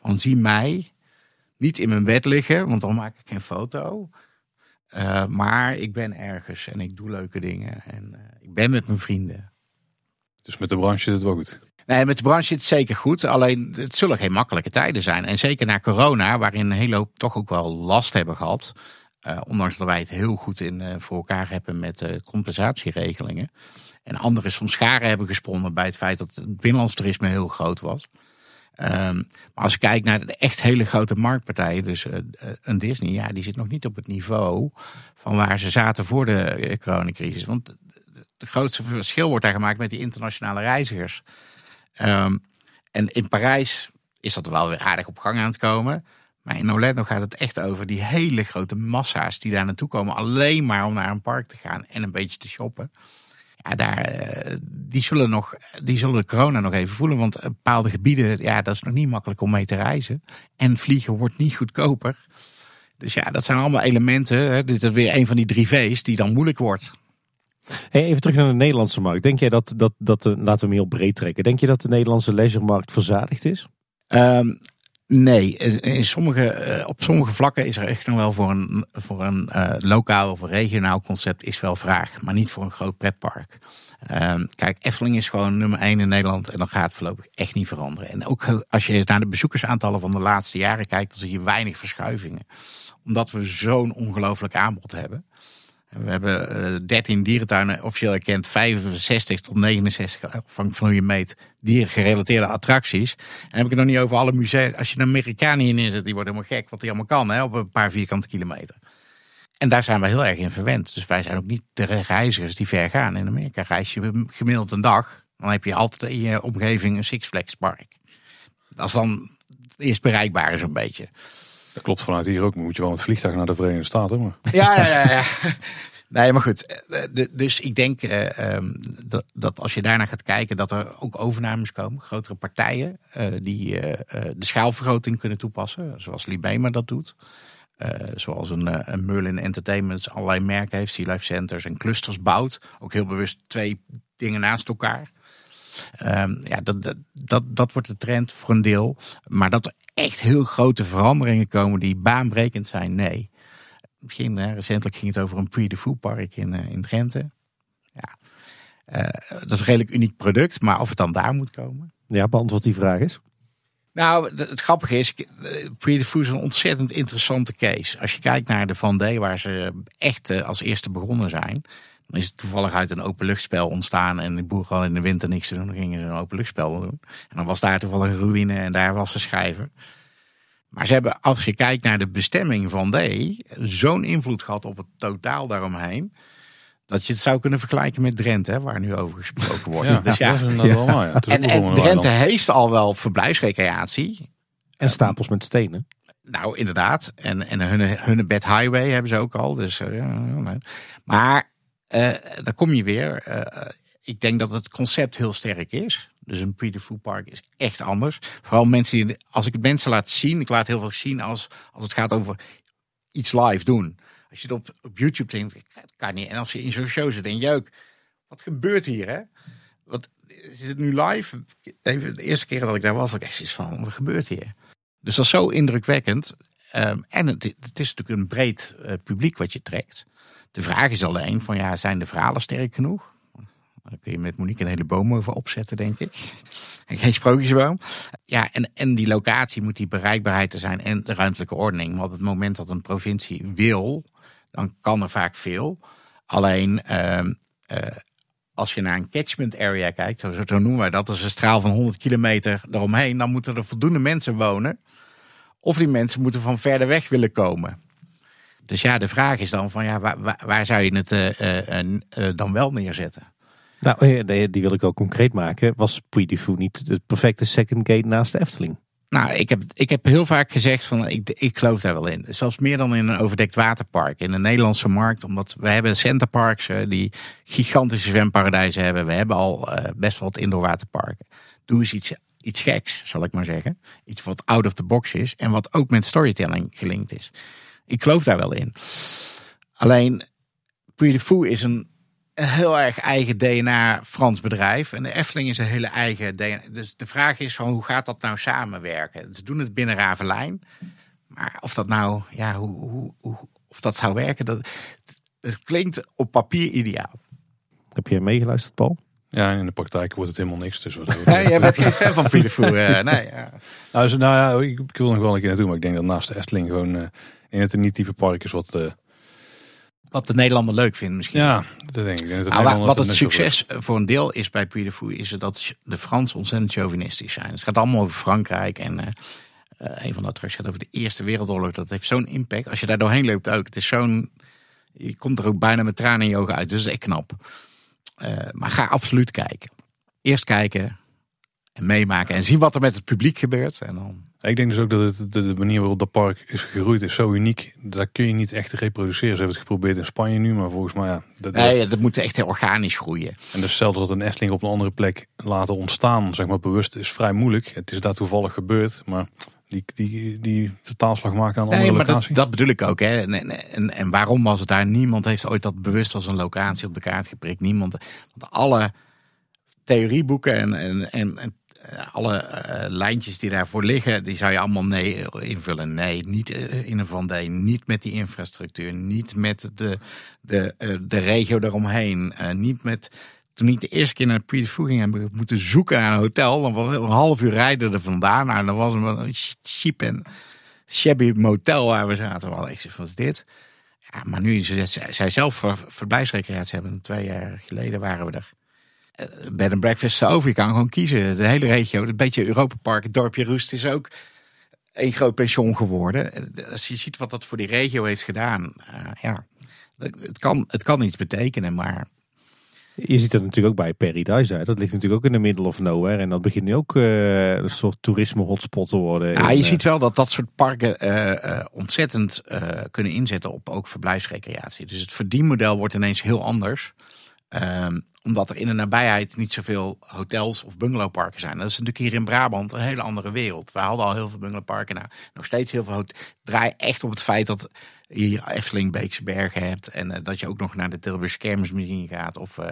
Van zie mij niet in mijn bed liggen, want dan maak ik geen foto. Maar ik ben ergens en ik doe leuke dingen. En ik ben met mijn vrienden. Dus met de branche zit het wel goed. Nee, met de branche zit het zeker goed. Alleen het zullen geen makkelijke tijden zijn. En zeker na corona, waarin een hele hoop toch ook wel last hebben gehad. Uh, ondanks dat wij het heel goed in, uh, voor elkaar hebben met uh, compensatieregelingen. En anderen soms scharen hebben gesprongen bij het feit dat het binnenlands toerisme heel groot was. Um, maar als je kijkt naar de echt hele grote marktpartijen, dus een Disney, ja, die zit nog niet op het niveau van waar ze zaten voor de coronacrisis. Want het grootste verschil wordt daar gemaakt met die internationale reizigers. Um, en in Parijs is dat wel weer aardig op gang aan het komen. Maar in Orlando gaat het echt over die hele grote massa's die daar naartoe komen. Alleen maar om naar een park te gaan en een beetje te shoppen. Ja, daar, eh, die, zullen nog, die zullen de corona nog even voelen. Want bepaalde gebieden, ja, dat is nog niet makkelijk om mee te reizen. En vliegen wordt niet goedkoper. Dus ja, dat zijn allemaal elementen. Hè. Dit is weer een van die drie V's die dan moeilijk wordt. Hey, even terug naar de Nederlandse markt. Denk jij dat, dat, dat laten we hem heel breed trekken. Denk je dat de Nederlandse leisuremarkt verzadigd is? Um, nee, in sommige, eh, op sommige vlakken is er echt nog wel voor een, voor een uh, lokaal of regionaal concept is wel vraag. Maar niet voor een groot pretpark. Um, kijk, Efteling is gewoon nummer 1 in Nederland en dat gaat voorlopig echt niet veranderen. En ook als je naar de bezoekersaantallen van de laatste jaren kijkt, dan zie je weinig verschuivingen. Omdat we zo'n ongelooflijk aanbod hebben. We hebben 13 eh, dierentuinen officieel erkend, 65 tot 69, afhankelijk van hoe je meet, diergerelateerde attracties. En dan heb ik het nog niet over alle musea. Als je een Amerikaan hier neerzet, die wordt helemaal gek, wat hij allemaal kan, hè, op een paar vierkante kilometer. En daar zijn we heel erg in verwend. Dus wij zijn ook niet de reizigers die ver gaan. In Amerika reis je gemiddeld een dag. Dan heb je altijd in je omgeving een Six Flags park. Dat is dan eerst bereikbare zo'n beetje. Dat klopt vanuit hier ook. Moet je wel met vliegtuig naar de Verenigde Staten. Maar... Ja, ja, ja. ja. Nee, maar goed. Eh, dus ik denk uh, dat, dat, als je daarnaar gaat kijken, dat er ook overnames komen. Grotere partijen uh, die de schaalvergroting kunnen toepassen. Zoals Libema dat doet. zoals een, een Merlin Entertainment allerlei merken heeft. Sea Life Centers en clusters bouwt. Ook heel bewust twee dingen naast elkaar. Um, ja, dat, dat, dat, wordt de trend voor een deel. Maar dat echt heel grote veranderingen komen die baanbrekend zijn, nee. Begin, hè, recentelijk ging het over een Puy de Fou park in, uh, in Drenthe. Ja, uh, dat is een redelijk uniek product, maar of het dan daar moet komen. Ja, beantwoord die vraag eens. Nou, het, grappige is, Pretty Food is een ontzettend interessante case. Als je kijkt naar de Van D, waar ze echt eh, als eerste begonnen zijn. Dan is het toevallig uit een openluchtspel ontstaan. En de boer al in de winter niks te doen. Dan gingen ze een openluchtspel doen. En dan was daar toevallig een ruïne en daar was de schrijver. Maar ze hebben, als je kijkt naar de bestemming van D, zo'n invloed gehad op het totaal daaromheen. Dat je het zou kunnen vergelijken met Drenthe, hè, waar nu over gesproken wordt. Ja, dus ja. dat is wel ja. Het is En, en Drenthe heeft al wel verblijfsrecreatie. En stapels met stenen. Nou, inderdaad. En, en hun, hun bed highway hebben ze ook al. Dus, eh, ja. Maar daar kom je weer. Eh, ik denk dat het concept heel sterk is. Dus een pre-food park is echt anders. Vooral mensen die, als ik mensen laat zien, ik laat heel veel zien als, als het gaat over iets live doen. Als je het op, op YouTube denkt, kan niet. En als je in zo'n show zit en jeuk, wat gebeurt hier hè? Wat, is het nu live? Even, de eerste keer dat ik daar was, ik echt van, wat gebeurt hier? Dus dat is zo indrukwekkend. Ehm, en het, het is natuurlijk een breed eh, publiek wat je trekt. De vraag is alleen van ja, zijn de verhalen sterk genoeg? Daar kun je met Monique een hele boom over opzetten, denk ik. En geen sprookjesboom. Ja, en, en die locatie moet die bereikbaarheid er zijn en de ruimtelijke ordening. Maar op het moment dat een provincie wil, dan kan er vaak veel. Alleen ehm, eh, als je naar een catchment area kijkt, zo, zo noemen wij dat, is een straal van 100 kilometer eromheen, dan moeten er voldoende mensen wonen. Of die mensen moeten van verder weg willen komen. Dus ja, de vraag is dan van ja, waar, waar, zou je het eh, eh, eh, dan wel neerzetten? Nou, nee, die wil ik wel concreet maken. Was Food niet het perfecte second gate naast de Efteling? Nou, ik heb, ik heb heel vaak gezegd van ik, ik geloof daar wel in. Zelfs meer dan in een overdekt waterpark. In de Nederlandse markt, omdat we hebben centerparks die gigantische zwemparadijzen hebben. We hebben al eh, best wel wat indoor waterparken. Doe eens iets, iets geks, zal ik maar zeggen. Iets wat out of the box is en wat ook met storytelling gelinkt is. Ik geloof daar wel in. Alleen, Puy de Fou is een een heel erg eigen DNA Frans bedrijf. En de Efteling is een hele eigen DNA. Dus de vraag is van hoe gaat dat nou samenwerken? Ze doen het binnen Ravelijn. Maar of dat nou, ja, hoe, hoe, hoe, of dat zou werken, dat, het klinkt op papier ideaal. Heb je meegeluisterd, Paul? Ja, in de praktijk wordt het helemaal niks. Dus wat Nee, jij bent geen fan van Fou. eh, nee, ja. nou, dus, nou ja, ik, ik wil nog wel een keer naartoe, maar ik denk dat naast de Efteling gewoon eh in het een niet type park is wat. eh, Wat de Nederlander leuk vinden misschien. ja, dat denk ik. Dat de Nou, Nederlanders wat het succes voor een deel is bij Puy de Fou, is dat de Fransen ontzettend chauvinistisch zijn. Het gaat allemaal over Frankrijk en eh, eh, een van de attracties gaat over de Eerste Wereldoorlog. Dat heeft zo'n impact. Als je daar doorheen loopt ook. Het is zo'n, je komt er ook bijna met tranen in je ogen uit. Dus dat is echt knap. Maar ga absoluut kijken. Eerst kijken en meemaken en zien wat er met het publiek gebeurt. En dan Ik denk dus ook dat het, de, manier waarop dat park is gegroeid is zo uniek. Dat kun je niet echt reproduceren. Ze hebben het geprobeerd in Spanje nu, maar volgens mij ja. Dat, nee, dat moet echt heel organisch groeien. En dus hetzelfde dat een Efteling op een andere plek laten ontstaan, zeg maar bewust, is vrij moeilijk. Het is daar toevallig gebeurd, maar die, die, die vertaalslag maken aan een Nee, andere maar dat, locatie. dat bedoel ik ook. Hè. En, en, en, en waarom was het daar? Niemand heeft ooit dat bewust als een locatie op de kaart geprikt. Niemand. Want alle theorieboeken en, en, en, en alle eh, lijntjes die daarvoor liggen, die zou je allemaal nee invullen. Nee, niet eh, in een Van D, niet met die infrastructuur, niet met de, de, eh, de regio eromheen, eh, niet met. Toen ik de eerste keer naar de Fou ging, heb moeten zoeken naar een hotel. Dan was een half uur rijden er vandaan. Nou, dan was een cheap en shabby motel waar we zaten. Wel, ik wat dit? Ja, maar nu zij zelf ver- verblijfsrecreatie hebben. Twee jaar geleden waren we er. Eh, Bed and breakfast is over. Je kan gewoon kiezen. De hele regio, een beetje Europa Park, het dorpje Rust is ook een groot pension geworden. Eh, Als je ziet wat dat voor die regio heeft gedaan. eh, ja, het kan, het kan iets betekenen, maar Je ziet het natuurlijk ook bij Paradise. Hè. Dat ligt natuurlijk ook in de middle of nowhere. En dat begint nu ook een soort toerisme hotspot te worden. Ja, je ziet wel dat dat soort parken ontzettend kunnen inzetten op ook verblijfsrecreatie. Dus het verdienmodel wordt ineens heel anders. Ehm, omdat er in de nabijheid niet zoveel hotels of bungalowparken zijn. Dat is natuurlijk hier in Brabant een hele andere wereld. We hadden al heel veel bungalowparken. Nou, nog steeds heel veel. Draai echt op het feit dat je hier Efteling, Beekse Bergen hebt. En eh, dat je ook nog naar de Tilburgse Kermis misschien gaat. Of eh,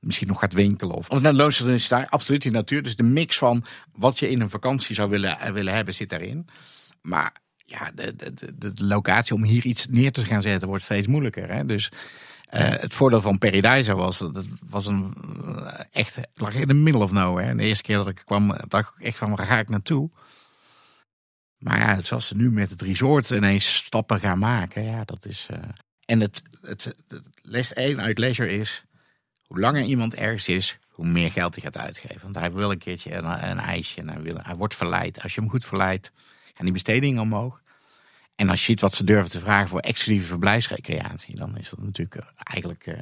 misschien nog gaat winkelen. Of, of naar de Loonse is daar absoluut die natuur. Dus de mix van wat je in een vakantie zou willen, eh, willen hebben zit daarin. Maar ja, de, de, de, de locatie om hier iets neer te gaan zetten wordt steeds moeilijker. Hè? Dus eh, het voordeel van Paradise was dat was een eh, echt lag in de middle of nowhere. De eerste keer dat ik kwam, dacht ik echt van waar ga ik naartoe? Maar ja, zoals ze nu met het resort ineens stappen gaan maken, ja, dat is. Uh... En het, het, het, les 1 uit leisure is: hoe langer iemand ergens is, hoe meer geld hij gaat uitgeven. Want hij wil een keertje een, een ijsje en hij, wil, hij wordt verleid. Als je hem goed verleidt, gaan die bestedingen omhoog. En als je ziet wat ze durven te vragen voor exclusieve verblijfsrecreatie, dan is dat natuurlijk eh, eigenlijk uh,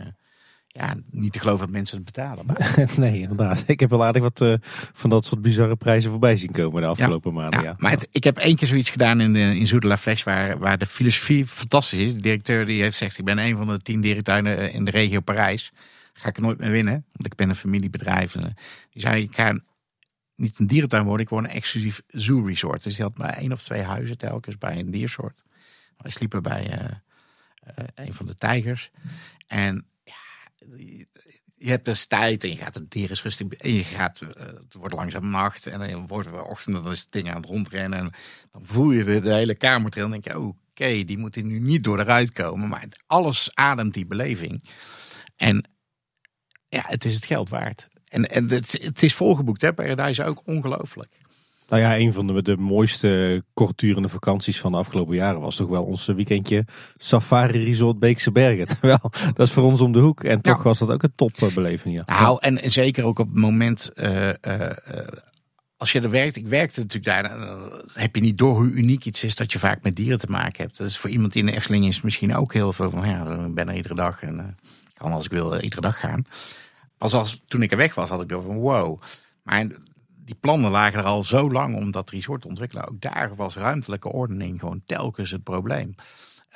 ja, niet te geloven dat mensen het betalen. Maar... nee, inderdaad. Ik heb wel aardig wat uh, van dat soort bizarre prijzen voorbij zien komen de afgelopen ja, maanden. Ja, Maar het, ik heb één keer zoiets gedaan in, de, in Zoete la Flèche, waar, waar de filosofie fantastisch is. De directeur die heeft gezegd, ik ben een van de tien directeuren in de regio Parijs. Ga ik nooit meer winnen, want ik ben een familiebedrijf. Die zei, ik ga niet een dierentuin worden, ik word een exclusief zoo resort. Dus die had maar één of twee huizen telkens bij een diersoort. Wij sliepen bij uh, uh, een van de tijgers. En ja, je hebt dus tijd en je gaat het dier is rustig en je gaat, uh, het wordt langzaam nacht en dan wordt het ochtend en dan is het ding aan het rondrennen en dan voel je de, de hele kamer trillen en denk je, oké, die moet nu niet door eruit komen, maar alles ademt die beleving. En ja, het is het geld waard. En, en het, het is volgeboekt, hè? Paradise ook ongelooflijk. Nou ja, een van de, de mooiste kortdurende vakanties van de afgelopen jaren was toch wel ons weekendje Safari Resort Beekse Bergen. Terwijl, dat is voor ons om de hoek. En toch was dat ook een topbeleving. Ja. Nou, en, en zeker ook op het moment, uh, uh, als je er werkt, ik werkte natuurlijk daar, heb je niet door hoe uniek iets is dat je vaak met dieren te maken hebt. Dat is voor iemand in de Efteling is misschien ook heel veel van, ja, ik ben er iedere dag en kan als ik wil iedere dag gaan. Pas als toen ik er weg was, had ik door van wow. Maar die plannen lagen er al zo lang om dat resort te ontwikkelen. Ook daar was ruimtelijke ordening gewoon telkens het probleem.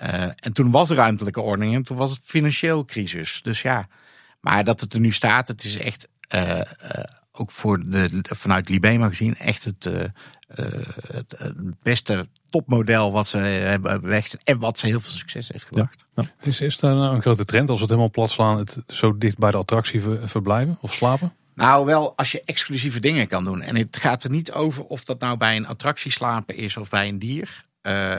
Uh, en toen was ruimtelijke ordening en toen was het financieel crisis. Dus ja, maar dat het er nu staat, het is echt uh, uh, ook voor de, vanuit Libema gezien echt het, het, het beste topmodel wat ze hebben beweegd en wat ze heel veel succes heeft gebracht. Ja. Ja. Is, is er nou een grote trend als we het helemaal plat slaan, het zo dicht bij de attractie verblijven of slapen? Nou, wel als je exclusieve dingen kan doen. En het gaat er niet over of dat nou bij een attractie slapen is of bij een dier. Uh,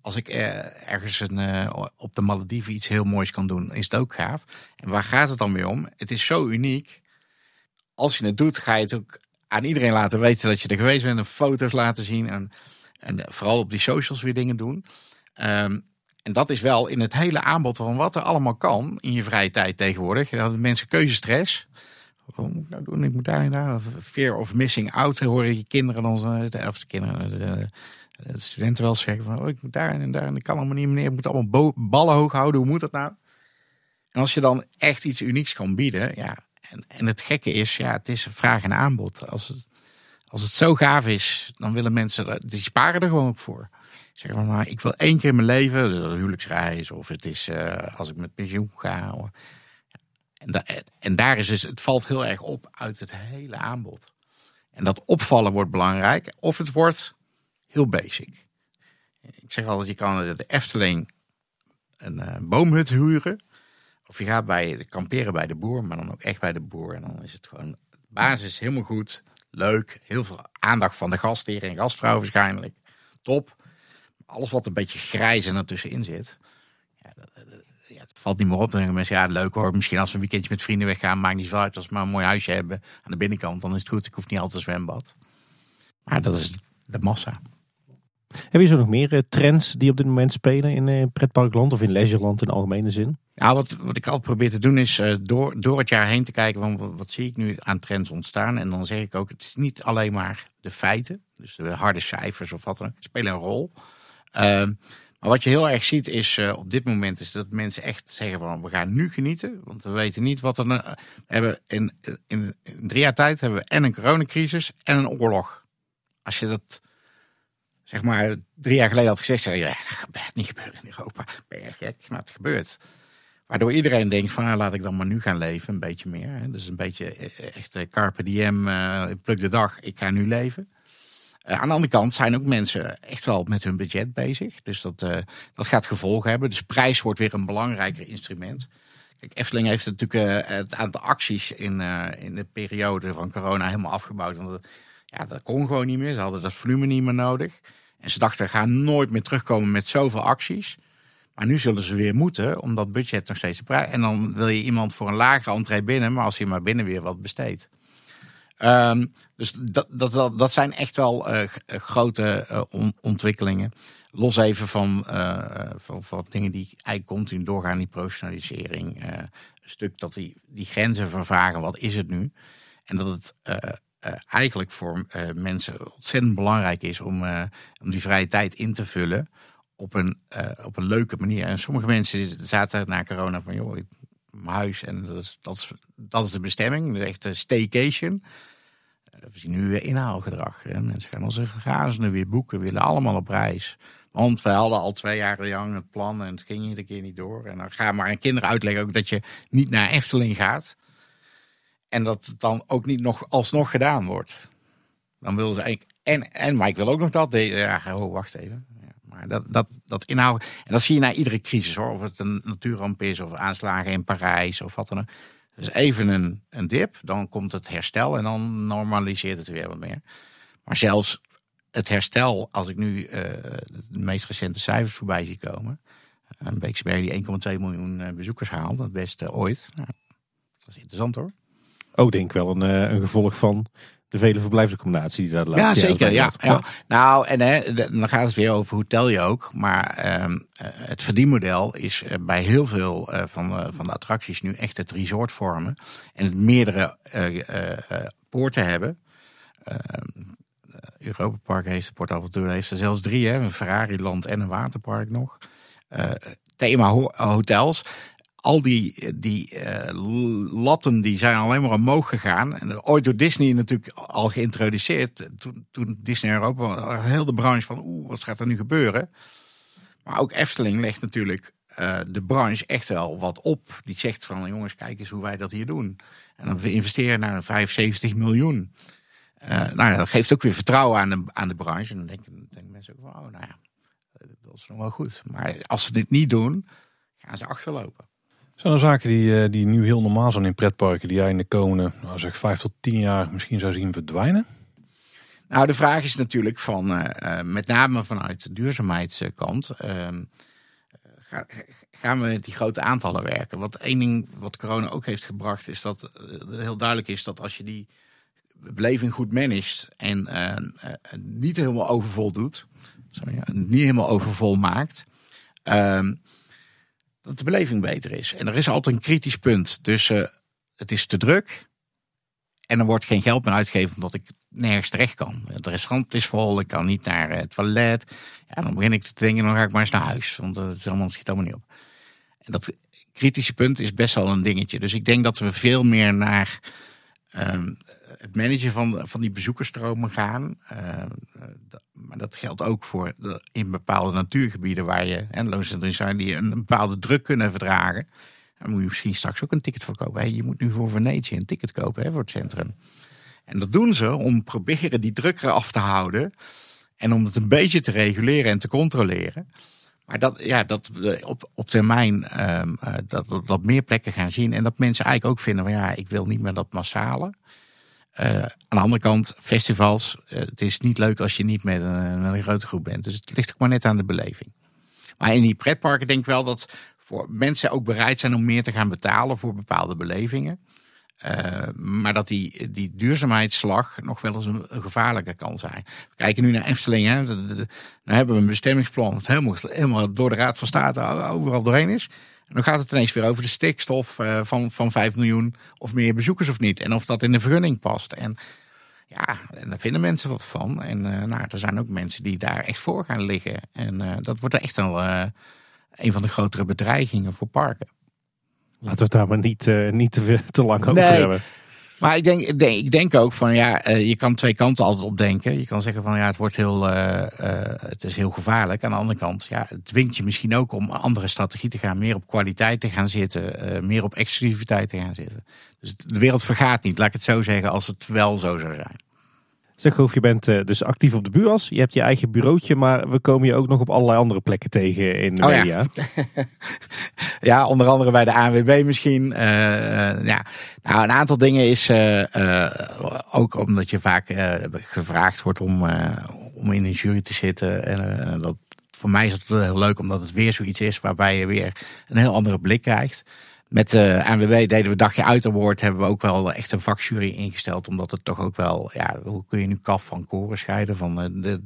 als ik uh, ergens een, uh, op de Malediven iets heel moois kan doen, is het ook gaaf. En waar gaat het dan weer om? Het is zo uniek. Als je het doet, ga je het ook aan iedereen laten weten dat je er geweest bent. En foto's laten zien. En, en vooral op die socials weer dingen doen. Um, en dat is wel in het hele aanbod van wat er allemaal kan in je vrije tijd tegenwoordig. Hebben mensen keuzestress. Wat moet ik nou doen? Ik moet daar en daar. Fear of missing out horen je kinderen dan, of de kinderen, de, de studenten wel zeggen van, oh, ik moet daar en daar en ik kan allemaal niet, meneer, ik moet allemaal ballen hoog houden. Hoe moet dat nou? En als je dan echt iets unieks kan bieden, ja, en, en het gekke is, ja, het is vraag en aanbod. Als het, als het zo gaaf is, dan willen mensen, die sparen er gewoon ook voor. Zeg maar, ik wil één keer in mijn leven, een huwelijksreis, of het is uh, als ik met pensioen ga. En, en, daar is dus, het valt heel erg op uit het hele aanbod. En dat opvallen wordt belangrijk, of het wordt heel basic. Ik zeg altijd, je kan de Efteling een uh, boomhut huren. Of je gaat bij, kamperen bij de boer, maar dan ook echt bij de boer. En dan is het gewoon, basis helemaal goed, leuk. Heel veel aandacht van de gastheer en gastvrouw waarschijnlijk. Top. Alles wat een beetje grijs en ertussenin zit. Ja, dat, ja, het valt niet meer op. Dan denken mensen, ja, leuk hoor. Misschien als we een weekendje met vrienden weggaan, maakt niet veel uit. Als we maar een mooi huisje hebben aan de binnenkant, dan is het goed. Ik hoef niet altijd een zwembad. Maar dat is de massa. Heb je zo nog meer uh, trends die op dit moment spelen in uh, pretparkland of in leisureland in algemene zin? Nou, wat, wat ik altijd probeer te doen is uh, door, door het jaar heen te kijken van wat, zie ik nu aan trends ontstaan. En dan zeg ik ook, het is niet alleen maar de feiten, dus de harde cijfers of wat dan spelen een rol. Ehm, maar wat je heel erg ziet is op dit moment is dat mensen echt zeggen van we gaan nu genieten. Want we weten niet wat er... Hebben in, in, in, drie jaar tijd hebben we en een coronacrisis en een oorlog. Als je dat zeg maar drie jaar geleden had gezegd, zeg je, ja, dat gaat niet gebeuren in Europa. Ben je gek? Maar het gebeurt. Waardoor iedereen denkt van nou, laat ik dan maar nu gaan leven, een beetje meer. Hè. Dus een beetje echt carpe diem, uh, pluk de dag, ik ga nu leven. Aan de andere kant zijn ook mensen echt wel met hun budget bezig. Dus dat, dat gaat gevolgen hebben. Dus prijs wordt weer een belangrijker instrument. Kijk, Efteling heeft natuurlijk het aantal acties in, in de periode van corona helemaal afgebouwd. Want ja, dat kon gewoon niet meer. Ze hadden dat volume niet meer nodig. En ze dachten, gaan nooit meer terugkomen met zoveel acties. Maar nu zullen ze weer moeten, om dat budget nog steeds te prijzen. En dan wil je iemand voor een lagere entree binnen, maar als je maar binnen weer wat besteedt. Ehm, dus dat, dat, dat, zijn echt wel uh, grote uh, ontwikkelingen. Los even van, uh, van, van, dingen die eigenlijk continu doorgaan, die professionalisering. een stuk dat die, die grenzen vervagen, wat is het nu? En dat het eigenlijk voor mensen ontzettend belangrijk is om, om die vrije tijd in te vullen op een, op een leuke manier. En sommige mensen zaten na corona van, joh, ik mijn huis en dat is, dat is, dat is de bestemming, de echte staycation. Eh, we zien nu weer inhaalgedrag. Mensen gaan als een weer boeken, willen allemaal op reis. Want we hadden al twee jaar lang het plan en het ging iedere keer niet door. En dan ga maar aan kinderen uitleggen ook dat je niet naar Efteling gaat. En dat het dan ook niet nog alsnog gedaan wordt. Dan willen ze eigenlijk. En, en maar ik wil ook nog dat. Ja, oh, wacht even. Maar dat, dat, dat inhoud. En dat zie je na iedere crisis hoor. Of het een natuurramp is of aanslagen in Parijs of wat dan ook. Dus even een, een dip, dan komt het herstel en dan normaliseert het weer wat meer. Maar zelfs het herstel, als ik nu uh, de meest recente cijfers voorbij zie komen. Een Beeksberg die 1,2 miljoen eh, bezoekers haalt, dat beste ooit. Dat is interessant hoor. Ook denk ik wel een, eh, een gevolg van de vele verblijfsaccommodatie die daar de laatste Ja, zeker. Ja, ja. Nou, en hè, dan gaat het weer over hoe tel je ook. Maar uh, het verdienmodel is eh, bij heel veel uh, van, uh, van de attracties nu echt het resort vormen. En het meerdere poorten hebben. Ehm, Europa Park heeft, Port Aventura heeft er zelfs drie. Hè, een Ferrari Land en een waterpark nog. thema hotels al die, die uh, latten die zijn alleen maar omhoog gegaan. En ooit door Disney natuurlijk al geïntroduceerd. Toen, toen Disney Europa, heel de branche van oeh, wat gaat er nu gebeuren? Maar ook Efteling legt natuurlijk uh, de branche echt wel wat op. Die zegt van jongens, kijk eens hoe wij dat hier doen. En dan we investeren naar 75 miljoen. Uh, nou ja, dat geeft ook weer vertrouwen aan de, aan de branche. En dan denken, denken mensen ook van, oh nou ja, dat is nog wel goed. Maar als ze dit niet doen, gaan ze achterlopen. Zijn er zaken die, eh, die nu heel normaal zijn in pretparken, die jij in de komende nou zeg, vijf tot tien jaar misschien zou zien verdwijnen? Nou, de vraag is natuurlijk van, uh, met name vanuit de duurzaamheidskant, uh, gaan we met die grote aantallen werken? Want één ding wat corona ook heeft gebracht, is dat heel duidelijk is dat als je die beleving goed managt en niet helemaal overvol doet, niet helemaal overvol maakt, ehm, dat de beleving beter is. En er is altijd een kritisch punt tussen het is te druk en er wordt geen geld meer uitgegeven omdat ik nergens terecht kan. Het restaurant is vol, ik kan niet naar het toilet. Ja, dan begin ik te denken, dan ga ik maar eens naar huis, want het is allemaal, schiet allemaal niet op. En dat kritische punt is best wel een dingetje. Dus ik denk dat we veel meer naar ehm, het managen van, van die bezoekersstromen gaan. Uh, maar dat geldt ook voor in bepaalde natuurgebieden waar je, en looncentra zijn die een, bepaalde druk kunnen verdragen. Dan moet je misschien straks ook een ticket voor kopen. je moet nu voor Venetië een ticket kopen voor het centrum. En dat doen ze om proberen die druk eraf te houden. En om het een beetje te reguleren en te controleren. Maar dat, ja, dat op, op termijn um, dat, dat meer plekken gaan zien. En dat mensen eigenlijk ook vinden van ja, ik wil niet meer dat massale. Uh, aan de andere kant, festivals, uh, het is niet leuk als je niet met een, een, grote groep bent. Dus het ligt ook maar net aan de beleving. Maar in die pretparken denk ik wel dat voor mensen ook bereid zijn om meer te gaan betalen voor bepaalde belevingen. Uh, maar dat die, die duurzaamheidsslag nog wel eens een, gevaarlijke kan zijn. We kijken nu naar Efteling. Hè. Nou hebben we een bestemmingsplan dat helemaal, helemaal door de Raad van State overal doorheen is. En dan gaat het ineens weer over de stikstof uh, van, van 5 miljoen of meer bezoekers of niet. En of dat in de vergunning past. En ja, en daar vinden mensen wat van. En uh, nou, er zijn ook mensen die daar echt voor gaan liggen. En uh, dat wordt echt wel een van de grotere bedreigingen voor parken. Laten we het daar maar niet, niet te, te lang over nee. hebben. Maar ik denk, ik denk, ik denk ook van ja, uh, je kan twee kanten altijd op denken. Je kan zeggen van ja, het wordt heel, uh, uh, het is heel gevaarlijk. Aan de andere kant, ja, het dwingt je misschien ook om andere strategie te gaan, meer op kwaliteit te gaan zitten, meer op exclusiviteit te gaan zitten. Dus de wereld vergaat niet, laat ik het zo zeggen, als het wel zo zou zijn. Zeg Goof, je bent uh, dus actief op de bureaus. Je hebt je eigen bureautje, maar we komen je ook nog op allerlei andere plekken tegen in de oh, media. Ja. ja. onder andere bij de ANWB misschien. Uh, ja. Nou, een aantal dingen is ook omdat je vaak gevraagd wordt om, om in een jury te zitten. En dat, voor mij is het heel leuk omdat het weer zoiets is waarbij je weer een heel andere blik krijgt. Met de ANWB deden we Dagje Uit Award. Hebben we ook wel echt een vakjury ingesteld. Omdat het toch ook wel, ja, hoe kun je nu kaf van koren scheiden? Van de,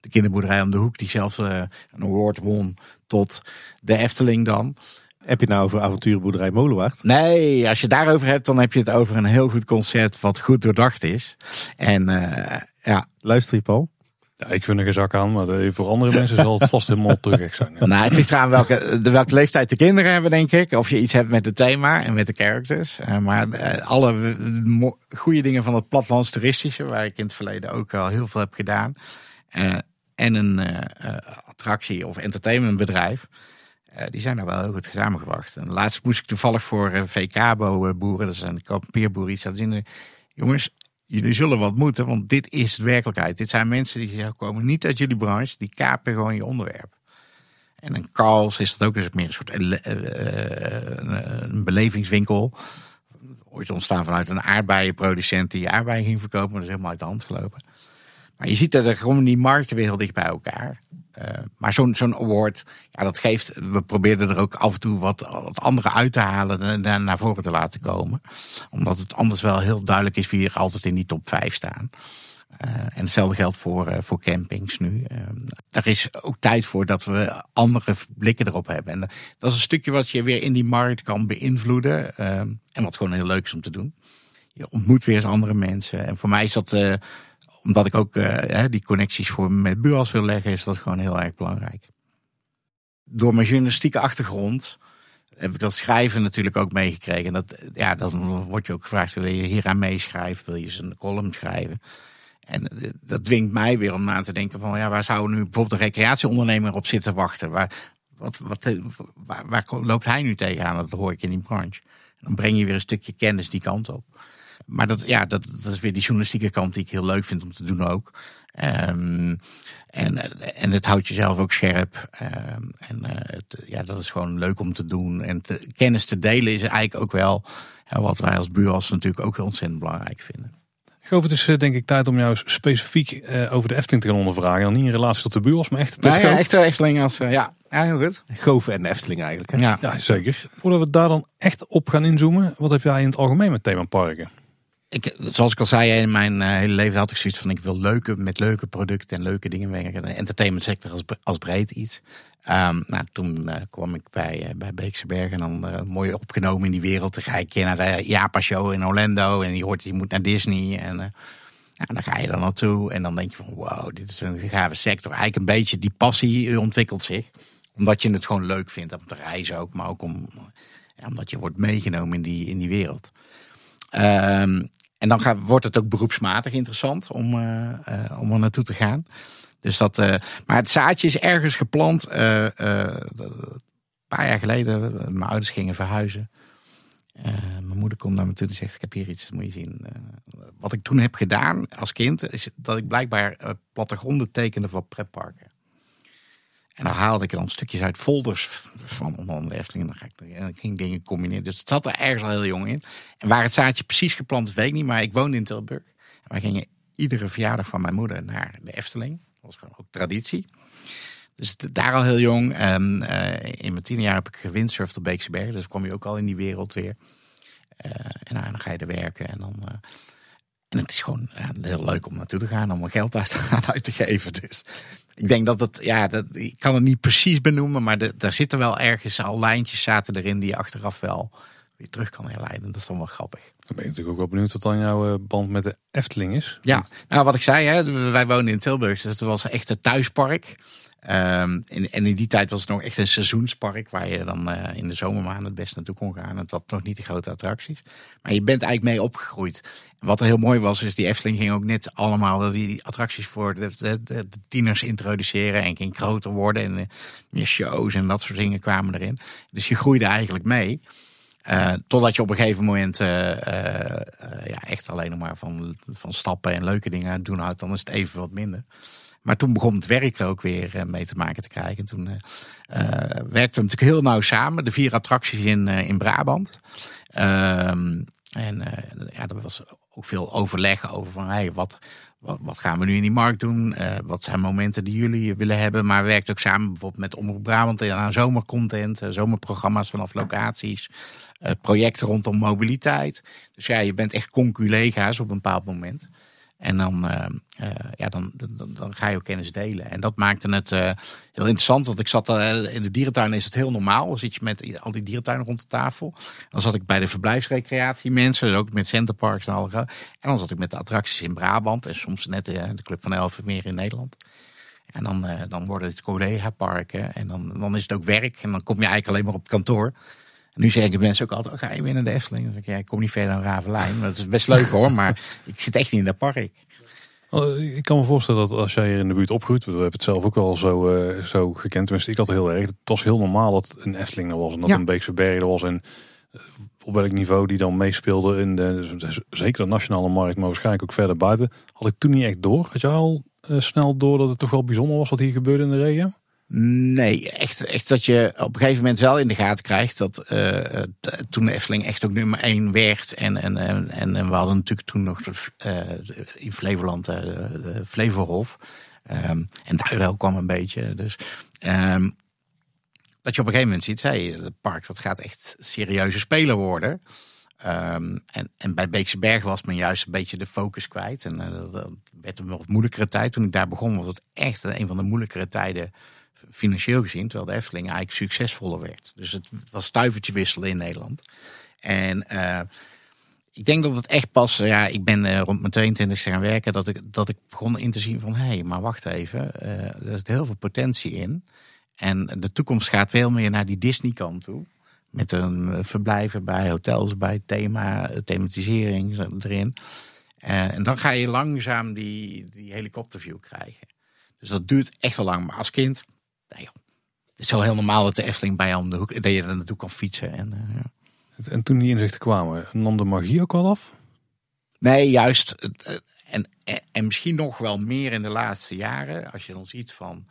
de kinderboerderij om de hoek die zelfs een award won. Tot de Efteling dan. Heb je het nou over avonturenboerderij Molenwaard? Nee, als je het daarover hebt, dan heb je het over een heel goed concept wat goed doordacht is. En uh, ja. Luister je, Paul? Ja, ik vind er geen zak aan, maar voor andere mensen zal het vast helemaal te gek zijn. Nou, het ligt eraan welke, de, welke leeftijd de kinderen hebben, denk ik. Of je iets hebt met het thema en met de characters. Uh, maar uh, alle goede dingen van het platlands toeristische, waar ik in het verleden ook al heel veel heb gedaan. en een attractie of entertainmentbedrijf. Die zijn daar wel heel goed samengebracht. En laatst moest ik toevallig voor uh, VK-boeren, dat zijn de iets laten zien. Jongens, jullie zullen wat moeten, want dit is de werkelijkheid. Dit zijn mensen die komen niet uit jullie branche, die kapen gewoon je onderwerp. En een Carls is dat ook eens meer een soort uh, een belevingswinkel. Ooit ontstaan vanuit een aardbeienproducent die aardbeien ging verkopen, maar dat is helemaal uit de hand gelopen. Maar je ziet dat er gewoon die markten weer heel dicht bij elkaar. Uh, maar zo'n zo'n award, ja, dat geeft. We probeerden er ook af en toe wat, wat andere uit te halen en naar voren te laten komen. Omdat het anders wel heel duidelijk is wie er altijd in die top 5 staan. Uh, en hetzelfde geldt voor, uh, voor campings nu. er is ook tijd voor dat we andere blikken erop hebben. En dat is een stukje wat je weer in die markt kan beïnvloeden. en wat gewoon heel leuk is om te doen. Je ontmoet weer eens andere mensen. En voor mij is dat omdat ik ook uh, die connecties voor met bureaus wil leggen, is dat gewoon heel erg belangrijk. Door mijn journalistieke achtergrond heb ik dat schrijven natuurlijk ook meegekregen. En dat, ja, dan word je ook gevraagd, wil je hier aan meeschrijven? Wil je eens een column schrijven? En dat dwingt mij weer om na te denken van, ja, waar zou nu bijvoorbeeld een recreatieondernemer op zitten wachten? Waar, wat, wat, waar, waar loopt hij nu tegenaan? Dat hoor ik in die branche. Dan breng je weer een stukje kennis die kant op maar dat, ja, dat, dat is weer die journalistieke kant die ik heel leuk vind om te doen ook. Um, en, en het houdt jezelf ook scherp. Um, en uh, het, ja, dat is gewoon leuk om te doen. En te, kennis te delen is eigenlijk ook wel ja, wat wij als buurals natuurlijk ook heel ontzettend belangrijk vinden. Goof, het is eh, denk ik tijd om jou specifiek uh, over de Efteling te gaan ondervragen. Dan niet in relatie tot de buurals, maar echt nou, ja, echt de Efteling als, uh, ja, ja, heel goed. Goof en de Efteling eigenlijk. Hè? Ja. ja, zeker. Voordat we daar dan echt op gaan inzoomen, wat heb jij in het algemeen met themaparken? Ik, zoals ik al zei, in mijn uh, hele leven had ik zoiets van ik wil leuke, met leuke producten en leuke dingen werken. De entertainment sector als, als breed iets. Um, nou, toen uh, kwam ik bij, uh, bij Beekse en dan mooi opgenomen in die wereld. Dan ga ik naar de Japa show in Orlando en je hoort je moet naar Disney. En ja, dan ga je er naartoe en dan denk je van wow, dit is een gave sector. Eigenlijk een beetje die passie ontwikkelt zich. Omdat je het gewoon leuk vindt om te reizen ook, maar ook om, omdat je wordt meegenomen in die, in die wereld. Um, en dan gaat, wordt het ook beroepsmatig interessant om, uh, uh, om er naartoe te gaan. Dus dat, uh, maar het zaadje is ergens geplant. een paar jaar geleden, mijn ouders gingen verhuizen. mijn moeder komt naar me toe en zegt: Ik heb hier iets, moet je zien. wat ik toen heb gedaan als kind, is dat ik blijkbaar plattegronden tekende voor pretparken. En dan haalde ik dan stukjes uit folders van onder andere Efteling. En dan, ik, ging dingen combineren. Dus het zat er ergens al heel jong in. En waar het zaadje precies geplant is, weet ik niet. Maar ik woonde in Tilburg. En wij gingen iedere verjaardag van mijn moeder naar de Efteling. Dat was gewoon ook traditie. Dus daar al heel jong. En, uh, in mijn tien jaar heb ik gewindsurfd op Beekse Bergen. Dus kwam je ook al in die wereld weer. Uh, en dan ga je er werken. En dan... Uh, en het is gewoon ja, heel leuk om naartoe te gaan, om mijn geld uit te gaan uit te geven. Dus ik denk dat het, ja, dat, ik kan het niet precies benoemen, maar de, daar zitten wel ergens al lijntjes zaten erin die je achteraf wel weer terug kan herleiden. Dat is dan wel grappig. Dan ben je natuurlijk ook wel benieuwd wat dan jouw eh, band met de Efteling is. Ja, nou wat ik zei, hè, wij wonen in Tilburg, dus het was echt een thuispark. Um, en, in die tijd was het nog echt een seizoenspark waar je dan uh, in de zomermaanden het best naartoe kon gaan. Het had nog niet de grote attracties. Maar je bent eigenlijk mee opgegroeid. En wat er heel mooi was, is die Efteling ging ook net allemaal die attracties voor de, de, de, tieners introduceren. En ging groter worden en uh, meer shows en dat soort dingen kwamen erin. Dus je groeide eigenlijk mee. Uh, totdat je op een gegeven moment uh, uh, ja, echt alleen nog maar van, van stappen en leuke dingen doen houdt. Dan is het even wat minder. Maar toen begon het werk er ook weer eh, mee te maken te krijgen. En toen uh, werkten we natuurlijk heel nauw samen. De vier attracties in, in Brabant. Ehm, En ja, er was ook veel overleg over van hey, wat, wat, wat, gaan we nu in die markt doen? wat zijn momenten die jullie willen hebben? Maar werkt ook samen bijvoorbeeld met Omroep Brabant aan zomercontent, zomerprogramma's vanaf locaties. projecten rondom mobiliteit. Dus ja, je bent echt conculega's op een bepaald moment. En dan, uh, uh, ja, dan, dan, ga je ook kennis delen. En dat maakte het uh, heel interessant. Want ik zat in de dierentuin is het heel normaal. Dan zit je met al die dierentuinen rond de tafel. Dan zat ik bij de verblijfsrecreatie mensen. ook met Centerparks en alle. En dan zat ik met de attracties in Brabant. En soms net de, Club van Elfen meer in Nederland. En dan, dan worden het collega-parken. En dan, dan is het ook werk. En dan kom je eigenlijk alleen maar op het kantoor. Nu zeggen mensen ook altijd, oh, ga je weer naar de Efteling? Dan zeg ik, ja, ik kom niet verder dan Ravelijn. Dat is best leuk hoor, maar ik zit echt niet in dat park. Oh, ik kan me voorstellen dat als jij hier in de buurt opgroeit, we hebben het zelf ook wel zo, uh, zo gekend, tenminste ik had het heel erg. Het was heel normaal dat een Efteling er was en dat een Beekse Bergen er was. En eh, op welk niveau die dan meespeelde in de, zeker de nationale markt, maar waarschijnlijk ook verder buiten, had ik toen niet echt door. Had je al uh, snel door dat het toch wel bijzonder was wat hier gebeurde in de regio? Nee, echt, echt dat je op een gegeven moment wel in de gaten krijgt dat uh, toen de Efteling echt ook nummer één werd. En, en, en, en we hadden natuurlijk toen nog uh, in Flevoland uh, de Flevohof. Um, en Duirel kwam een beetje. Dus um, dat je op een gegeven moment ziet, hey, het park dat gaat echt serieuze speler worden. Um, en, en bij Beekse Berg was men juist een beetje de focus kwijt. En dat werd een wat moeilijkere tijd. Toen ik daar begon was het echt een van de moeilijkere tijden financieel gezien, terwijl de Efteling eigenlijk succesvoller werd. Dus het was stuivertje wisselen in Nederland. En uh, ik denk dat het echt pas, ja, ik ben uh, rond mijn 22 gaan werken, dat ik, dat ik begon in te zien van, hé, hey, maar wacht even, uh, er zit heel veel potentie in. En de toekomst gaat veel meer naar die Disney kant toe. Met een verblijven bij hotels, bij thema, thematisering erin. en dan ga je langzaam die, die helikopterview krijgen. Dus dat duurt echt wel lang. Maar als kind Joh. Het is zo heel normaal dat de Efteling bij jou om de hoek, dat je er naartoe kan fietsen. En, uh, ja. en toen die inzichten kwamen, nam de magie ook al af? Nee, juist. Eh, en, en, misschien nog wel meer in de laatste jaren. Als je dan ziet van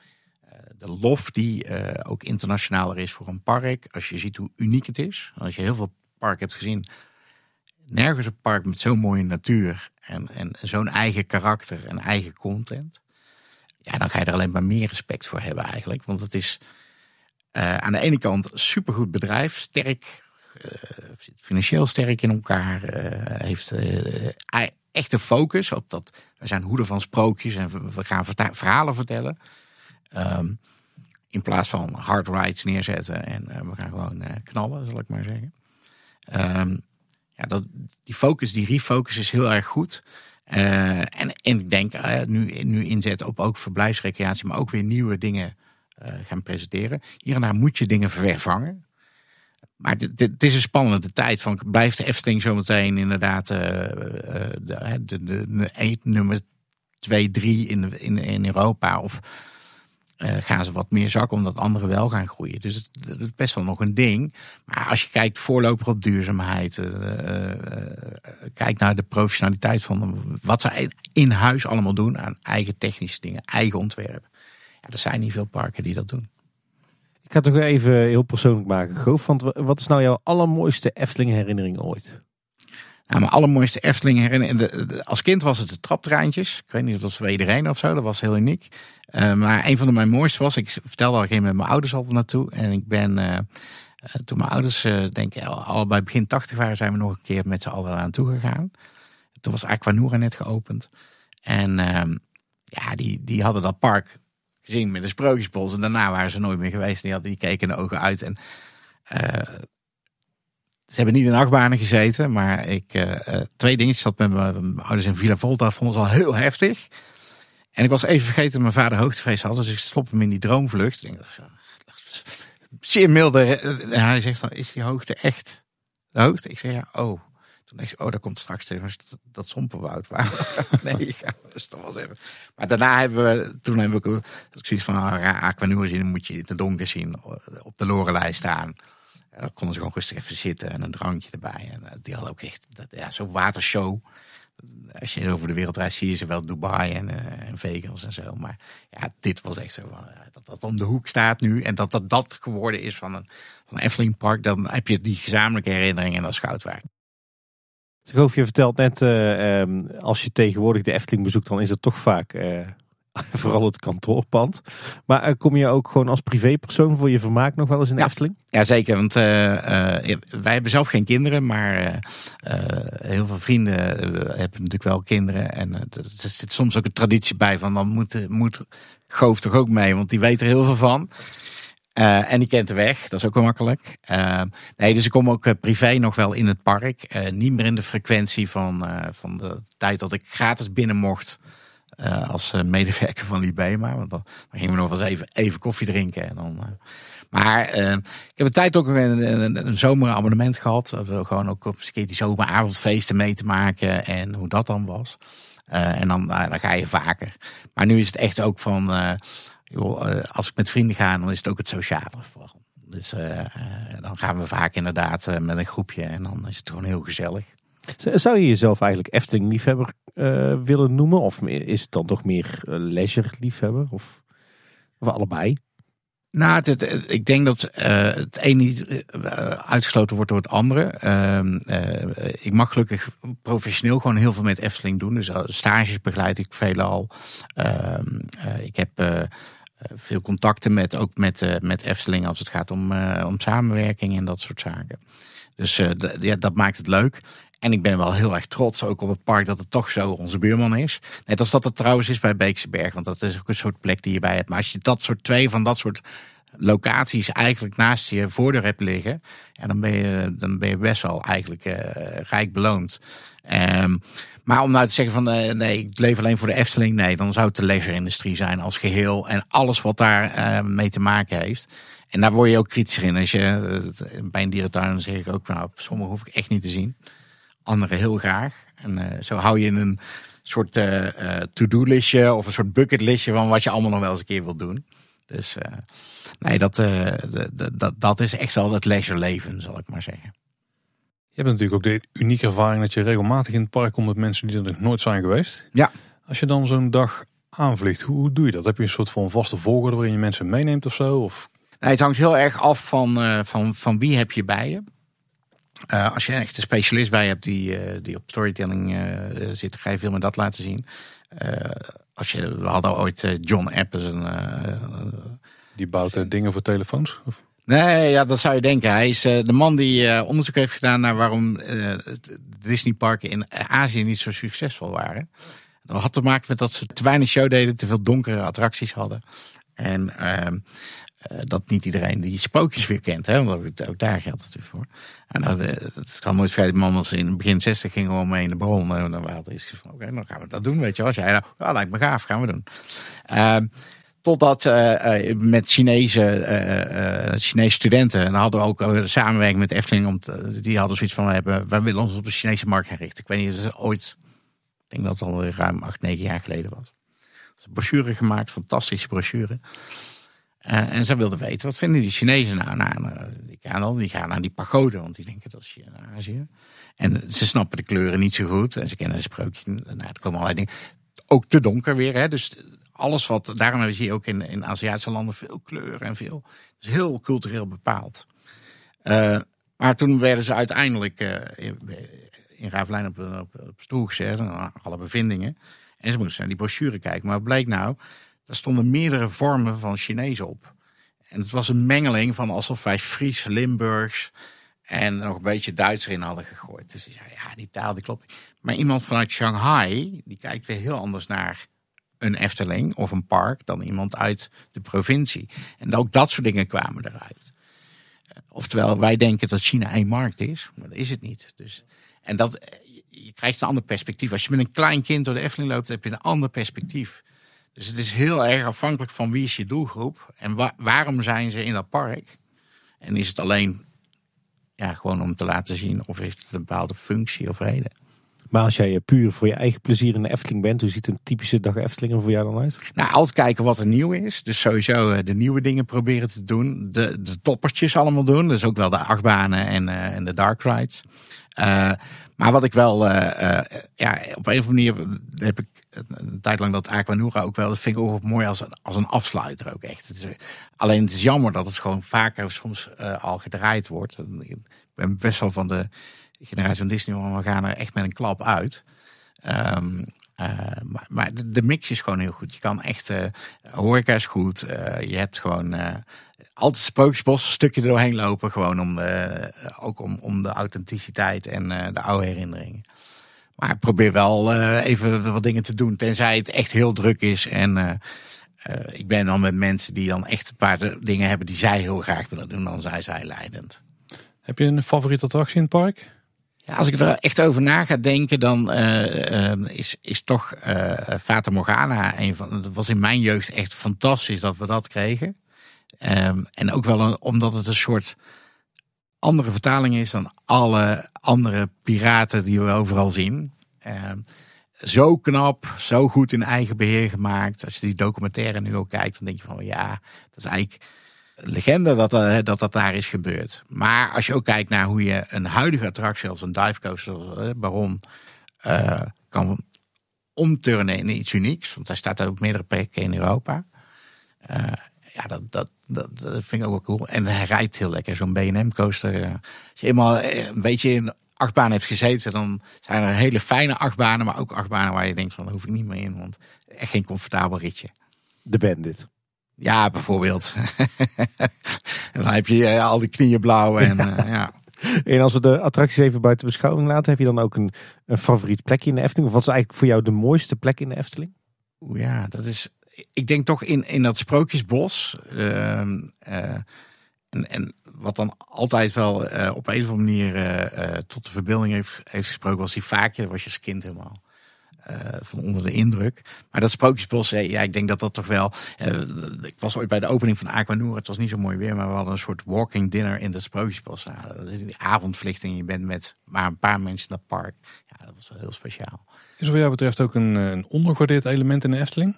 uh, de lof die uh, ook internationaler is voor een park. Als je ziet hoe uniek het is. Als je heel veel parken hebt gezien. Nergens een park met zo'n mooie natuur. En, en zo'n eigen karakter en eigen content ja, dan ga je er alleen maar meer respect voor hebben eigenlijk. Want het is uh, aan de ene kant supergoed bedrijf, sterk, uh, financieel sterk in elkaar, uh, heeft echte focus op dat. We zijn hoeden van sprookjes en we gaan verhalen vertellen. Um, in plaats van hard rides neerzetten en we gaan gewoon knallen, zal ik maar zeggen. Um, ja, dat, die focus, die refocus is heel erg goed. Uh, en, en ik denk uh, nu, nu inzetten op ook verblijfsrecreatie, maar ook weer nieuwe dingen uh, gaan presenteren. Hier en daar moet je dingen vervangen. Maar het is een spannende tijd. Van, blijft de Efteling zometeen inderdaad de, de, de, de, nummer 2, 3 in, in, in Europa? Of uh, gaan ze wat meer zakken omdat anderen wel gaan groeien. Dus het, is best wel nog een ding. Maar als je kijkt voorloper op duurzaamheid, uh, kijk naar de professionaliteit van wat ze in huis allemaal doen aan eigen technische dingen, eigen ontwerp. Ja, er zijn niet veel parken die dat doen. Ik ga het nog even heel persoonlijk maken, Goof. Want wat is nou jouw allermooiste Efteling herinnering ooit? Nou, mijn allermooiste Efteling herinnering. Als kind was het de traptreintjes. Ik weet niet of dat was iedereen of zo. Dat was heel uniek. Uh, maar een van de mijn mooiste was, ik vertelde al een met mijn ouders al naartoe. En ik ben, uh, toen mijn ouders, denk ik, al bij begin tachtig waren, zijn we nog een keer met z'n allen naartoe gegaan. Toen was Aquanura net geopend. En ehm, ja, die, die hadden dat park gezien met de sprookjesbos. En daarna waren ze nooit meer geweest. Die, hadden, die keken de ogen uit. En ze hebben niet in achtbanen gezeten, maar ik, uh, twee dingetjes had met mijn ouders in Villa Volta, vonden ze al heel heftig. En ik was even vergeten dat mijn vader hoogtevrees had, dus ik stop hem in die droomvlucht. Ik zeer milde. En hij zegt dan, is die hoogte echt de hoogte? Ik zeg, ja, oh. Toen dacht ik, oh, daar komt straks tegen dat, dat sompenwoud. nee, dus dat was even. Maar daarna hebben we, toen heb ik, ik zoiets van, ah, zien, moet je in het donker zien, op de Lorelei staan. Dan konden ze gewoon rustig even zitten en een drankje erbij. En uh, die hadden ook echt dat, ja, zo'n watershow. Als je over de wereld reist, zie je ze wel Dubai en, uh, en Vegas en zo. Maar ja, dit was echt zo van, dat dat om de hoek staat nu. En dat dat, dat geworden is van een, van Efteling Park. Dan heb je die gezamenlijke herinnering en dat is goud waard. Je vertelt net, um, als je tegenwoordig de Efteling bezoekt, dan is het toch vaak vooral het kantoorpand. Maar uh, kom je ook gewoon als privépersoon voor je vermaak nog wel eens in de ja. Efteling? Ja, zeker. Want wij hebben zelf geen kinderen, maar heel veel vrienden hebben natuurlijk wel kinderen. En er zit soms ook een traditie bij van dan moet, moet Goof toch ook mee, want die weet er heel veel van. Uh, en die kent de weg, dat is ook wel makkelijk. Uh, nee, dus ik kom ook uh, privé nog wel in het park. niet meer in de frequentie van, van de tijd dat ik gratis binnen mocht. Als medewerker van Libema. Want dan, gingen we nog wel eens even, even koffie drinken. En dan, maar ik heb een tijd ook een, een, een zomerabonnement gehad. Gewoon ook op een keer die zomeravondfeesten mee te maken. En hoe dat dan was. en dan, dan ga je vaker. Maar nu is het echt ook van joh, eh, als ik met vrienden ga, dan is het ook het sociale vooral. Dus dan gaan we vaak inderdaad met een groepje en dan is het gewoon heel gezellig. Zou je jezelf eigenlijk Efteling-liefhebber uh, willen noemen? Of is het dan toch meer leisure-liefhebber? Of, of allebei? Nou, het, ik denk dat uh, het een niet uitgesloten wordt door het andere. Uh, ik mag gelukkig professioneel gewoon heel veel met Efteling doen. Dus stages begeleid ik veelal. Ehm, ik heb eh, veel contacten met, ook met, met Efteling als het gaat om, om samenwerking en dat soort zaken. Dus ja, dat maakt het leuk. En ik ben wel heel erg trots ook op het park dat het toch zo onze buurman is. Net als dat het trouwens is bij Beekse Berg, want dat is ook een soort plek die je bij hebt. Maar als je dat soort twee van dat soort locaties eigenlijk naast je voordeur hebt liggen, ja, dan, ben je, dan ben je best wel eigenlijk uh, rijk beloond. Um, maar om nou te zeggen van uh, nee, ik leef alleen voor de Efteling, nee, dan zou het de leisure-industrie zijn als geheel en alles wat daar uh, mee te maken heeft. En daar word je ook kritisch in. Als je bij een dierentuin zeg ik ook, nou, sommige hoef ik echt niet te zien. Andere heel graag. En zo hou je een soort to-do-listje of een soort bucket-listje van wat je allemaal nog wel eens een keer wilt doen. Dus nee, dat, dat, dat is echt wel het leisure leven, zal ik maar zeggen. Je hebt natuurlijk ook de unieke ervaring dat je regelmatig in het park komt met mensen die er nog nooit zijn geweest. Ja. Als je dan zo'n dag aanvliegt, hoe, doe je dat? Heb je een soort van vaste volgorde waarin je mensen meeneemt of zo? Of? Nee, het hangt heel erg af van, van, van wie heb je bij je. Uh, als je echt een specialist bij hebt die, uh, die op storytelling zit, ga je veel meer dat laten zien. als je, we hadden ooit John Appen. die bouwt dingen voor telefoons? Of? Nee, ja, dat zou je denken. Hij is de man die onderzoek heeft gedaan naar waarom Disneyparken in Azië niet zo succesvol waren. Dat had te maken met dat ze te weinig show deden, te veel donkere attracties hadden. En ehm, dat niet iedereen die sprookjes weer kent, hè, want ook daar geldt het natuurlijk voor. En dat, het kan nooit vergeten, man als in het begin 60 gingen om mee in de bron. En dan waren er van, oké, dan gaan we dat doen, weet je. Als jij nou, ja, lijkt me gaaf, gaan we doen. Ehm, Totdat met Chinese, Chinese studenten, en hadden we ook samenwerking met Efteling, om die hadden zoiets van, we hebben, wij willen ons op de Chinese markt gaan richten. Ik weet niet, het ooit, ik denk dat het al ruim acht, negen jaar geleden was. Een brochure gemaakt, fantastische brochure. En ze wilden weten, wat vinden die Chinezen nou? nou die, gaan dan, die gaan naar die pagode, want die denken dat is Azië. En ze snappen de kleuren niet zo goed. En ze kennen een sprookje. Nou, er komen allerlei dingen. Ook te donker weer. Hè? Dus alles wat, daarom zie je ook in, in Aziatische landen veel kleur en veel. Het is heel cultureel bepaald. Uh, maar toen werden ze uiteindelijk in, in Ravelijn op, op, stoel gezet, alle bevindingen. En ze moesten naar die brochure kijken. Maar wat bleek nou? Er stonden meerdere vormen van Chinees op. En het was een mengeling van alsof wij Fries, Limburgs en nog een beetje Duits erin hadden gegooid. Dus ja, ja, die taal die klopt. Maar iemand vanuit Shanghai, die kijkt weer heel anders naar een Efteling of een park dan iemand uit de provincie. En ook dat soort dingen kwamen eruit. Oftewel, wij denken dat China één markt is, maar dat is het niet. Dus, en dat, je krijgt een ander perspectief. Als je met een klein kind door de Efteling loopt, heb je een ander perspectief. Dus het is heel erg afhankelijk van wie is je doelgroep en waarom zijn ze in dat park. En is het alleen ja, gewoon om te laten zien of heeft het een bepaalde functie of reden. Maar als jij puur voor je eigen plezier in de Efteling bent, hoe ziet een typische dag Efteling er voor jou dan uit? Nou, altijd kijken wat er nieuw is. Dus sowieso eh, de nieuwe dingen proberen te doen. De, de toppertjes allemaal doen. Dus ook wel de achtbanen en, uh, en de dark rides. Uh, maar wat ik wel, uh, ja, op een of andere manier heb ik een tijd lang dat Aquanura ook wel, dat vind ik ook mooi als, als een afsluiter ook echt. Het is, alleen het is jammer dat het gewoon vaker soms al gedraaid wordt ben best wel van de generatie van Disney, maar we gaan er echt met een klap uit. Um, maar, maar de, mix is gewoon heel goed. Je kan echt, uh, horeca is goed. Je hebt gewoon altijd sprookjesbos een stukje doorheen lopen. Gewoon om ook om, om de authenticiteit en de oude herinneringen. Maar ik probeer wel even wat dingen te doen. Tenzij het echt heel druk is. En ik ben dan met mensen die dan echt een paar dingen hebben die zij heel graag willen doen. Dan zijn zij leidend. Heb je een favoriete attractie in het park? Ja, als ik er echt over na ga denken, dan is, is toch Fata Morgana een van. Het was in mijn jeugd echt fantastisch dat we dat kregen. Um, en ook wel een, omdat het een soort andere vertaling is dan alle andere piraten die we overal zien. Um, zo knap, zo goed in eigen beheer gemaakt. Als je die documentaire nu ook kijkt, dan denk je van ja, dat is eigenlijk legende dat, uh, dat dat daar is gebeurd. Maar als je ook kijkt naar hoe je een huidige attractie als een divecoaster zoals uh, Baron kan omturnen in iets unieks. Want hij staat ook meerdere plekken in Europa. ja, dat, dat, dat, vind ik ook wel cool. En hij rijdt heel lekker, zo'n B&M coaster. als je eenmaal een beetje in achtbaan hebt gezeten, dan zijn er hele fijne achtbanen, maar ook achtbanen waar je denkt van, daar hoef ik niet meer in, want echt geen comfortabel ritje. De Bandit. Ja, bijvoorbeeld. en dan heb je uh, al die knieën blauw. En, uh, ja. en als we de attracties even buiten beschouwing laten, heb je dan ook een, een favoriet plekje in de Efteling? Of wat is eigenlijk voor jou de mooiste plek in de Efteling? Ja, dat is. Ik denk toch in, in dat sprookjesbos. Uh, en, en wat dan altijd wel op een of andere manier tot de verbeelding heeft, heeft gesproken, was die vaakje. Dat was je als kind helemaal. Van onder de indruk. Maar dat Sprookjesbos, ja, ik denk dat dat toch wel. Ik was ooit bij de opening van Aquanura. Het was niet zo mooi weer, maar we hadden een soort walking dinner in de Sprookjesbos. Die avondvlichting, je bent met maar een paar mensen in dat park. Ja, dat was wel heel speciaal. Is wat jou betreft ook een, een ondergewaardeerd element in de Efteling?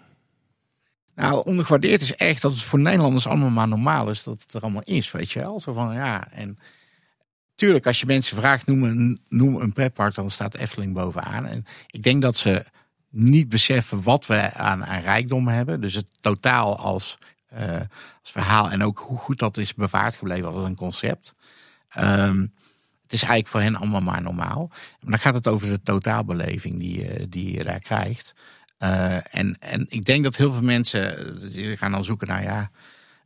Nou, ondergewaardeerd is echt dat het voor Nederlanders allemaal maar normaal is dat het er allemaal is, weet je wel. Zo van ja, en tuurlijk, als je mensen vraagt, noem een, noem een pretpark, dan staat Efteling bovenaan. En ik denk dat ze niet beseffen wat we aan, aan rijkdom hebben. Dus het totaal als, uh, als verhaal en ook hoe goed dat is bewaard gebleven als een concept. Um, het is eigenlijk voor hen allemaal maar normaal. Maar dan gaat het over de totaalbeleving die, je, die je daar krijgt. Uh, en, en ik denk dat heel veel mensen die gaan dan zoeken naar ja.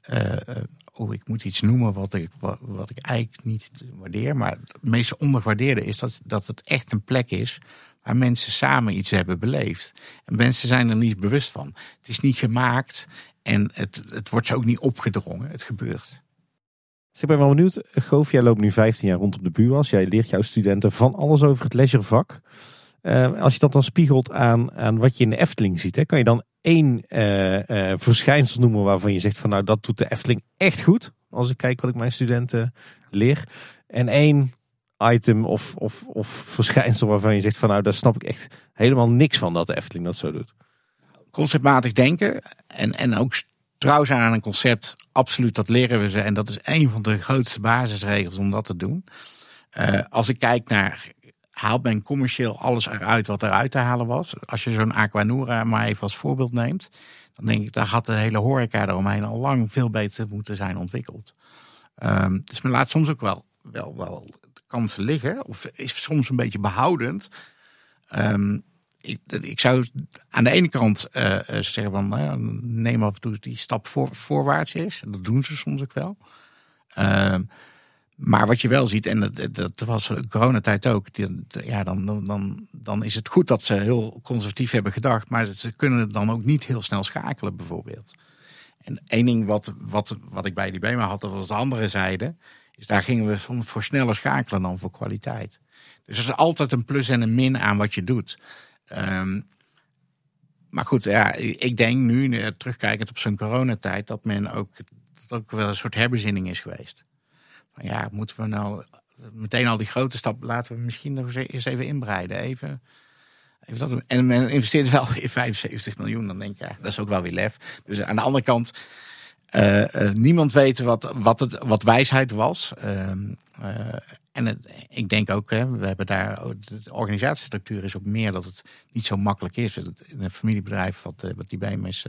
Uh, oh, ik moet iets noemen wat ik, wat, ik eigenlijk niet waardeer. Maar het meest ondergewaardeerde is dat, dat het echt een plek is waar mensen samen iets hebben beleefd. En mensen zijn er niet bewust van. Het is niet gemaakt en het, het wordt ze ook niet opgedrongen. Het gebeurt. Dus ik ben wel benieuwd. Goof, jij loopt nu 15 jaar rond op de buurwas. Jij leert jouw studenten van alles over het leisure Uh, als je dat dan spiegelt aan, aan wat je in de Efteling ziet, hè, kan je dan één uh, uh, verschijnsel noemen waarvan je zegt van nou dat doet de Efteling echt goed. Als ik kijk wat ik mijn studenten leer. En één item of, of, of verschijnsel waarvan je zegt van nou daar snap ik echt helemaal niks van dat de Efteling dat zo doet. Conceptmatig denken en, en ook trouw zijn aan een concept. Absoluut, dat leren we ze. En dat is een van de grootste basisregels om dat te doen. Als ik kijk naar haalt men commercieel alles eruit wat eruit te halen was. Als je zo'n Aquanura maar even als voorbeeld neemt, dan denk ik, daar had de hele horeca eromheen al lang veel beter moeten zijn ontwikkeld. Um, dus men laat soms ook wel, wel, wel kansen liggen, of is soms een beetje behoudend. Um, ik, ik, zou aan de ene kant uh, zeggen van uh, neem af en toe die stap voor, voorwaarts is. Dat doen ze soms ook wel. Uh, maar wat je wel ziet, en dat, dat was coronatijd ook, ja, dan, dan, dan is het goed dat ze heel conservatief hebben gedacht, maar ze kunnen dan ook niet heel snel schakelen, bijvoorbeeld. En één ding wat, wat, wat ik bij die BEMA had, dat was de andere zijde, is daar gingen we soms voor sneller schakelen dan voor kwaliteit. Dus er is altijd een plus en een min aan wat je doet. Um, maar goed, ja, ik denk nu, eh, terugkijkend op zo'n coronatijd, dat men ook, ook wel een soort herbezinning is geweest ja, moeten we nou meteen al die grote stap laten we misschien nog eens even inbreiden. Even, even dat. En men investeert wel in 75 miljoen. Dan denk je, ja, dat is ook wel weer lef. Dus aan de andere kant, uh, uh, niemand weet wat, wat, het, wat wijsheid was. Uh, en het, ik denk ook, hè, we hebben daar, de organisatiestructuur is ook meer dat het niet zo makkelijk is. In een familiebedrijf wat, wat die bij is,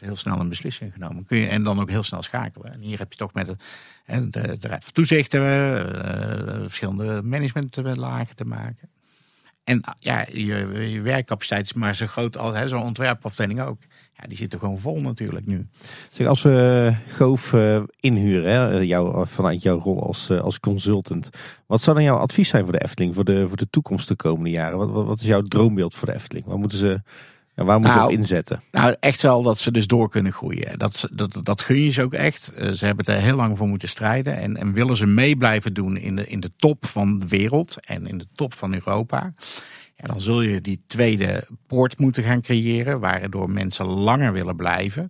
heel snel een beslissing genomen. Kun je, en dan ook heel snel schakelen. En hier heb je toch met de, de, de Raad van Toezichten, uh, verschillende managementlagen te maken. En ja, je, werkcapaciteit is maar zo groot als zo'n ontwerpafdeling ook. Ja, die zitten gewoon vol natuurlijk nu. Zeg, als we Goof uh, inhuren, hè, jou, vanuit jouw rol als, als consultant. Wat zou dan jouw advies zijn voor de Efteling voor de, voor de toekomst de komende jaren? Wat, wat, wat is jouw droombeeld voor de Efteling? Wat moeten ze en waar moeten nou, ze op inzetten? Nou, echt wel dat ze dus door kunnen groeien. Dat, dat, dat gun je ze ook echt. Eh, ze hebben er heel lang voor moeten strijden. En, en willen ze mee blijven doen in de, in de top van de wereld en in de top van Europa. Ja, dan zul je die tweede poort moeten gaan creëren, waardoor mensen langer willen blijven.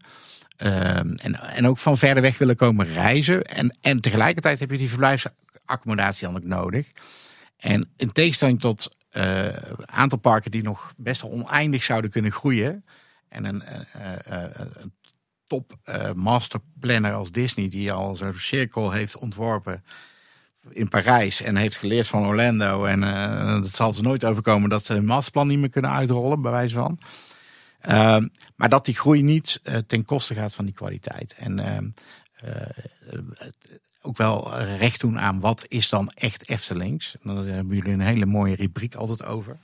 Ehm, en, en ook van verder weg willen komen reizen. En, en tegelijkertijd heb je die verblijfsaccommodatie dan ook nodig. En in tegenstelling tot uh, aantal parken die nog best wel oneindig zouden kunnen groeien. En een, uh, een top masterplanner als Disney, die al zo'n cirkel heeft ontworpen in Parijs en heeft geleerd van Orlando. En het zal ze nooit overkomen dat ze een masterplan niet meer kunnen uitrollen, bij wijze van. Ehm, maar dat die groei niet ten koste gaat van die kwaliteit. En ehm, ook wel recht doen aan wat is dan echt Eftelings. En daar hebben jullie een hele mooie rubriek altijd over.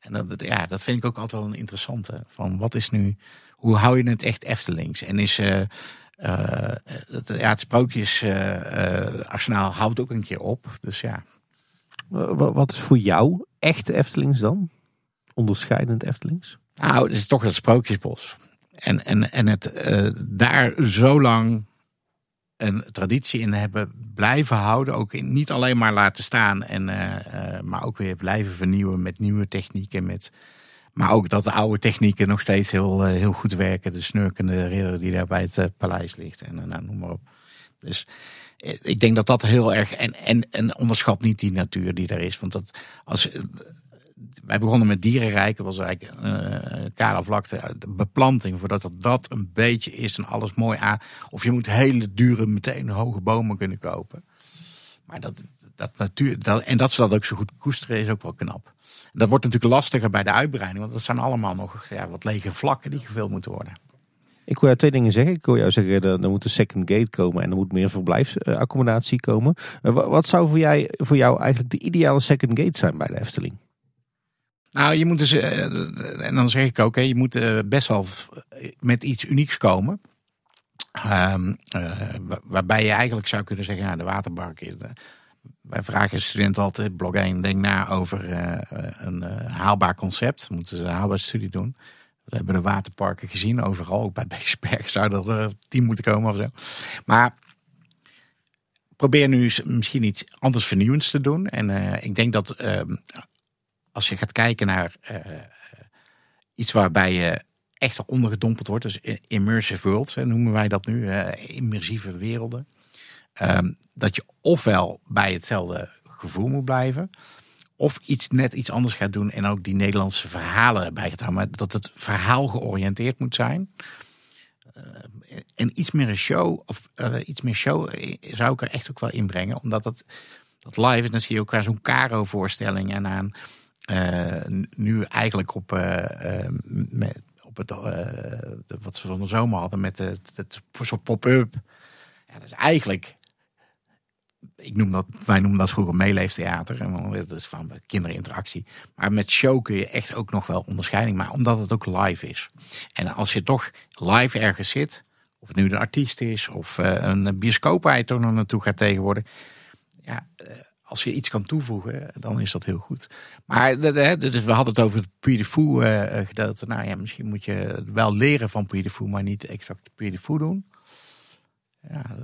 En dat, ja, dat vind ik ook altijd wel een interessante. Van wat is nu, hoe hou je het echt Eftelings? En is uh, uh, het, ja, het sprookjes uh, arsenaal houdt ook een keer op. Dus ja. Wat is voor jou echt Eftelings dan? Onderscheidend Eftelings? Nou, het is toch het sprookjesbos. En, en, en het daar zo lang een traditie in hebben blijven houden. Ook niet alleen maar laten staan, en, uh, uh, maar ook weer blijven vernieuwen met nieuwe technieken. Met, maar ook dat de oude technieken nog steeds heel, uh, heel goed werken. De snurkende ridder die daar bij het paleis ligt en nou, noem maar op. Dus ik denk dat dat heel erg. En, en, en onderschat niet die natuur die er is. Want dat, als, wij begonnen met dierenrijk. Dat was eigenlijk uh, kale vlakte. De beplanting, voordat dat, dat een beetje is en alles mooi aan. Of je moet hele dure, meteen hoge bomen kunnen kopen. Maar dat, dat natuur, dat, en dat ze dat ook zo goed koesteren is ook wel knap. En dat wordt natuurlijk lastiger bij de uitbreiding. Want dat zijn allemaal nog ja, wat lege vlakken die gevuld moeten worden. Ik wil jou twee dingen zeggen. Ik wil jou zeggen, er, er moet een second gate komen en er moet meer verblijfsaccommodatie komen. Wat zou voor, jij, voor jou eigenlijk de ideale second gate zijn bij de Efteling? Nou, je moet dus, eh, en dan zeg ik ook, je moet eh, best wel met iets unieks komen. Um, waarbij je eigenlijk zou kunnen zeggen, ja, de waterpark is. wij vragen studenten altijd, blog 1, denk na over een haalbaar concept. Moeten ze een haalbaar studie doen. We hebben de waterparken gezien, overal. Ook bij Beeksberg zou er tien moeten komen of zo. Maar probeer nu misschien iets anders vernieuwends te doen. En ik denk dat ehm, als je gaat kijken naar uh, iets waarbij je echt ondergedompeld wordt, dus immersive worlds noemen wij dat nu, uh, immersieve werelden. Um, dat je ofwel bij hetzelfde gevoel moet blijven, of iets net iets anders gaat doen en ook die Nederlandse verhalen erbij gaat houden. Maar dat het verhaal georiënteerd moet zijn. Uh, en iets meer een show, of uh, iets meer show zou ik er echt ook wel inbrengen. Omdat dat, dat live, dan zie je ook aan zo'n Caro-voorstelling en aan nu eigenlijk op, uh, met, op het, wat ze van de zomer hadden met het, het, soort pop-up. Ja, dat is eigenlijk, ik noem dat, wij noemen dat vroeger meeleeftheater. En dat is van kinderinteractie. Maar met show kun je echt ook nog wel onderscheiding maken, omdat het ook live is. En als je toch live ergens zit, of het nu een artiest is, of een bioscoop waar je toch nog naartoe gaat tegenwoordig. Ja, als je iets kan toevoegen, dan is dat heel goed. Maar dus we hadden het over het Puy de Fou uh, gedeelte. Nou ja, misschien moet je wel leren van Puy maar niet exact Puy doen. Ja,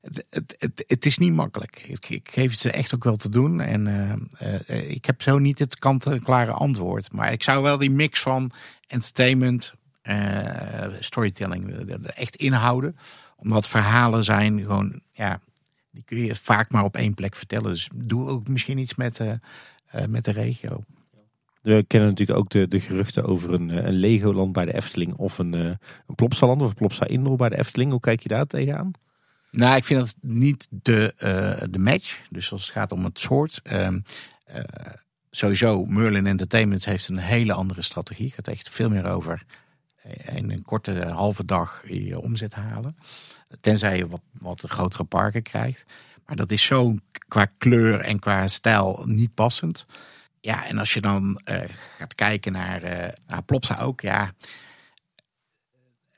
het, het, het, het, is niet makkelijk. Ik, geef het ze echt ook wel te doen. En uh, uh, ik heb zo niet het kant-en-klare antwoord. Maar ik zou wel die mix van entertainment, storytelling echt inhouden. Omdat verhalen zijn gewoon, ja, die kun je vaak maar op één plek vertellen. Dus doe ook misschien iets met, uh, met de regio. We kennen natuurlijk ook de, de geruchten over een, een Legoland bij de Efteling of een, een Plopsaland of een Plopsa Indoor bij de Efteling. Hoe kijk je daar tegenaan? Nou, ik vind dat niet de, uh, de match. Dus als het gaat om het soort. Uh, sowieso, Merlin Entertainment heeft een hele andere strategie. Het gaat echt veel meer over in een korte halve dag je omzet halen. Tenzij je wat, wat grotere parken krijgt. Maar dat is zo qua kleur en qua stijl niet passend. Ja, en als je dan gaat kijken naar, naar Plopsa ook, ja.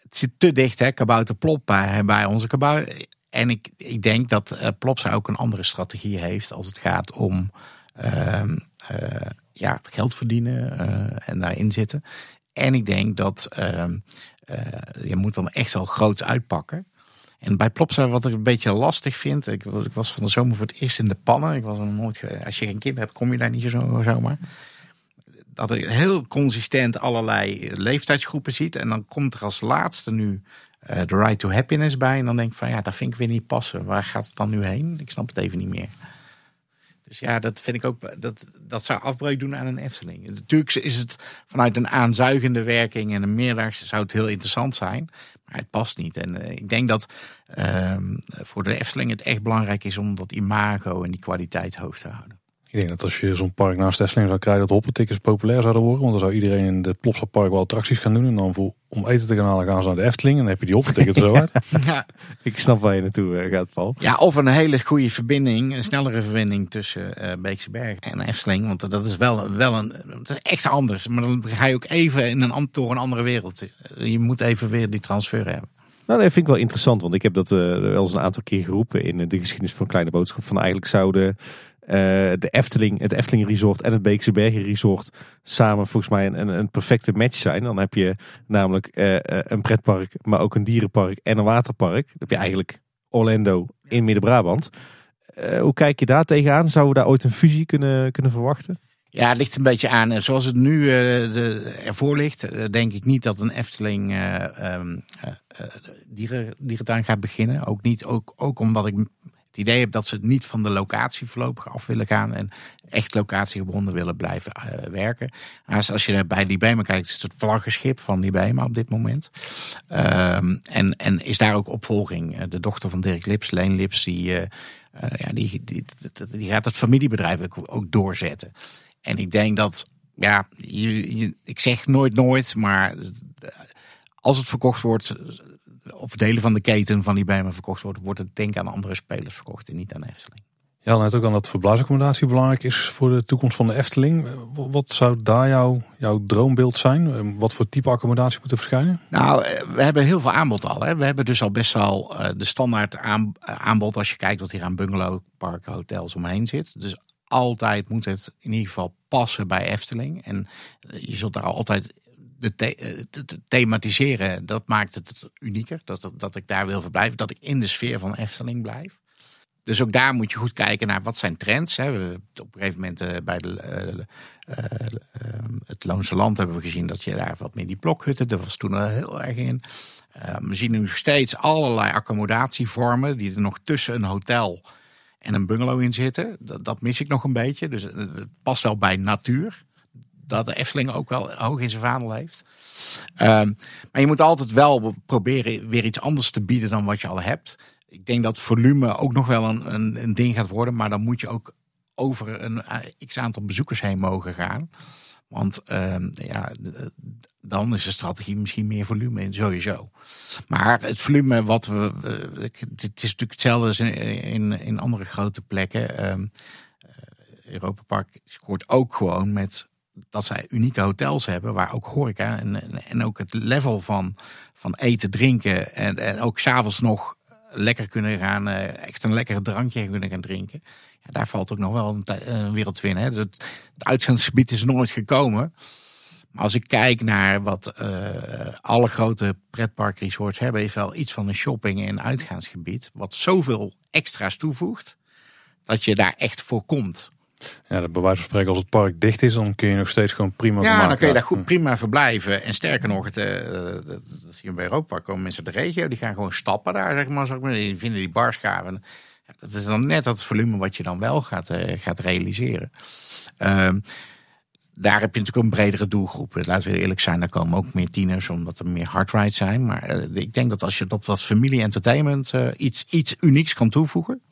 Het zit te dicht, hè, kabouter Plop bij, bij onze kabouter. En ik, ik denk dat uh, Plopsa ook een andere strategie heeft als het gaat om uh, ja, geld verdienen uh, en daarin zitten. En ik denk dat ehm, je moet dan echt wel groots uitpakken. En bij Plopsa, wat ik een beetje lastig vind, ik, ik, was van de zomer voor het eerst in de pannen. Ik was nooit, als je geen kind hebt, kom je daar niet zo zomaar. Dat ik heel consistent allerlei leeftijdsgroepen ziet. En dan komt er als laatste nu uh, de Right to Happiness bij. En dan denk ik van ja, dat vind ik weer niet passen. Waar gaat het dan nu heen? Ik snap het even niet meer. Dus ja, dat vind ik ook. Dat, dat zou afbreuk doen aan een Efteling. Natuurlijk is het vanuit een aanzuigende werking en een meerdaagse zou het heel interessant zijn. Maar het past niet. En uh, ik denk dat uh, voor de Efteling het echt belangrijk is om dat imago en die kwaliteit hoog te houden. Ik denk dat als je zo'n park naast Efteling zou krijgen, dat hoppetickets populair zouden worden. Want dan zou iedereen in de Plopsa Park wel attracties gaan doen. En dan voor, om eten te gaan halen gaan ze naar de Efteling. En dan heb je die hoppeticket er zo uit. ja. Ik snap waar je naartoe eh, gaat, Paul. Ja, of een hele goede verbinding, een snellere verbinding tussen uh, Beekse Berg en Efteling. Want dat is wel, wel een, dat is echt anders. Maar dan ga je ook even in een, door een andere wereld. Je moet even weer die transfer hebben. Nou, dat vind ik wel interessant, want ik heb dat uh, wel eens een aantal keer geroepen in de geschiedenis van Kleine Boodschap. Van eigenlijk zouden de Efteling, het Efteling Resort en het Beekse Bergen Resort samen volgens mij een, een, perfecte match zijn. Dan heb je namelijk uh, een pretpark, maar ook een dierenpark en een waterpark. Dan heb je eigenlijk Orlando in Midden-Brabant. Uh, hoe kijk je daar tegenaan? Zouden we daar ooit een fusie kunnen, kunnen verwachten? Ja, het ligt een beetje aan. Zoals het nu uh, de, ervoor ligt, denk ik niet dat een Efteling um, dieren, dierentuin gaat beginnen. Ook niet, ook, ook omdat ik het idee heb dat ze het niet van de locatie voorlopig af willen gaan en echt locatiegebonden willen blijven uh, werken. Als, als je bij Libema kijkt, is het het vlaggenschip van Libema op dit moment. Um, en, en is daar ook opvolging. Eh, de dochter van Dirk Lips, Leen Lips, die, uh, ja, die, die, die, die, gaat het familiebedrijf ook, ook doorzetten. En ik denk dat, ja, je, je, ik zeg nooit nooit, maar als het verkocht wordt, of delen van de keten van die bij me verkocht wordt, wordt het denk aan andere spelers verkocht en niet aan Efteling. Ja, net ook aan dat verblijfsaccommodatie belangrijk is voor de toekomst van de Efteling. Wat zou daar jouw, jouw droombeeld zijn? Wat voor type accommodatie moet er verschijnen? Nou, eh, we hebben heel veel aanbod al. Hè. We hebben dus al best wel uh, de standaard aan, aanbod als je kijkt wat hier aan bungalowparken, hotels omheen zit. Dus altijd moet het in ieder geval passen bij Efteling. En eh, je zult daar altijd de te, te, thematiseren, dat maakt het unieker. Dat, dat, ik daar wil verblijven. Dat ik in de sfeer van Efteling blijf. Dus ook daar moet je goed kijken naar wat zijn trends. Hè. Op een gegeven moment uh, bij de, uh, het Loonse Land hebben we gezien dat je daar wat meer die blokhutten. Dat was toen al heel erg in. we zien nu steeds allerlei accommodatievormen die er nog tussen een hotel en een bungalow in zitten. Dat, dat mis ik nog een beetje. Dus het past wel bij natuur dat de Efteling ook wel hoog in zijn vaandel heeft. Um, maar je moet altijd wel proberen weer iets anders te bieden dan wat je al hebt. Ik denk dat volume ook nog wel een, een, een ding gaat worden. Maar dan moet je ook over een eh, x aantal bezoekers heen mogen gaan. Want uh, ja, dan is de strategie misschien meer volume sowieso. Maar het volume wat we. Het is natuurlijk hetzelfde als in, in, in andere grote plekken. Um, Europa Park scoort ook gewoon met dat zij unieke hotels hebben waar ook horeca en, en ook het level van, van eten, drinken en, en ook s'avonds nog lekker kunnen gaan, eh, echt een lekker drankje kunnen gaan drinken. Ja, daar valt ook nog wel een, wereld winnen. Hè. Dus het, uitgaansgebied is nooit gekomen. Maar als ik kijk naar wat uh, alle grote pretparkresorts hebben, heeft wel iets van een shopping- en uitgaansgebied. Wat zoveel extra's toevoegt, dat je daar echt voor komt. Ja, bij wijze van spreken, als het park dicht is, dan kun je nog steeds gewoon prima Ja, dan kun je daar goed prima verblijven. En sterker nog, het, uh, dat bij Europa komen mensen uit de regio, die gaan gewoon stappen daar, zeg maar. Die vinden die bars. Ja, dat is dan net dat volume wat je dan wel gaat, uh, gaat realiseren. Uh, daar heb je natuurlijk een bredere doelgroep. Laten we eerlijk zijn, daar komen ook meer tieners, omdat er meer hardrides zijn. Maar uh, ik denk dat als je op dat familie-entertainment iets, iets unieks kan toevoegen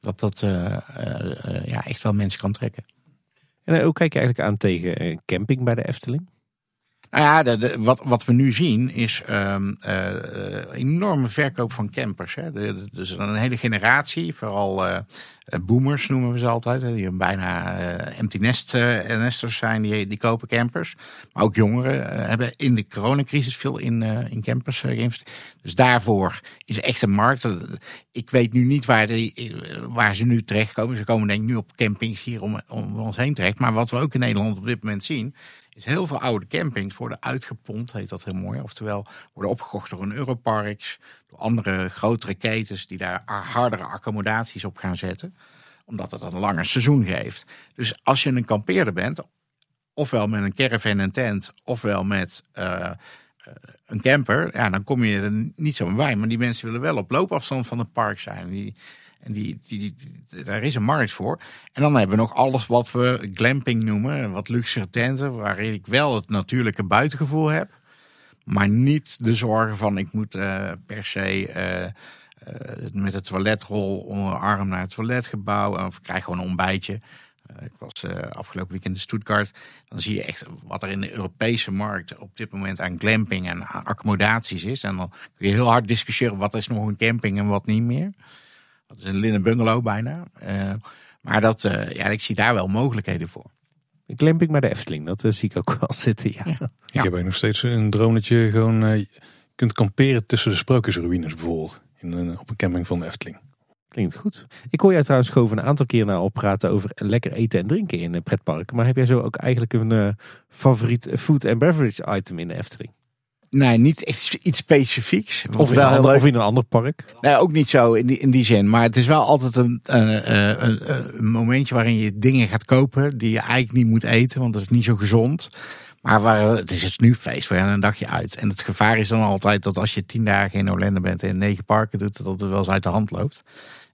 dat dat uh, uh, ja, echt wel mensen kan trekken. En hoe kijk je eigenlijk aan tegen camping bij de Efteling? Nou ja, wat, wat we nu zien is um, enorme verkoop van campers. Hè. Dus een hele generatie, vooral uh, boomers noemen we ze altijd, hè, die bijna empty nest, nesters zijn, die, die kopen campers. Maar ook jongeren hebben in de coronacrisis veel in, in campers geïnvesteerd. Dus daarvoor is echt een markt. Ik weet nu niet waar, waar ze nu terechtkomen. Ze komen denk ik nu op campings hier om, om ons heen terecht. Maar wat we ook in Nederland op dit moment zien heel veel oude campings worden uitgepompt, heet dat heel mooi. Oftewel worden opgekocht door een Europarks, door andere grotere ketens die daar hardere accommodaties op gaan zetten. Omdat het een langer seizoen geeft. Dus als je een kampeerder bent, ofwel met een caravan en tent, ofwel met uh, een camper, ja, dan kom je er niet zo bij. Maar die mensen willen wel op loopafstand van het park zijn. Die, en die, die, daar is een markt voor. En dan hebben we nog alles wat we glamping noemen. Wat luxe tenten, waarin ik wel het natuurlijke buitengevoel heb. Maar niet de zorgen van ik moet uh, per se uh, uh, met de toiletrol onder arm naar het toiletgebouw. Of krijg gewoon een ontbijtje. ik was afgelopen weekend in Stuttgart. Dan zie je echt wat er in de Europese markt op dit moment aan glamping en accommodaties is. En dan kun je heel hard discussiëren wat is nog een camping en wat niet meer. Dat is een linnen bungalow bijna. Uh, maar dat, uh, ja, ik zie daar wel mogelijkheden voor. Een glamping bij de Efteling, dat uh, zie ik ook wel zitten. Ja. ja. Ik heb nog steeds een droom dat je gewoon kunt kamperen tussen de sprookjesruïnes bijvoorbeeld. In een, op een camping van de Efteling. Klinkt goed. Ik hoor jij trouwens gewoon een aantal keer naar op praten over lekker eten en drinken in pretparken. Maar heb jij zo ook eigenlijk een favoriet food and beverage item in de Efteling? Nee, niet echt iets specifieks. Of, wel in, of in een ander park? Nee, ook niet zo in die, in die zin. Maar het is wel altijd een, een, een, een, momentje waarin je dingen gaat kopen die je eigenlijk niet moet eten, want dat is niet zo gezond. Maar waar, het is het nu feest, we gaan een dagje uit. En het gevaar is dan altijd dat als je tien dagen in Orlando bent en negen parken doet, dat het wel eens uit de hand loopt.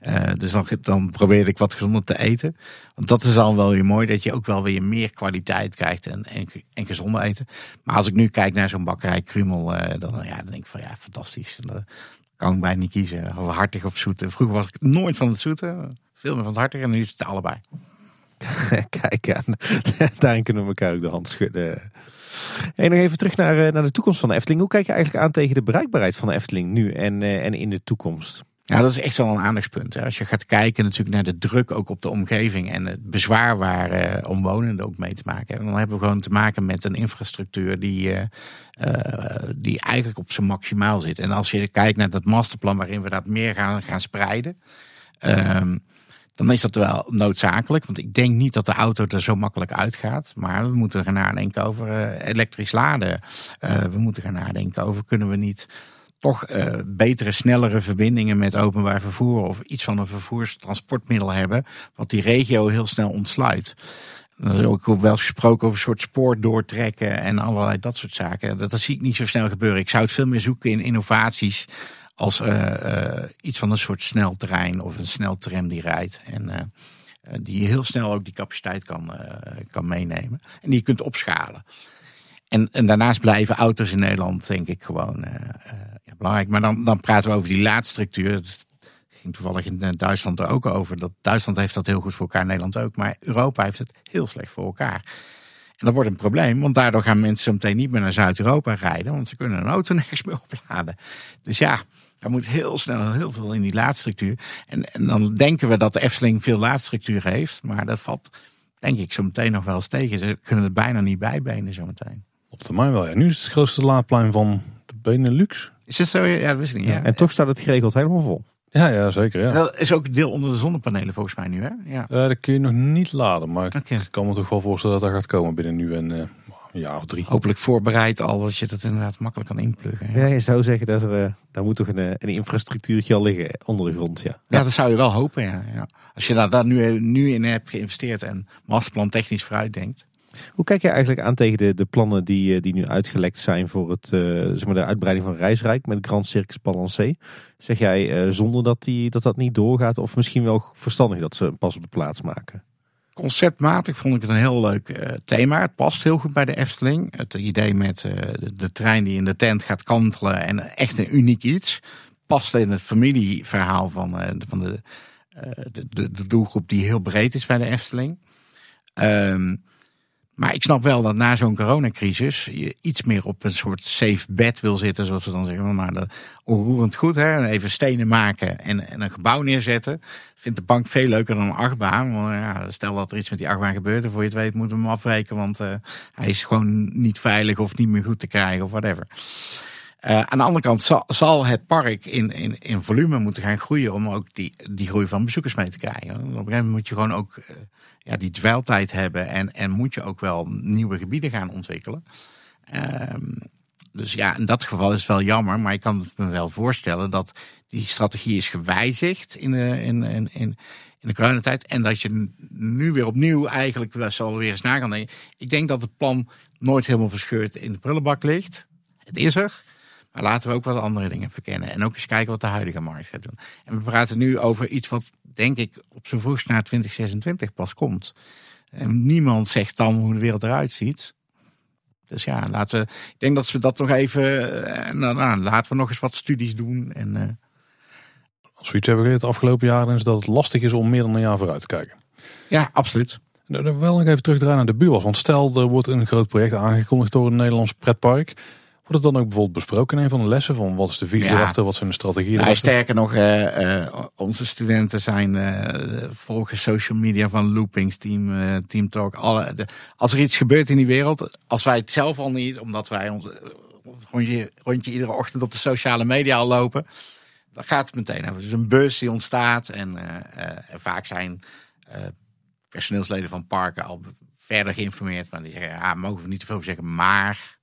Uh, dus dan, dan probeer ik wat gezonder te eten. Want dat is dan wel weer mooi, dat je ook wel weer meer kwaliteit krijgt en, en, en gezonder eten. Maar als ik nu kijk naar zo'n bakkerij Krumel, uh, dan, ja, dan denk ik van ja, fantastisch. Dan kan ik bijna niet kiezen, hartig of zoet. Vroeger was ik nooit van het zoete, veel meer van het hartige en nu is het allebei. Kijk daarin kunnen we elkaar ook de hand schudden. En nog even terug naar, naar de toekomst van de Efteling. Hoe kijk je eigenlijk aan tegen de bereikbaarheid van de Efteling nu en, en in de toekomst? Ja, dat is echt wel een aandachtspunt. Als je gaat kijken natuurlijk naar de druk ook op de omgeving en het bezwaar waar uh, omwonenden ook mee te maken hebben. Dan hebben we gewoon te maken met een infrastructuur die, uh, uh, die eigenlijk op zijn maximaal zit. En als je kijkt naar dat masterplan waarin we dat meer gaan, gaan spreiden. Um, dan is dat wel noodzakelijk. Want ik denk niet dat de auto er zo makkelijk uitgaat. Maar we moeten gaan nadenken over elektrisch laden. we moeten gaan nadenken over kunnen we niet toch uh, betere, snellere verbindingen met openbaar vervoer of iets van een vervoerstransportmiddel hebben, wat die regio heel snel ontsluit. Er is ook wel gesproken over een soort spoor doortrekken en allerlei dat soort zaken. Dat, dat zie ik niet zo snel gebeuren. Ik zou het veel meer zoeken in innovaties als uh, uh, iets van een soort sneltrein of een sneltram die rijdt. En die heel snel ook die capaciteit kan, kan meenemen. En die je kunt opschalen. En, en daarnaast blijven auto's in Nederland, denk ik, gewoon belangrijk. Maar dan, dan praten we over die laadstructuur. Dat ging toevallig in eh, Duitsland er ook over. Dat Duitsland heeft dat heel goed voor elkaar, Nederland ook. Maar Europa heeft het heel slecht voor elkaar. En dat wordt een probleem, want daardoor gaan mensen zo meteen niet meer naar Zuid-Europa rijden. Want ze kunnen een auto nergens meer opladen. Dus ja, er moet heel snel heel veel in die laadstructuur. En, en dan denken we dat de Efteling veel laadstructuur heeft. Maar dat valt, denk ik, zo meteen nog wel eens tegen. Ze kunnen het bijna niet bijbenen zo meteen. Op termijn wel, ja. Nu is het, het grootste laadplein van de Benelux. Is dat zo? Ja, dat wist ik niet. Ja. En toch staat het geregeld helemaal vol. Ja, ja zeker. Ja. Dat is ook deel onder de zonnepanelen volgens mij nu, hè? Ja. Uh, dat kun je nog niet laden, maar okay. ik kan me toch wel voorstellen dat dat gaat komen binnen nu en uh, een jaar of drie. Hopelijk voorbereid al, dat je dat inderdaad makkelijk kan inpluggen. Ja, ja je zou zeggen dat er, uh, daar moet toch een, een infrastructuurtje al liggen onder de grond, ja. Ja, dat zou je wel hopen, ja. ja. Als je daar, daar nu, nu in hebt geïnvesteerd en masterplan technisch vooruit denkt. Hoe kijk je eigenlijk aan tegen de, de plannen die, eh, die nu uitgelekt zijn voor het, uh, zeg maar de uitbreiding van Reisrijk met Grand Circus Balancé? Zeg jij uh, zonder dat, die, dat dat niet doorgaat of misschien wel verstandig dat ze pas op de plaats maken? Conceptmatig vond ik het een heel leuk thema. Het past heel goed bij de Efteling. Het idee met de, de, trein die in de tent gaat kantelen en echt een uniek iets. Past in het familieverhaal van, van de, de, de, doelgroep die heel breed is bij de Efteling. Um, Maar ik snap wel dat na zo'n coronacrisis je iets meer op een soort safe bed wil zitten, zoals we dan zeggen. Maar dat onroerend goed, hè? even stenen maken en, en een gebouw neerzetten. Vindt de bank veel leuker dan een achtbaan. Ja, stel dat er iets met die achtbaan gebeurt en voor je het weet moeten we hem afbreken, want uh, hij is gewoon niet veilig of niet meer goed te krijgen of whatever. Uh, aan de andere kant zal, zal het park in, in, in, volume moeten gaan groeien om ook die, die groei van bezoekers mee te krijgen. Op een gegeven moment moet je gewoon ook uh, ja, die dweiltijd hebben en, en moet je ook wel nieuwe gebieden gaan ontwikkelen. Um, dus ja, in dat geval is het wel jammer, maar ik kan me wel voorstellen dat die strategie is gewijzigd in de, in, in, in, in de. En dat je nu weer opnieuw eigenlijk zal weer eens na gaan denken. Ik denk dat het plan nooit helemaal verscheurd in de prullenbak ligt. Het is er. Maar laten we ook wat andere dingen verkennen. En ook eens kijken wat de huidige markt gaat doen. En we praten nu over iets wat, denk ik, op zijn vroegst na 2026 pas komt. En niemand zegt dan hoe de wereld eruit ziet. Dus ja, laten we, ik denk dat we dat nog even. Nou, nou, laten we nog eens wat studies doen. En, uh... Als we iets hebben geleerd de afgelopen jaren, is dat het lastig is om meer dan een jaar vooruit te kijken. Ja, absoluut. Dan wel nog even terugdraaien naar de buur. Want stel, er wordt een groot project aangekondigd door een Nederlands pretpark. Wordt het dan ook bijvoorbeeld besproken in een van de lessen? Van wat is de visie erachter, wat zijn de strategieën nou, Sterker nog, uh, uh, onze studenten zijn uh, volgens social media van Loopings, Team, team Talk. Alle, de, als er iets gebeurt in die wereld, als wij het zelf al niet, omdat wij ons rondje, rondje iedere ochtend op de sociale media al lopen, dan gaat het meteen over. Dus een bus die ontstaat en, en vaak zijn personeelsleden van parken al verder geïnformeerd. Maar die zeggen, ja, mogen we niet te veel zeggen, maar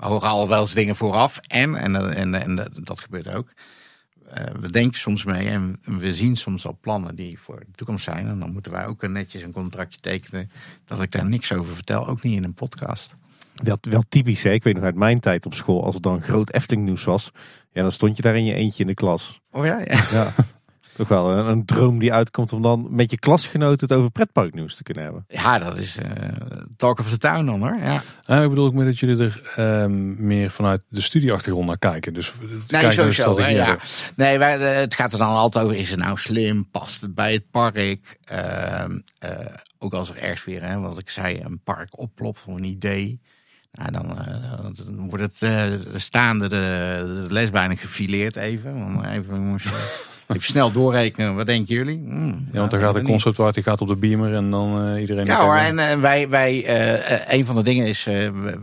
we horen al wel eens dingen vooraf. En, en, en, en dat gebeurt ook. Uh, we denken soms mee en we zien soms al plannen die voor de toekomst zijn. En dan moeten wij ook netjes een contractje tekenen dat ik daar niks over vertel. Ook niet in een podcast. Wel, wel typisch, hè? ik weet nog uit mijn tijd op school, als er dan groot Efteling nieuws was, ja, dan stond je daar in je eentje in de klas. Oh ja, ja. ja toch wel een, een, droom die uitkomt om dan met je klasgenoten het over pretparknieuws te kunnen hebben. Ja, dat is uh, talk of the town dan hoor. Ja. Uh, ik bedoel ook meer dat jullie er uh, meer vanuit de studieachtergrond naar kijken. Dus nee, sowieso. Hè, ja. Nee, wij, eh, het gaat er dan altijd over, is het nou slim? Past het bij het park? Ehm, eh, ook als er ergens weer, hè, wat ik zei, een park oplopt voor een idee. Nou, dan, dan wordt het de staande de, de les bijna gefileerd even. Even moest Even snel doorrekenen, wat denken jullie? Hmm, ja, want dan gaat de concept die gaat op de beamer en dan uh, iedereen... Ja hoor, en, en, wij, wij uh, een van de dingen is, uh,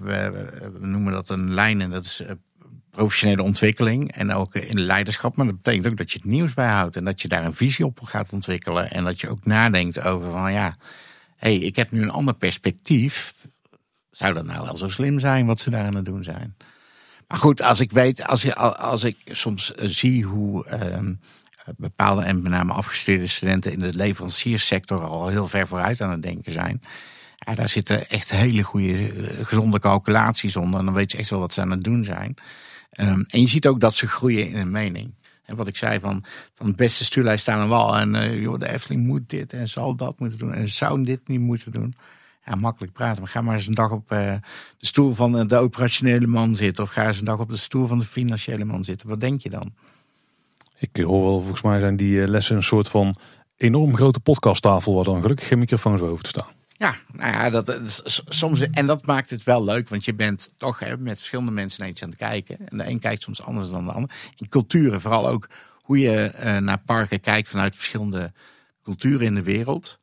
we, noemen dat een lijn en dat is professionele ontwikkeling en ook in leiderschap. Maar dat betekent ook dat je het nieuws bijhoudt en dat je daar een visie op gaat ontwikkelen. En dat je ook nadenkt over van ja, hé, hey, ik heb nu een ander perspectief. Zou dat nou wel zo slim zijn wat ze daar aan het doen zijn? Maar goed, als ik weet, als, je, als ik soms zie hoe ehm, bepaalde en met name afgestudeerde studenten in de leverancierssector al heel ver vooruit aan het denken zijn. Ja, daar zitten echt hele goede, eh, gezonde calculaties onder. En dan weet je echt wel wat ze aan het doen zijn. Um, en je ziet ook dat ze groeien in hun mening. En wat ik zei van, van het beste stuurlijst staan een wal. En uh, joh, de Efteling moet dit en zal dat moeten doen. En zou dit niet moeten doen. Ja, makkelijk praten. Maar ga maar eens een dag op uh, de stoel van de operationele man zitten. Of ga eens een dag op de stoel van de financiële man zitten. Wat denk je dan? Ik hoor wel, volgens mij zijn die eh, lessen een soort van enorm grote podcasttafel waar dan gelukkig geen microfoons boven te staan. Ja, nou ja, dat, is soms, en dat maakt het wel leuk, want je bent toch hè, met verschillende mensen naar iets aan het kijken. En de een kijkt soms anders dan de ander. In culturen, vooral ook hoe je uh, naar parken kijkt vanuit verschillende culturen in de wereld.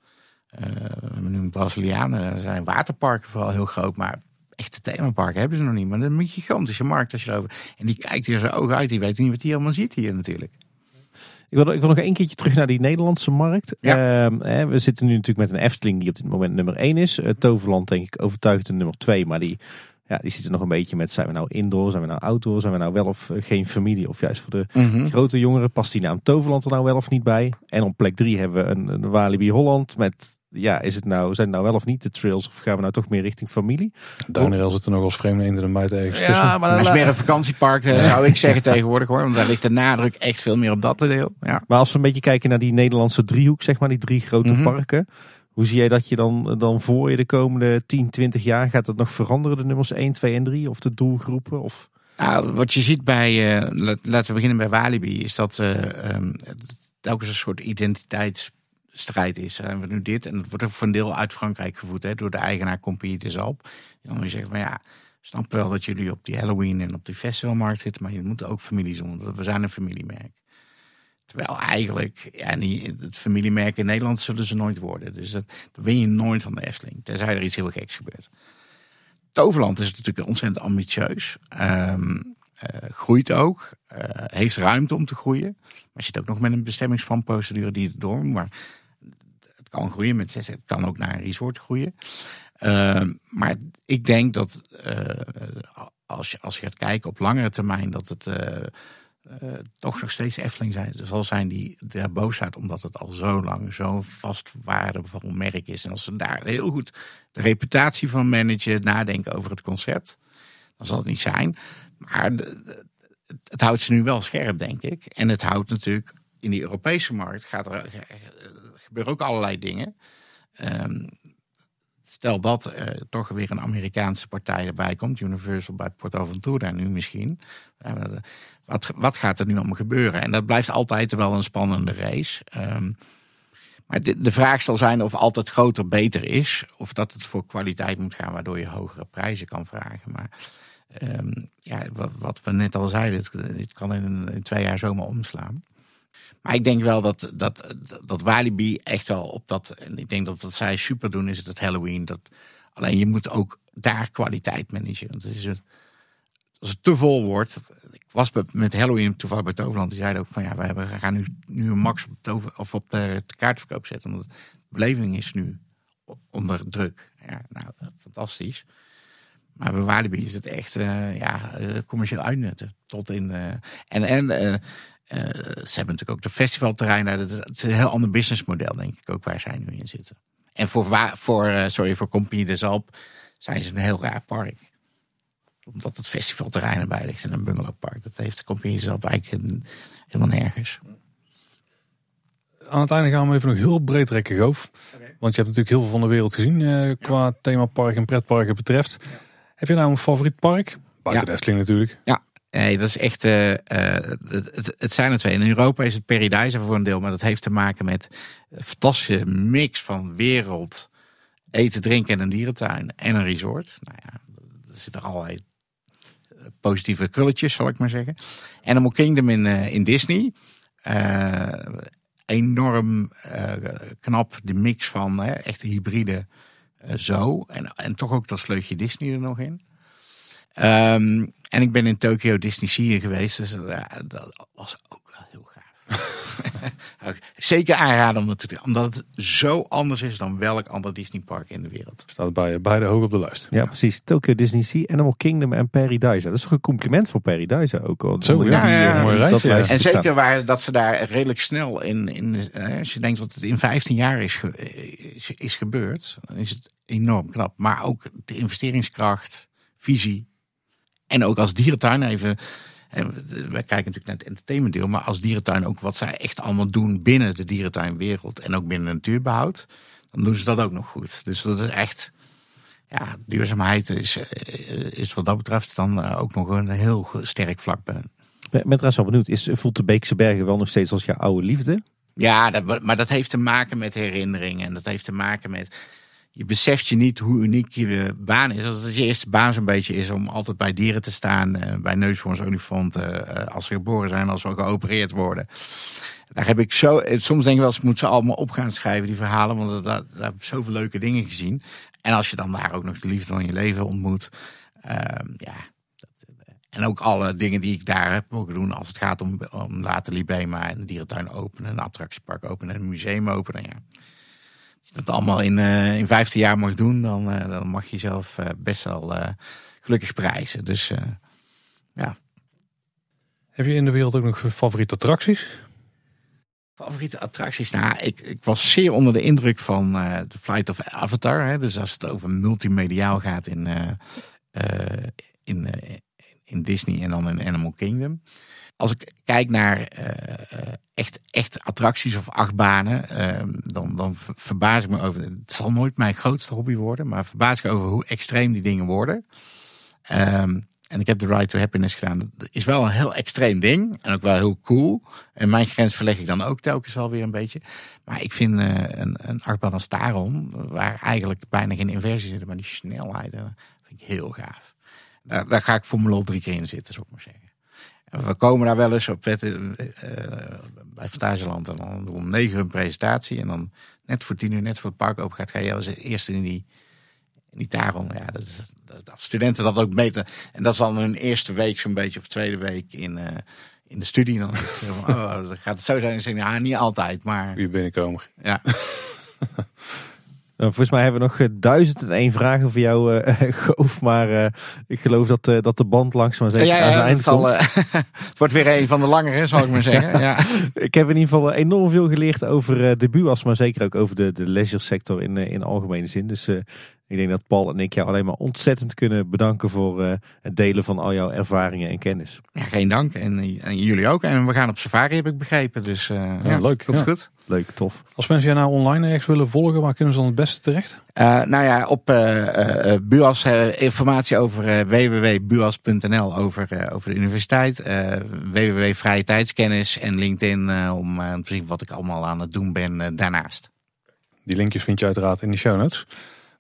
Uh, we noemen Brazilianen, zijn waterparken vooral heel groot, maar echte themaparken hebben ze nog niet. Maar dan moet je gigantische markt als je erover. En die kijkt hier zijn ogen uit, die weet niet wat hij allemaal ziet hier natuurlijk. Ik wil, ik wil nog één keertje terug naar die Nederlandse markt. Ja. Uh, hè, we zitten nu natuurlijk met een Efteling die op dit moment nummer 1 is. Uh, Toverland denk ik overtuigd de nummer 2. Maar die, ja, die zitten nog een beetje met zijn we nou indoor, zijn we nou outdoor, zijn we nou wel of uh, geen familie. Of juist voor de mm-hmm. grote jongeren past die naam Toverland er nou wel of niet bij. En op plek 3 hebben we een, een Walibi Holland met ja, is het nou, zijn het nou wel of niet de trails? Of gaan we nou toch meer richting familie? Duinrail zit er nog als vreemde in de meid ergens ja, tussen. Maar dat is meer een vakantiepark, ja. zou ik zeggen tegenwoordig hoor. Want daar ligt de nadruk echt veel meer op dat deel. Ja. Maar als we een beetje kijken naar die Nederlandse driehoek, zeg maar, die drie grote mm -hmm. parken. Hoe zie jij dat je dan, dan voor je de komende 10, 20 jaar gaat het nog veranderen, de nummers 1, 2 en 3? Of de doelgroepen? Of... Nou, wat je ziet bij, uh, laten we beginnen bij Walibi, is dat uh, um, telkens een soort identiteits strijd is. Zijn we nu dit? En het wordt ook voor een deel uit Frankrijk gevoed hè, door de eigenaar Compagnie des Alpes. Die dan zegt van ja, snap wel dat jullie op die Halloween en op die festivalmarkt zitten, maar je moet ook familie want we zijn een familiemerk. Terwijl eigenlijk, ja, niet, het familiemerk in Nederland zullen ze nooit worden. Dus dat, dat win je nooit van de Efteling, tenzij er iets heel geks gebeurt. Toverland is natuurlijk ontzettend ambitieus. Um, groeit ook. Uh, heeft ruimte om te groeien. Maar zit ook nog met een bestemmingsplanprocedure die het door Maar kan groeien. Met, het kan ook naar een resort groeien. Uh, maar ik denk dat uh, als, je, als je gaat kijken op langere termijn, dat het uh, toch nog steeds Efteling zijn, zal zijn die boos staat, omdat het al zo lang zo'n vast waardevol merk is. En als ze daar heel goed de reputatie van managen, nadenken over het concept, dan zal het niet zijn. Maar het houdt ze nu wel scherp, denk ik. En het houdt natuurlijk in die Europese markt, gaat er, gebeuren ook allerlei dingen. Um, stel dat er toch weer een Amerikaanse partij erbij komt, Universal bij Porto Ventura nu misschien. Wat, wat gaat er nu allemaal gebeuren? En dat blijft altijd wel een spannende race. Um, maar de, de, vraag zal zijn of altijd groter beter is. Of dat het voor kwaliteit moet gaan, waardoor je hogere prijzen kan vragen. Maar um, ja, wat, we net al zeiden, het, kan in, in, twee jaar zomaar omslaan. Maar ik denk wel dat, dat, dat Walibi echt wel op dat. En ik denk dat wat zij super doen, is het Halloween. Dat, alleen je moet ook daar kwaliteit managen. Want het is het, als het te vol wordt. Ik was met Halloween toevallig bij Toverland. Die zeiden ook van ja, we, gaan nu, nu een max op, tover, of op de, de, kaartverkoop zetten. Omdat de beleving is nu onder druk. Ja, nou, fantastisch. Maar bij Walibi is het echt uh, ja, uh, commercieel uitnetten. Tot in. Uh, en en ze hebben natuurlijk ook de festivalterreinen. Het is een heel ander businessmodel, denk ik ook, waar zij nu in zitten. En voor, voor, sorry, voor Compagnie des Alpes zijn ze een heel raar park omdat het festivalterrein erbij ligt en een bungalowpark. Dat heeft Compagnie zelf eigenlijk helemaal nergens. Aan het einde gaan we even nog heel breed trekken, Goof. Want je hebt natuurlijk heel veel van de wereld gezien uh, qua ja. themapark en pretparken betreft. Heb je nou een favoriet park? Buiten ja. de Efteling natuurlijk. Ja, nee, dat is echt. Uh, uh, het, het, zijn er twee. In Europa is het Paradise voor een deel, maar dat heeft te maken met een fantastische mix van wereld, eten, drinken en een dierentuin en een resort. Nou ja, er zitten allerlei positieve krulletjes, zal ik maar zeggen. Animal Kingdom in, in Disney. Enorm knap de mix van echte hybride zo. En, en toch ook dat sleutje Disney er nog in. Um, en ik ben in Tokyo Disney Sea geweest. Dus dat was ook wel heel gaaf. Zeker aanraden om dat omdat het zo anders is dan welk ander Disneypark in de wereld. Staat bij beide hoog op de lijst. Ja, precies. Tokyo Disney Sea, Animal Kingdom en Paradise. Dat is toch een compliment voor Paradise ook. Al. Zo, ja, ja, mooi rijtje. En zeker waar dat ze daar redelijk snel in, in als je denkt dat het in 15 jaar is, is, is gebeurd, dan is het enorm knap. Maar ook de investeringskracht, visie en ook als dierentuin even en wij kijken natuurlijk naar het entertainmentdeel, maar als dierentuin ook wat zij echt allemaal doen binnen de dierentuinwereld en ook binnen natuurbehoud, dan doen ze dat ook nog goed. Dus dat is echt, ja, duurzaamheid is, eh, is wat dat betreft dan eh, ook nog een heel sterk vlak. Ik ben trouwens wel benieuwd, is, voelt de Beekse Bergen wel nog steeds als jouw oude liefde? Ja, dat, maar dat heeft te maken met herinneringen en dat heeft te maken met je beseft je niet hoe uniek je baan is. Als het je eerste baan zo'n beetje is om altijd bij dieren te staan. Uh, bij neushoorns, olifanten. Uh, als ze geboren zijn, als ze geopereerd worden. Daar heb ik zo. Soms denk ik wel eens, moet ze allemaal op gaan schrijven, die verhalen. Want daar, daar heb ik zoveel leuke dingen gezien. En als je dan daar ook nog de liefde van je leven ontmoet. Uh, ja. En ook alle dingen die ik daar heb mogen doen. Als het gaat om, om laten Libema en een dierentuin openen. Een attractiepark openen. Een museum openen. Ja dat allemaal in, uh, in 15 jaar mag doen, dan, uh, dan mag je jezelf uh, best wel gelukkig prijzen. Dus ja. Heb je in de wereld ook nog favoriete attracties? Favoriete attracties? Nou, ik, ik was zeer onder de indruk van de Flight of Avatar. Hè. Dus als het over multimediaal gaat in, in, in Disney en dan in Animal Kingdom als ik kijk naar uh, echt, echt attracties of achtbanen, uh, dan, dan verbaas ik me over. Het zal nooit mijn grootste hobby worden, maar verbaas ik over hoe extreem die dingen worden. Um, En ik heb de Ride to Happiness gedaan. Dat is wel een heel extreem ding. En ook wel heel cool. En mijn grens verleg ik dan ook telkens wel weer een beetje. Maar ik vind uh, een, een achtbaan als Taron, waar eigenlijk bijna geen inversie zit, maar die snelheid, uh, vind ik heel gaaf. Daar, daar, ga ik voor mijn lot drie keer in zitten, zou ik maar zeggen. We komen daar wel eens op uh, bij Fantasieland en dan om negen uur een presentatie. En dan net voor tien uur, net voor het park open gaat, ga je als eerste in die niet daarom, ja, dat, is, dat, studenten dat ook meten. En dat is dan hun eerste week, zo'n beetje, of tweede week in, uh, in de studie. Dan van, oh, gaat het zo zijn. En zeggen, ja, niet altijd, maar. Wie binnenkomen. Ja. Nou, volgens mij hebben we nog uh, duizend en één vragen voor jou, uh, Goof. Maar uh, ik geloof dat, dat de band langzaam zeker ja, ja, aan zijn eind zal, komt. het wordt weer een van de langere, zal ik maar zeggen. ja. ik heb in ieder geval enorm veel geleerd over de BUAS, maar zeker ook over de, de leisure sector in, in algemene zin. Dus ik denk dat Paul en ik jou alleen maar ontzettend kunnen bedanken voor uh, het delen van al jouw ervaringen en kennis. Ja, geen dank. En, en jullie ook. En we gaan op safari, heb ik begrepen. Dus uh, ja, ja, leuk. Komt ja. goed. Leuk, tof. Als mensen jij nou online ergens willen volgen, waar kunnen ze dan het beste terecht? Uh, nou ja, op BUAS informatie over www.buas.nl over, over de universiteit. www Vrije Tijdskennis en LinkedIn om te zien wat ik allemaal aan het doen ben daarnaast. Die linkjes vind je uiteraard in de show notes.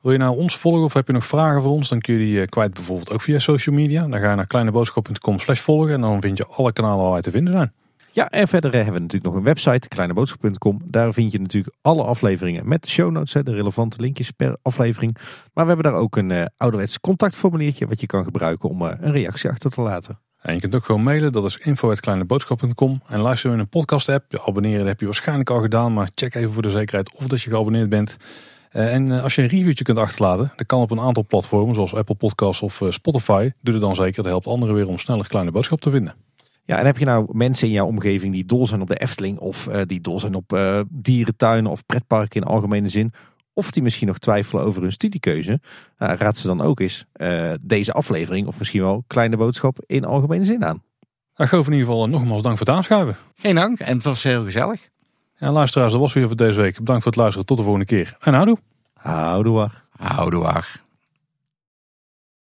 Wil je nou ons volgen of heb je nog vragen voor ons? Dan kun je die eh, kwijt bijvoorbeeld ook via social media. Dan ga je naar kleineboodschap.com slash volgen en dan vind je alle kanalen waar wij te vinden zijn. Ja, en verder hebben we natuurlijk nog een website, kleineboodschap.com. Daar vind je natuurlijk alle afleveringen met de show notes, de relevante linkjes per aflevering. Maar we hebben daar ook een uh, ouderwets contactformuliertje wat je kan gebruiken om uh, een reactie achter te laten. En je kunt ook gewoon mailen, dat is info.kleineboodschap.com. En luister in een podcast app. Abonneren heb je waarschijnlijk al gedaan, maar check even voor de zekerheid of dat je geabonneerd bent. Eh, en eh, als je een reviewtje kunt achterlaten, dat kan op een aantal platformen zoals Apple Podcasts of eh, Spotify. Doe het dan zeker, dat helpt anderen weer om sneller kleine boodschap te vinden. Ja, en heb je nou mensen in jouw omgeving die dol zijn op de Efteling of die dol zijn op uh, dierentuinen of pretparken in algemene zin, of die misschien nog twijfelen over hun studiekeuze, uh, raad ze dan ook eens deze aflevering of misschien wel kleine boodschap in algemene zin aan. Nou, Goof in ieder geval nogmaals dank voor het aanschuiven. Geen dank en het was heel gezellig. Ja, luisteraars, dat was weer voor deze week. Bedankt voor het luisteren. Tot de volgende keer. En houdoe. Houdoe. Houdoe.